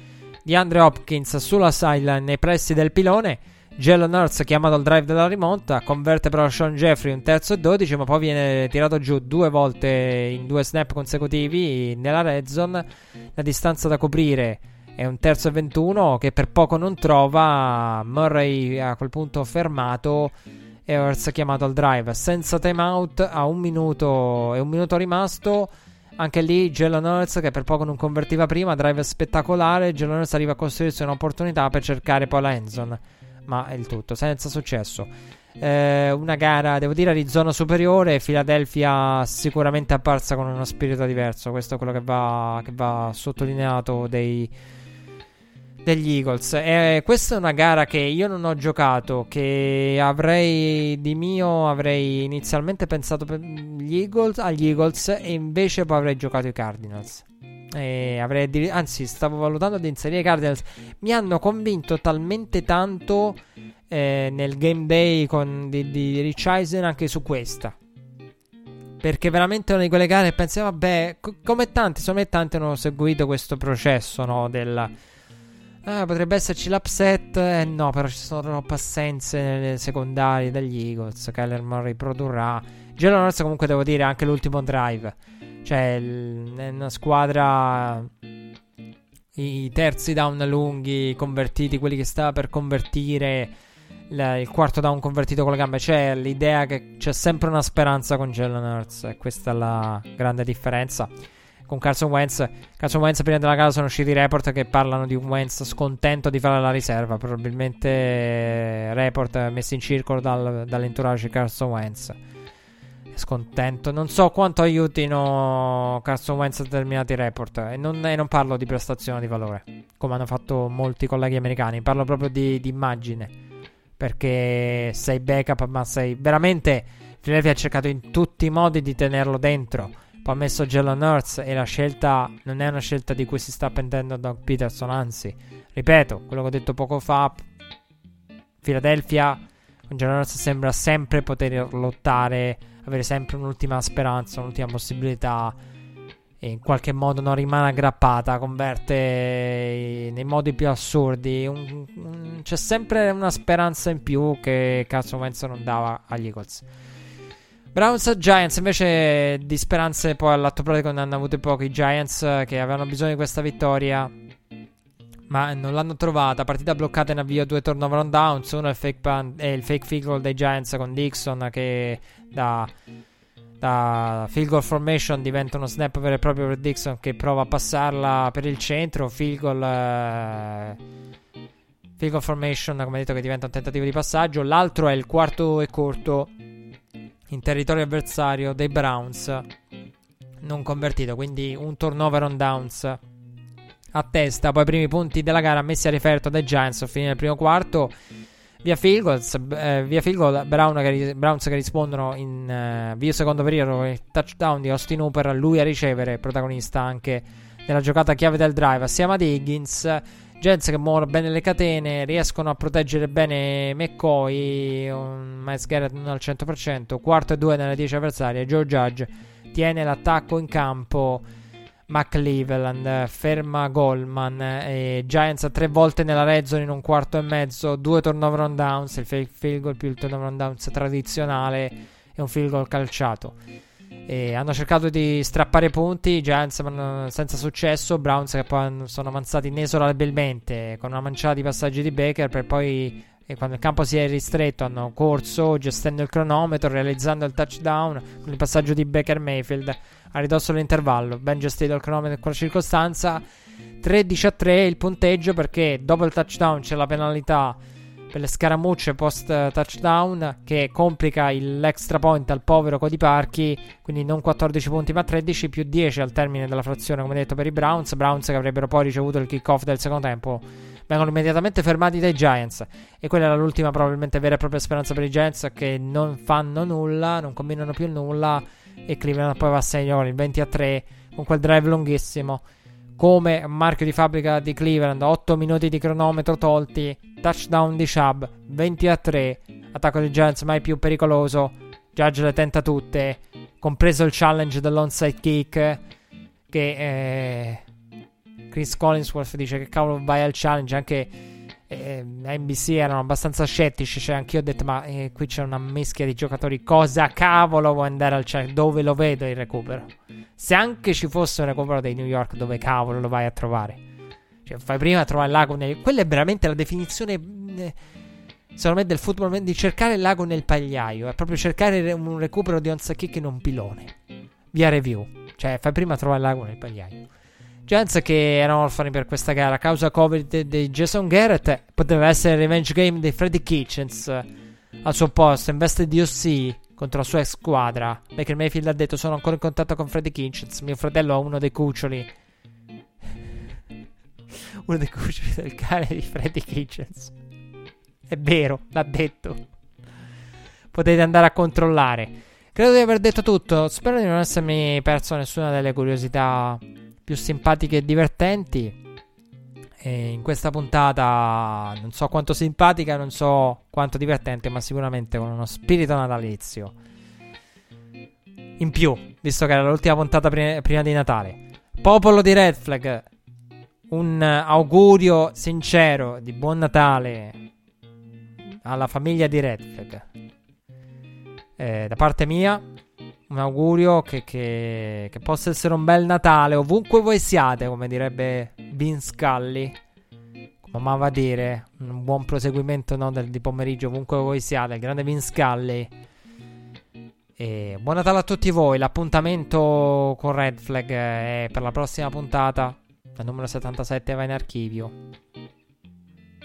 di Andre Hopkins sulla sideline nei pressi del pilone Jalen Hurts chiamato al drive della rimonta, converte però Sean Jeffrey un terzo e 12, ma poi viene tirato giù due volte in due snap consecutivi nella red zone. La distanza da coprire è un terzo e 21 che per poco non trova. Murray a quel punto fermato e Hurts chiamato al drive senza timeout a un minuto e un minuto rimasto. Anche lì Jalen Hurts che per poco non convertiva prima, drive spettacolare. Jalen Hurts arriva a costruirsi un'opportunità per cercare poi la endzone ma è il tutto, senza successo. Eh, una gara, devo dire, Arizona superiore, Philadelphia sicuramente apparsa con uno spirito diverso, questo è quello che va, che va sottolineato dei, degli Eagles. Eh, questa è una gara che io non ho giocato, che avrei di mio avrei inizialmente pensato per gli Eagles, agli Eagles e invece poi avrei giocato i Cardinals. E avrei dir- anzi, stavo valutando di inserire i Cardinals. Mi hanno convinto talmente tanto eh, nel game day con, di, di Rich Eisen anche su questa. Perché veramente una di quelle gare pensi, vabbè, co- come tanti, secondo me tanti hanno seguito questo processo, no? Del... Ah, potrebbe esserci l'upset. Eh no, però ci sono troppe assenze nelle secondarie degli Eagles. Kyler Murray produrrà. Jalen Hurts comunque devo dire anche l'ultimo drive. Cioè, è una squadra i terzi down lunghi convertiti, quelli che stava per convertire, il, quarto down convertito con le gambe. C'è l'idea che c'è sempre una speranza con Jalen Hurts e questa è la grande differenza. Con Carson Wentz, Carson Wentz prima della gara sono usciti report che parlano di Wentz scontento di fare la riserva. Probabilmente eh, report messi in circolo dal, dall'entourage di Carson Wentz scontento. Non so quanto aiutino Carson Wentz a determinati report. E non, e non, parlo di prestazione di valore, come hanno fatto molti colleghi americani. Parlo proprio di, di immagine. Perché sei backup, ma sei veramente. Philadelphia ha cercato in tutti i modi di tenerlo dentro. Poi ha messo Jalen Hurts e la scelta non è una scelta di cui si sta pentendo Doug Peterson. Anzi, ripeto, quello che ho detto poco fa. Philadelphia con Jalen Hurts sembra sempre poter lottare avere sempre un'ultima speranza, un'ultima possibilità e in qualche modo non rimane aggrappata, converte nei modi più assurdi. Un, un, c'è sempre una speranza in più che cazzo Wentz non dava agli Eagles. Browns Giants invece di speranze poi all'atto pratico ne hanno avute pochi. Giants che avevano bisogno di questa vittoria ma non l'hanno trovata. Partita bloccata in avvio, due turnover on downs. Uno è il fake, punt, è il fake field goal dei Giants con Dixon che da, da field goal formation diventa uno snap vero e proprio per Dixon che prova a passarla per il centro. Field goal, eh, field goal formation, come detto, che diventa un tentativo di passaggio. L'altro è il quarto e corto in territorio avversario dei Browns, non convertito. Quindi un turnover on downs a testa. Poi i primi punti della gara messi a riferto dai Giants a finire il primo quarto. Via field eh, via field Brown che, Browns che rispondono in uh, via secondo periodo il touchdown di Austin Hooper, lui a ricevere, protagonista anche della giocata chiave del drive assieme ad Higgins. Jets che muovono bene le catene, riescono a proteggere bene McCoy, um, Miles Garrett non al 100%, quarto e due nelle 10 avversarie, Joe Judge tiene l'attacco in campo McCleveland, ferma Goldman e Giants tre volte nella red zone in un quarto e mezzo, due turnover on downs, il field goal più il turnover on downs tradizionale e un field goal calciato. E hanno cercato di strappare punti, Giants senza successo, Browns che poi sono avanzati inesorabilmente con una manciata di passaggi di Baker per poi e quando il campo si è ristretto hanno corso gestendo il cronometro, realizzando il touchdown con il passaggio di Baker Mayfield a ridosso dell'intervallo. Ben gestito il cronometro in quella circostanza. 13 a 3 il punteggio perché dopo il touchdown c'è la penalità per le scaramucce post touchdown che complica l'extra point al povero Cody Parchi, quindi non 14 punti ma 13 più 10 al termine della frazione come detto per i Browns, Browns che avrebbero poi ricevuto il kickoff del secondo tempo vengono immediatamente fermati dai Giants. E quella era l'ultima probabilmente vera e propria speranza per i Giants che non fanno nulla, non combinano più nulla e Cleveland poi va a segnare il 20 a 3 con quel drive lunghissimo. Come marchio di fabbrica di Cleveland 8 minuti di cronometro tolti touchdown di Chubb 20 a 3 attacco dei Giants mai più pericoloso. Judge le tenta tutte compreso il challenge dell'onside kick che eh, Chris Collinsworth dice che cavolo vai al challenge anche eh, NBC erano abbastanza scettici. Cioè, anch'io ho detto: Ma eh, qui c'è una mischia di giocatori. Cosa cavolo vuoi andare al check? Dove lo vedo il recupero? Se anche ci fosse un recupero dei New York, dove cavolo lo vai a trovare? Cioè, fai prima a trovare il lago. Nel... Quella è veramente la definizione. Eh, secondo me del football di cercare il lago nel pagliaio. È proprio cercare un recupero di onside kick in un pilone. Via review. Cioè, fai prima a trovare il lago nel pagliaio. Giants che erano orfani per questa gara. A causa Covid di Jason Garrett poteva essere il revenge game di Freddy Kitchens al suo posto. In veste di OC contro la sua ex squadra. Baker Mayfield ha detto sono ancora in contatto con Freddy Kitchens. Mio fratello ha uno dei cuccioli. Uno dei cuccioli del cane di Freddy Kitchens. È vero l'ha detto. Potete andare a controllare. Credo di aver detto tutto. Spero di non essermi perso nessuna delle curiosità più simpatiche e divertenti. E in questa puntata non so quanto simpatica, non so quanto divertente, ma sicuramente con uno spirito natalizio. In più, visto che era l'ultima puntata prima, di Natale. Popolo di Red Flag, un augurio sincero di buon Natale alla famiglia di Red Flag. Eh, da parte mia, un augurio che, che, che, possa essere un bel Natale ovunque voi siate, come direbbe Vince Scully. Come amava dire, un buon proseguimento no, del, di pomeriggio ovunque voi siate. Il grande Vince Scully. E buon Natale a tutti voi. L'appuntamento con Red Flag è per la prossima puntata. La numero 77 va in archivio.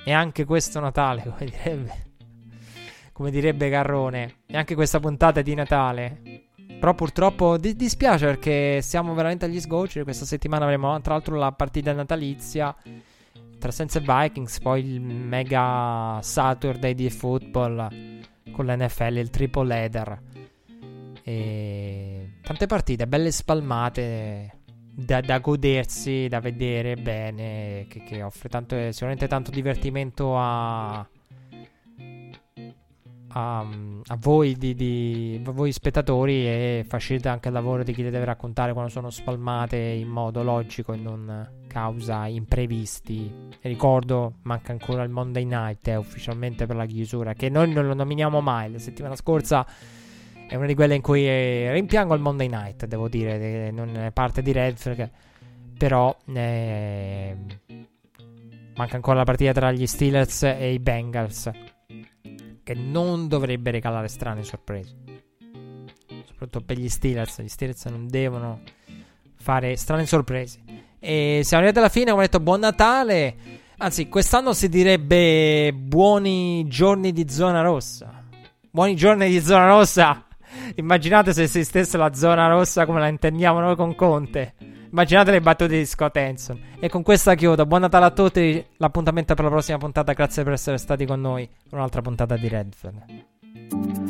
E anche questo Natale, come direbbe, come direbbe Garrone. E anche questa puntata di Natale. Però purtroppo di- dispiace perché siamo veramente agli sgoccioli. Questa settimana avremo tra l'altro la partita natalizia tra Saints e Vikings, poi il mega Saturday di football con l'NFL, il triple header. E tante partite, belle spalmate da, da godersi, da vedere bene, che, che offre tanto, sicuramente tanto divertimento a, a, a voi, di, di, voi spettatori e facilita anche il lavoro di chi le deve raccontare quando sono spalmate in modo logico e non causa imprevisti. E ricordo, manca ancora il Monday Night eh, ufficialmente per la chiusura, che noi non lo nominiamo mai. La settimana scorsa è una di quelle in cui eh, rimpiango il Monday Night, devo dire, non è parte di Red Flag, però eh, manca ancora la partita tra gli Steelers e i Bengals, che non dovrebbe regalare strane sorprese. Soprattutto per gli Steelers, gli Steelers non devono fare strane sorprese. E siamo arrivati alla fine, ho detto buon Natale. Anzi, quest'anno si direbbe buoni giorni di zona rossa. Buoni giorni di zona rossa. Immaginate se esistesse la zona rossa come la intendiamo noi con Conte. Immaginate le battute di Scott Hanson. E con questa chiudo. Buon Natale a tutti. L'appuntamento per la prossima puntata. Grazie per essere stati con noi. Un'altra puntata di Redfern.